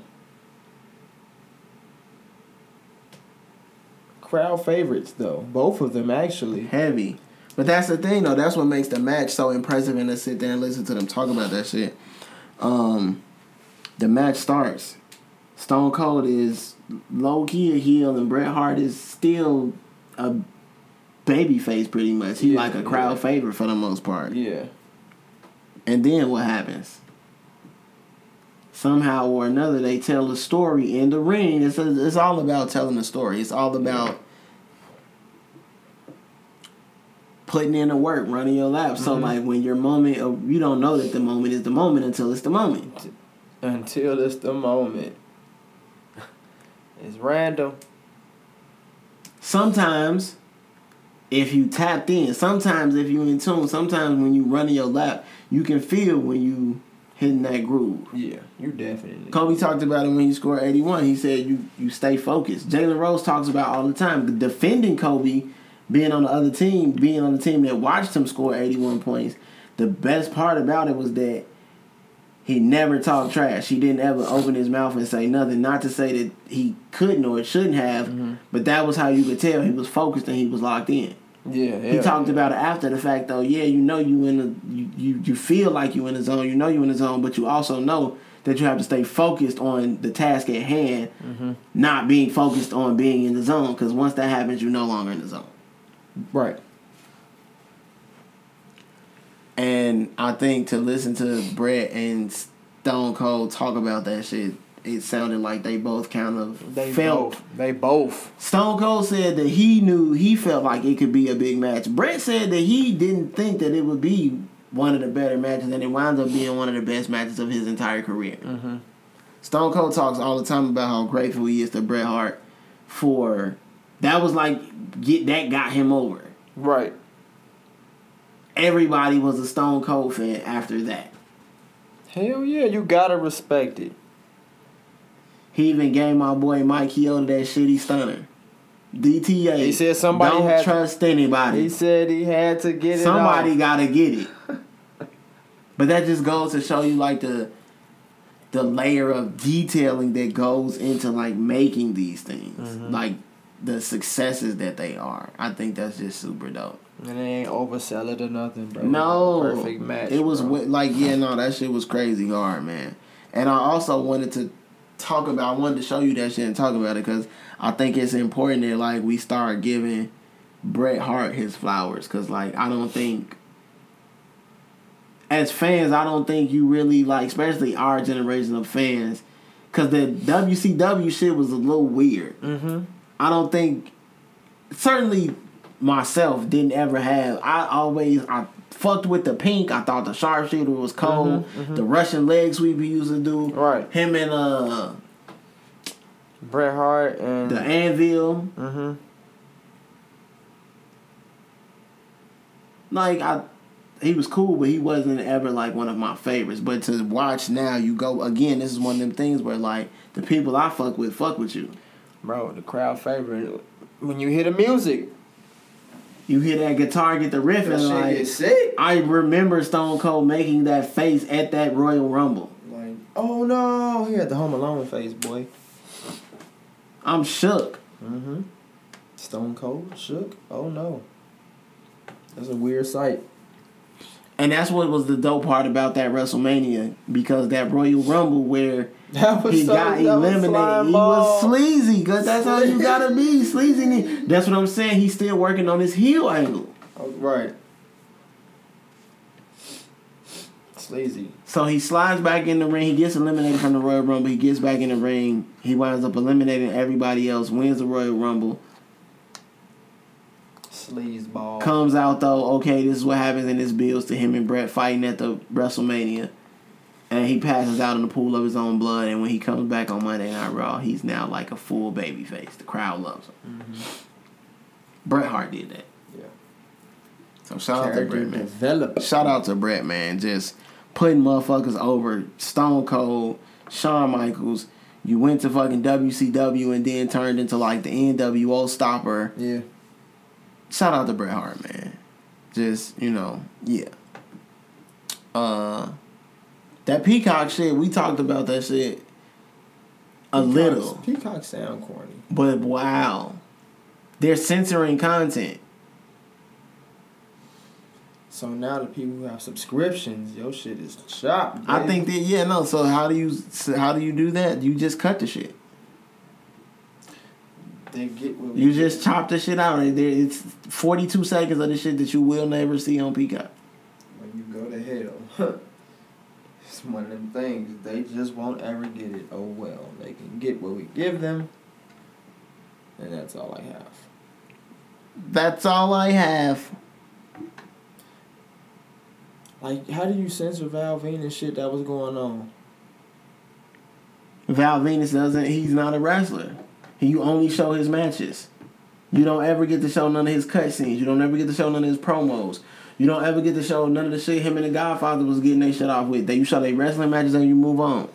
crowd favorites though, both of them actually. Heavy. But that's the thing though, that's what makes the match so impressive and to sit there and listen to them talk about that shit. Um the match starts. Stone Cold is low key a heel and Bret Hart is still a baby face pretty much. He Yeah, like a crowd yeah. favorite for the most part. Yeah. And then what happens? Somehow or another, they tell a story in the ring. It's it's all about telling a story. It's all about putting in the work, running your lap. So Mhm. like when your moment, of, you don't know that the moment is the moment until it's the moment. Until it's the moment. It's random. Sometimes, if you tapped in, sometimes if you're in tune, sometimes when you running your lap, you can feel when you hitting that groove. Yeah, you definitely. Kobe talked about it when he scored 81. He said you you stay focused. Jalen Rose talks about all the time defending Kobe, being on the other team, being on the team that watched him score 81 points. The best part about it was that he never talked trash. He didn't ever open his mouth and say nothing. Not to say that he couldn't or shouldn't have, Mhm. but that was how you could tell he was focused and he was locked in. Yeah, He yeah. talked about it after the fact though. Yeah, you know you in the you, you you feel like you in the zone. You know you in the zone, but you also know that you have to stay focused on the task at hand, Mm-hmm. not being focused on being in the zone. Because once that happens, you're no longer in the zone. Right. And I think to listen to Bret and Stone Cold talk about that shit, it sounded like they both kind of They felt. both. They both. Stone Cold said that he knew he felt like it could be a big match. Bret said that he didn't think that it would be one of the better matches, and it winds up being one of the best matches of his entire career. Mm-hmm. Stone Cold talks all the time about how grateful he is to Bret Hart for that was like get that got him over. Right. Everybody was a Stone Cold fan after that. Hell yeah, you gotta respect it. He even gave my boy Mike Chioda that shitty stunner. DTA. He said somebody don't trust anybody. He said he had to get it. Somebody gotta get it. but that just goes to show you like the the layer of detailing that goes into like making these things. Mhm. Like the successes that they are. I think that's just super dope. And they ain't oversell it or nothing, bro. No, Perfect match. It was bro. like yeah, no, that shit was crazy hard, man. And I also wanted to talk about. I wanted to show you that shit and talk about it because I think it's important that like we start giving Bret Hart his flowers because like I don't think. As fans, I don't think you really like, especially our generation of fans, because the WCW shit was a little weird. Mm-hmm. I don't think certainly myself didn't ever have I always I fucked with the pink. I thought the sharpshooter was cold. Mhm, mhm. The Russian leg sweep we used to do. Right. Him and uh Bret Hart and. the anvil. mm-hmm. Like I he was cool, but he wasn't ever like one of my favorites. But to watch now, you go again. This is one of them things where like the people I fuck with fuck with you. Bro, the crowd favorite. When you hear the music, You hear that guitar get the riff that and like. I remember Stone Cold making that face at that Royal Rumble. Like, oh no, he had the Home Alone face, boy. I'm shook. Mm-hmm. Stone Cold shook. Oh no. That's a weird sight. And that's what was the dope part about that WrestleMania because that Royal Rumble where That was he so, got was eliminated, slime he was sleazy because that's how you gotta be sleazy. That's what I'm saying. He's still working on his heel angle. Oh, right. Sleazy. So he slides back in the ring. He gets eliminated from the Royal Rumble. He gets back in the ring. He winds up eliminating everybody else. Wins the Royal Rumble. Sleaze ball. Comes out though. Okay, this is what happens, and this builds to him and Bret fighting at the WrestleMania. And he passes out in the pool of his own blood. And when he comes back on Monday Night Raw, he's now like a full baby face. The crowd loves him. Bret Hart did that. Yeah. So shout out to Character Bret, man. development. Shout out to Bret, man. Just putting motherfuckers over. Stone Cold, Shawn Michaels. You went to fucking WCW and then turned into like the NWO stopper. Yeah. Shout out to Bret Hart, man. Just, you know, yeah. Uh that Peacock shit, we talked about that shit a little. Peacock sound corny. But wow. They're censoring content. So now the people who have subscriptions, your shit is chopped. I think that yeah, no. So how do you so how do you do that? You just cut the shit. they get You get. just chop the shit out. There, it's forty two seconds of the shit that you will never see on Peacock. when you go to hell. one of them things. They just won't ever get it. Oh well, they can get what we give them, and that's all I have. That's all I have. Like, how do you censor Val Venis shit that was going on? Val Venis doesn't. He's not a wrestler. He only show his matches. You don't ever get to show none of his cutscenes. You don't ever get to show none of his promos. You don't ever get to show none of the shit him and the Godfather was getting their shit off with. They you show their wrestling matches and you move on.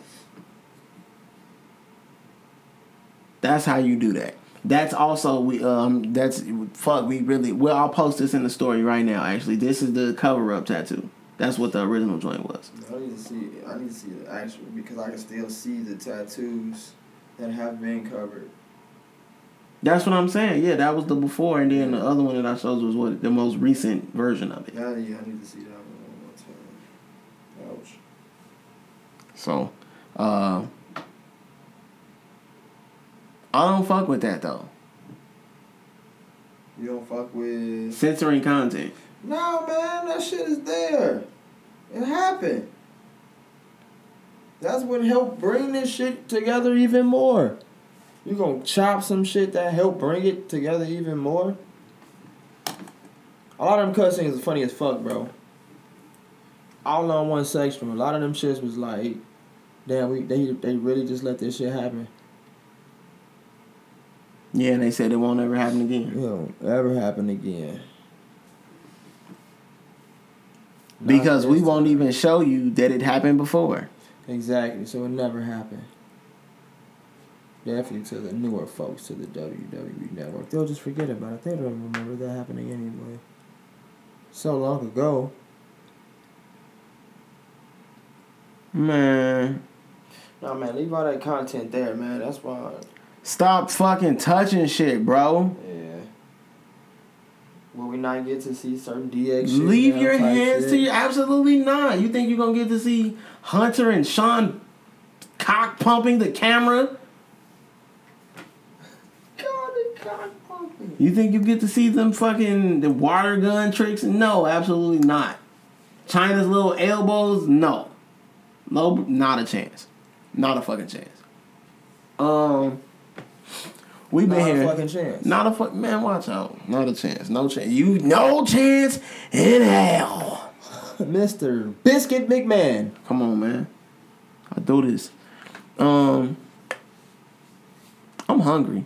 That's how you do that. That's also we um that's fuck we really well I'll post this in the story right now actually. This is the cover up tattoo. That's what the original joint was. I need to see. I need to see the actual because I can still see the tattoos that have been covered. That's what I'm saying. Yeah, that was the before, and then the other one that I showed was what the most recent version of it. Yeah, yeah, I need to see that one one more time. Ouch. So, uh, I don't fuck with that though. You don't fuck with. Censoring content. No, man, that shit is there. It happened. That's what helped bring this shit together even more. You gonna chop some shit that help bring it together even more? A lot of them cutscenes is funny as fuck, bro. All on one section. A lot of them shits was like, damn, we they they really just let this shit happen. Yeah, and they said it won't ever happen again It won't ever happen again. Because we won't even show you that it happened before. Exactly. So it never happened. Definitely to the newer folks to the WWE network. They'll just forget about it. They don't remember that happening anyway. So long ago. Man, No man, leave all that content there, man. That's why stop fucking touching shit, bro. Yeah. Will we not get to see certain DX shit? Leave your hands shit? to you. absolutely not. You think you're gonna get to see Hunter and Shawn cock pumping the camera? God, it cock pumping. You think you get to see them fucking the water gun tricks? No, absolutely not. Chyna's little elbows? No. No, not a chance. Not a fucking chance. Um, we've been Not a fucking chance. Not a fuck man. Watch out. Not a chance. No chance. You no chance in hell. Mr. Biscuit McMahon. Come on, man. I do this. Um, I'm hungry.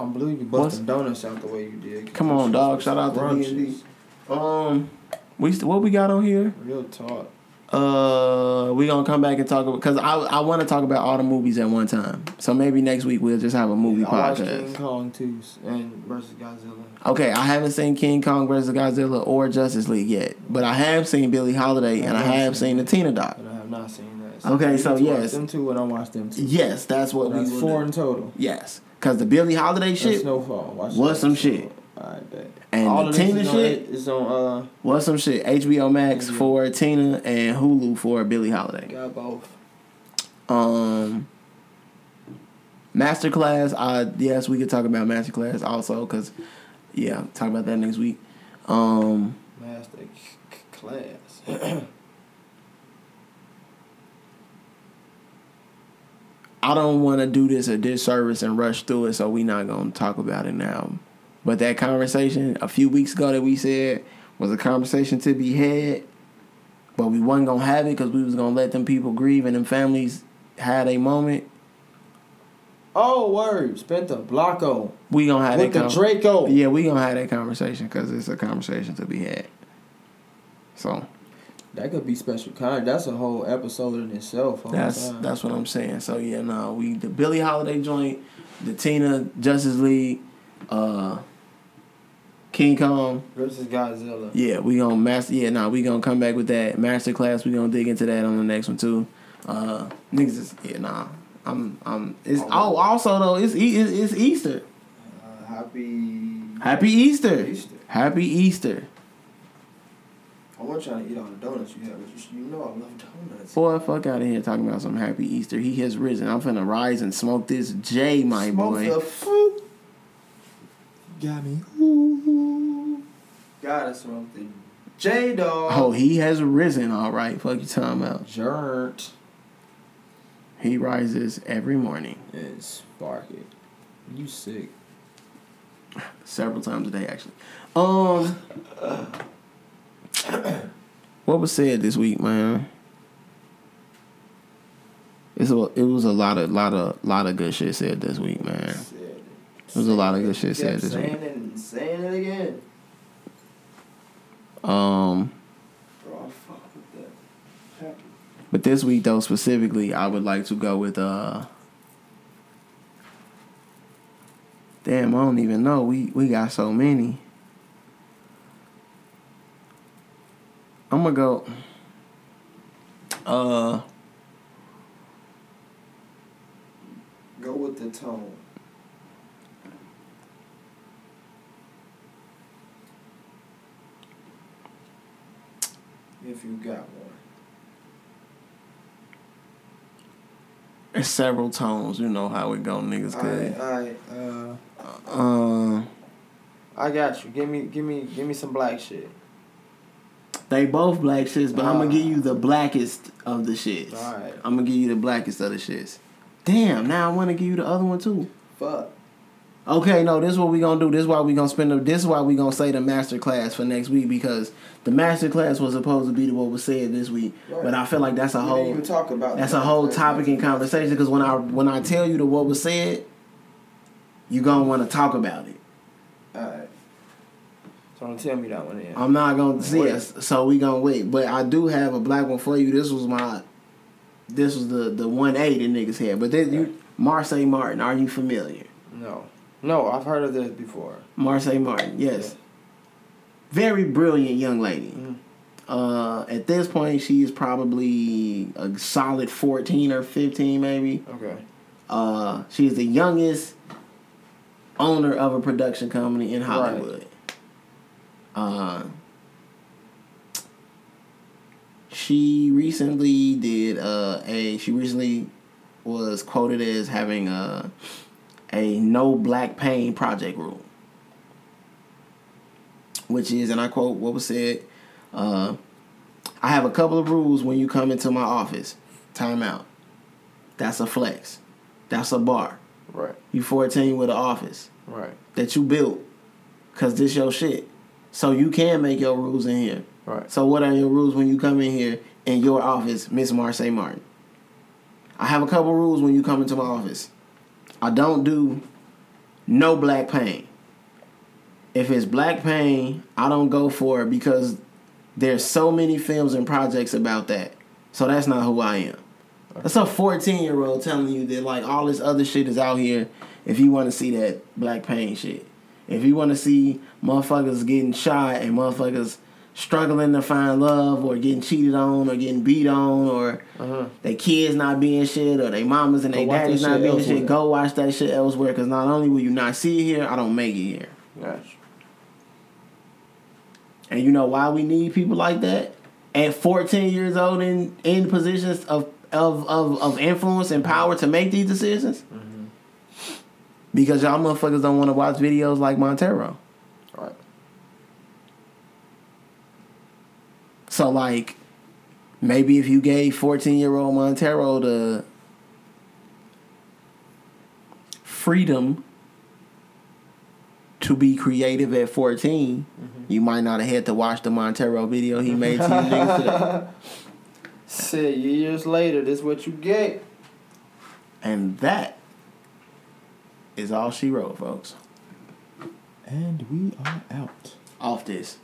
I'm blue you busting donuts out the way you did. Come on, dog. Shout out to Brunches. D&D. Um, we st- what we got on here? Real talk. Uh, we gonna come back and talk about because I I want to talk about all the movies at one time. So maybe next week we'll just have a movie I watched King podcast. Kong 2 and versus Godzilla. Okay, I haven't seen King Kong versus Godzilla or Justice League yet, but I have seen Billie Holiday and I have seen the Tina doc. But I have not seen that. Okay, so get to watch yes. them two and I watched them two. Yes, that's what That's we will four do. in total. Yes, because the Billie Holiday shit Snowfall. Watch was some shit. Alright. And All the Tina is on- shit? is on uh was some shit. HBO Max for Tina and Hulu for Billie Holiday. got both. Um, Masterclass. Uh, yes, we could talk about Masterclass also because, yeah, talk about that next week. Um, Master I don't want to do this a disservice and rush through it, so we not gonna talk about it now. But that conversation a few weeks ago that we said was a conversation to be had, but we wasn't gonna have it because we was gonna let them people grieve and them families had a moment. Oh, word. Spent the Blocko. We gonna have With that the con- Draco. Yeah, we gonna have that conversation because it's a conversation to be had. So That could be special kind. That's a whole episode in itself. that's time. that's what I'm saying. So yeah, no, we the Billie Holiday joint, the Tina Justice League, uh, King Kong. versus Godzilla. Yeah, we gonna master. Yeah, nah, we gonna come back with that master class. We gonna dig into that on the next one too. Uh, niggas is yeah, nah. I'm I'm. It's oh also though it's it's, it's Easter. Uh, happy. Happy Easter. Easter. Happy Easter. I wasn't trying to eat all the donuts you have, but you, you know I love donuts. Boy, fuck out of here talking about some happy Easter. He has risen. I'm finna rise and smoke this J, my Smoke boy. the food. Got me. Ooh. Gotta smoke the J dog. Oh, he has risen. All right, fuck you talking about. Jerk. He rises every morning, And spark it. You sick. several times a day actually. Um, what was said this week, man? It's a, it was a lot of lot of lot of good shit said this week, man. It. was a lot of good shit said this saying week. it saying it again. Um, Bro, I fuck with that. But this week though specifically, I would like to go with uh. Damn, I don't even know. We we got so many. I'm gonna go. Uh, Go with the tone. If you got one. there's several tones. You know how it go, niggas. Good. Alright, alright, uh Um, I got you. Give me give me give me some black shit. They both black shits, but I'm gonna give you the blackest of the shits. Alright. I'm gonna give you the blackest of the shits. Damn, now I want to give you the other one too. Fuck. Okay, no, this is what we gonna do. This is why we gonna spend. The, this is why we gonna say the master class for next week because the master class was supposed to be the what was said this week, Right. but I feel like that's a We whole even talk about that's a whole topic in conversation. Because when I when I tell you the what was said, you gonna want to talk about it. Alright. So don't tell me that one then. I'm not gonna see us, so we gonna wait. But I do have a black one for you. This was my, this was the the one A that niggas had. But then you Marsai Martin, are you familiar? no. No, I've heard of this before. Marsai Martin, yes. Very brilliant young lady. Mhm. Uh, at this point, she is probably a solid 14 or 15, maybe. Okay. Uh, she is the youngest owner of a production company in Hollywood. Uh, she recently did uh, a. She recently was quoted as having a a no black pain project rule, which is, and I quote what was said. Uh, I have a couple of rules when you come into my office. Time out. That's a flex. That's a bar. Right. You 14 with an office Right. that you built. Cause this your shit. So you can make your rules in here. Right. So what are your rules when you come in here in your office, Miss Marsai Martin? I have a couple rules when you come into my office. I don't do no black pain. If it's black pain, I don't go for it because there's so many films and projects about that. So that's not who I am. That's a 14 year old telling you that like all this other shit is out here if you want to see that black pain shit. If you want to see motherfuckers getting shot and motherfuckers struggling to find love or getting cheated on or getting beat on or Uh-huh. their kids not being shit or their mamas and their daddies not being elsewhere. shit, go watch that shit elsewhere because not only will you not see it here, I don't make it here. And you know why we need people like that? At 14 years old in in positions of of of, of influence and power to make these decisions? because y'all motherfuckers don't want to watch videos like Montero. right? So like, maybe if you gave fourteen year old Montero the freedom to be creative at 14, mm-hmm. you might not have had to watch the Montero video he made to you niggas today. Shit, years later, this what you get. And that is all she wrote, folks. And we are out. Off this.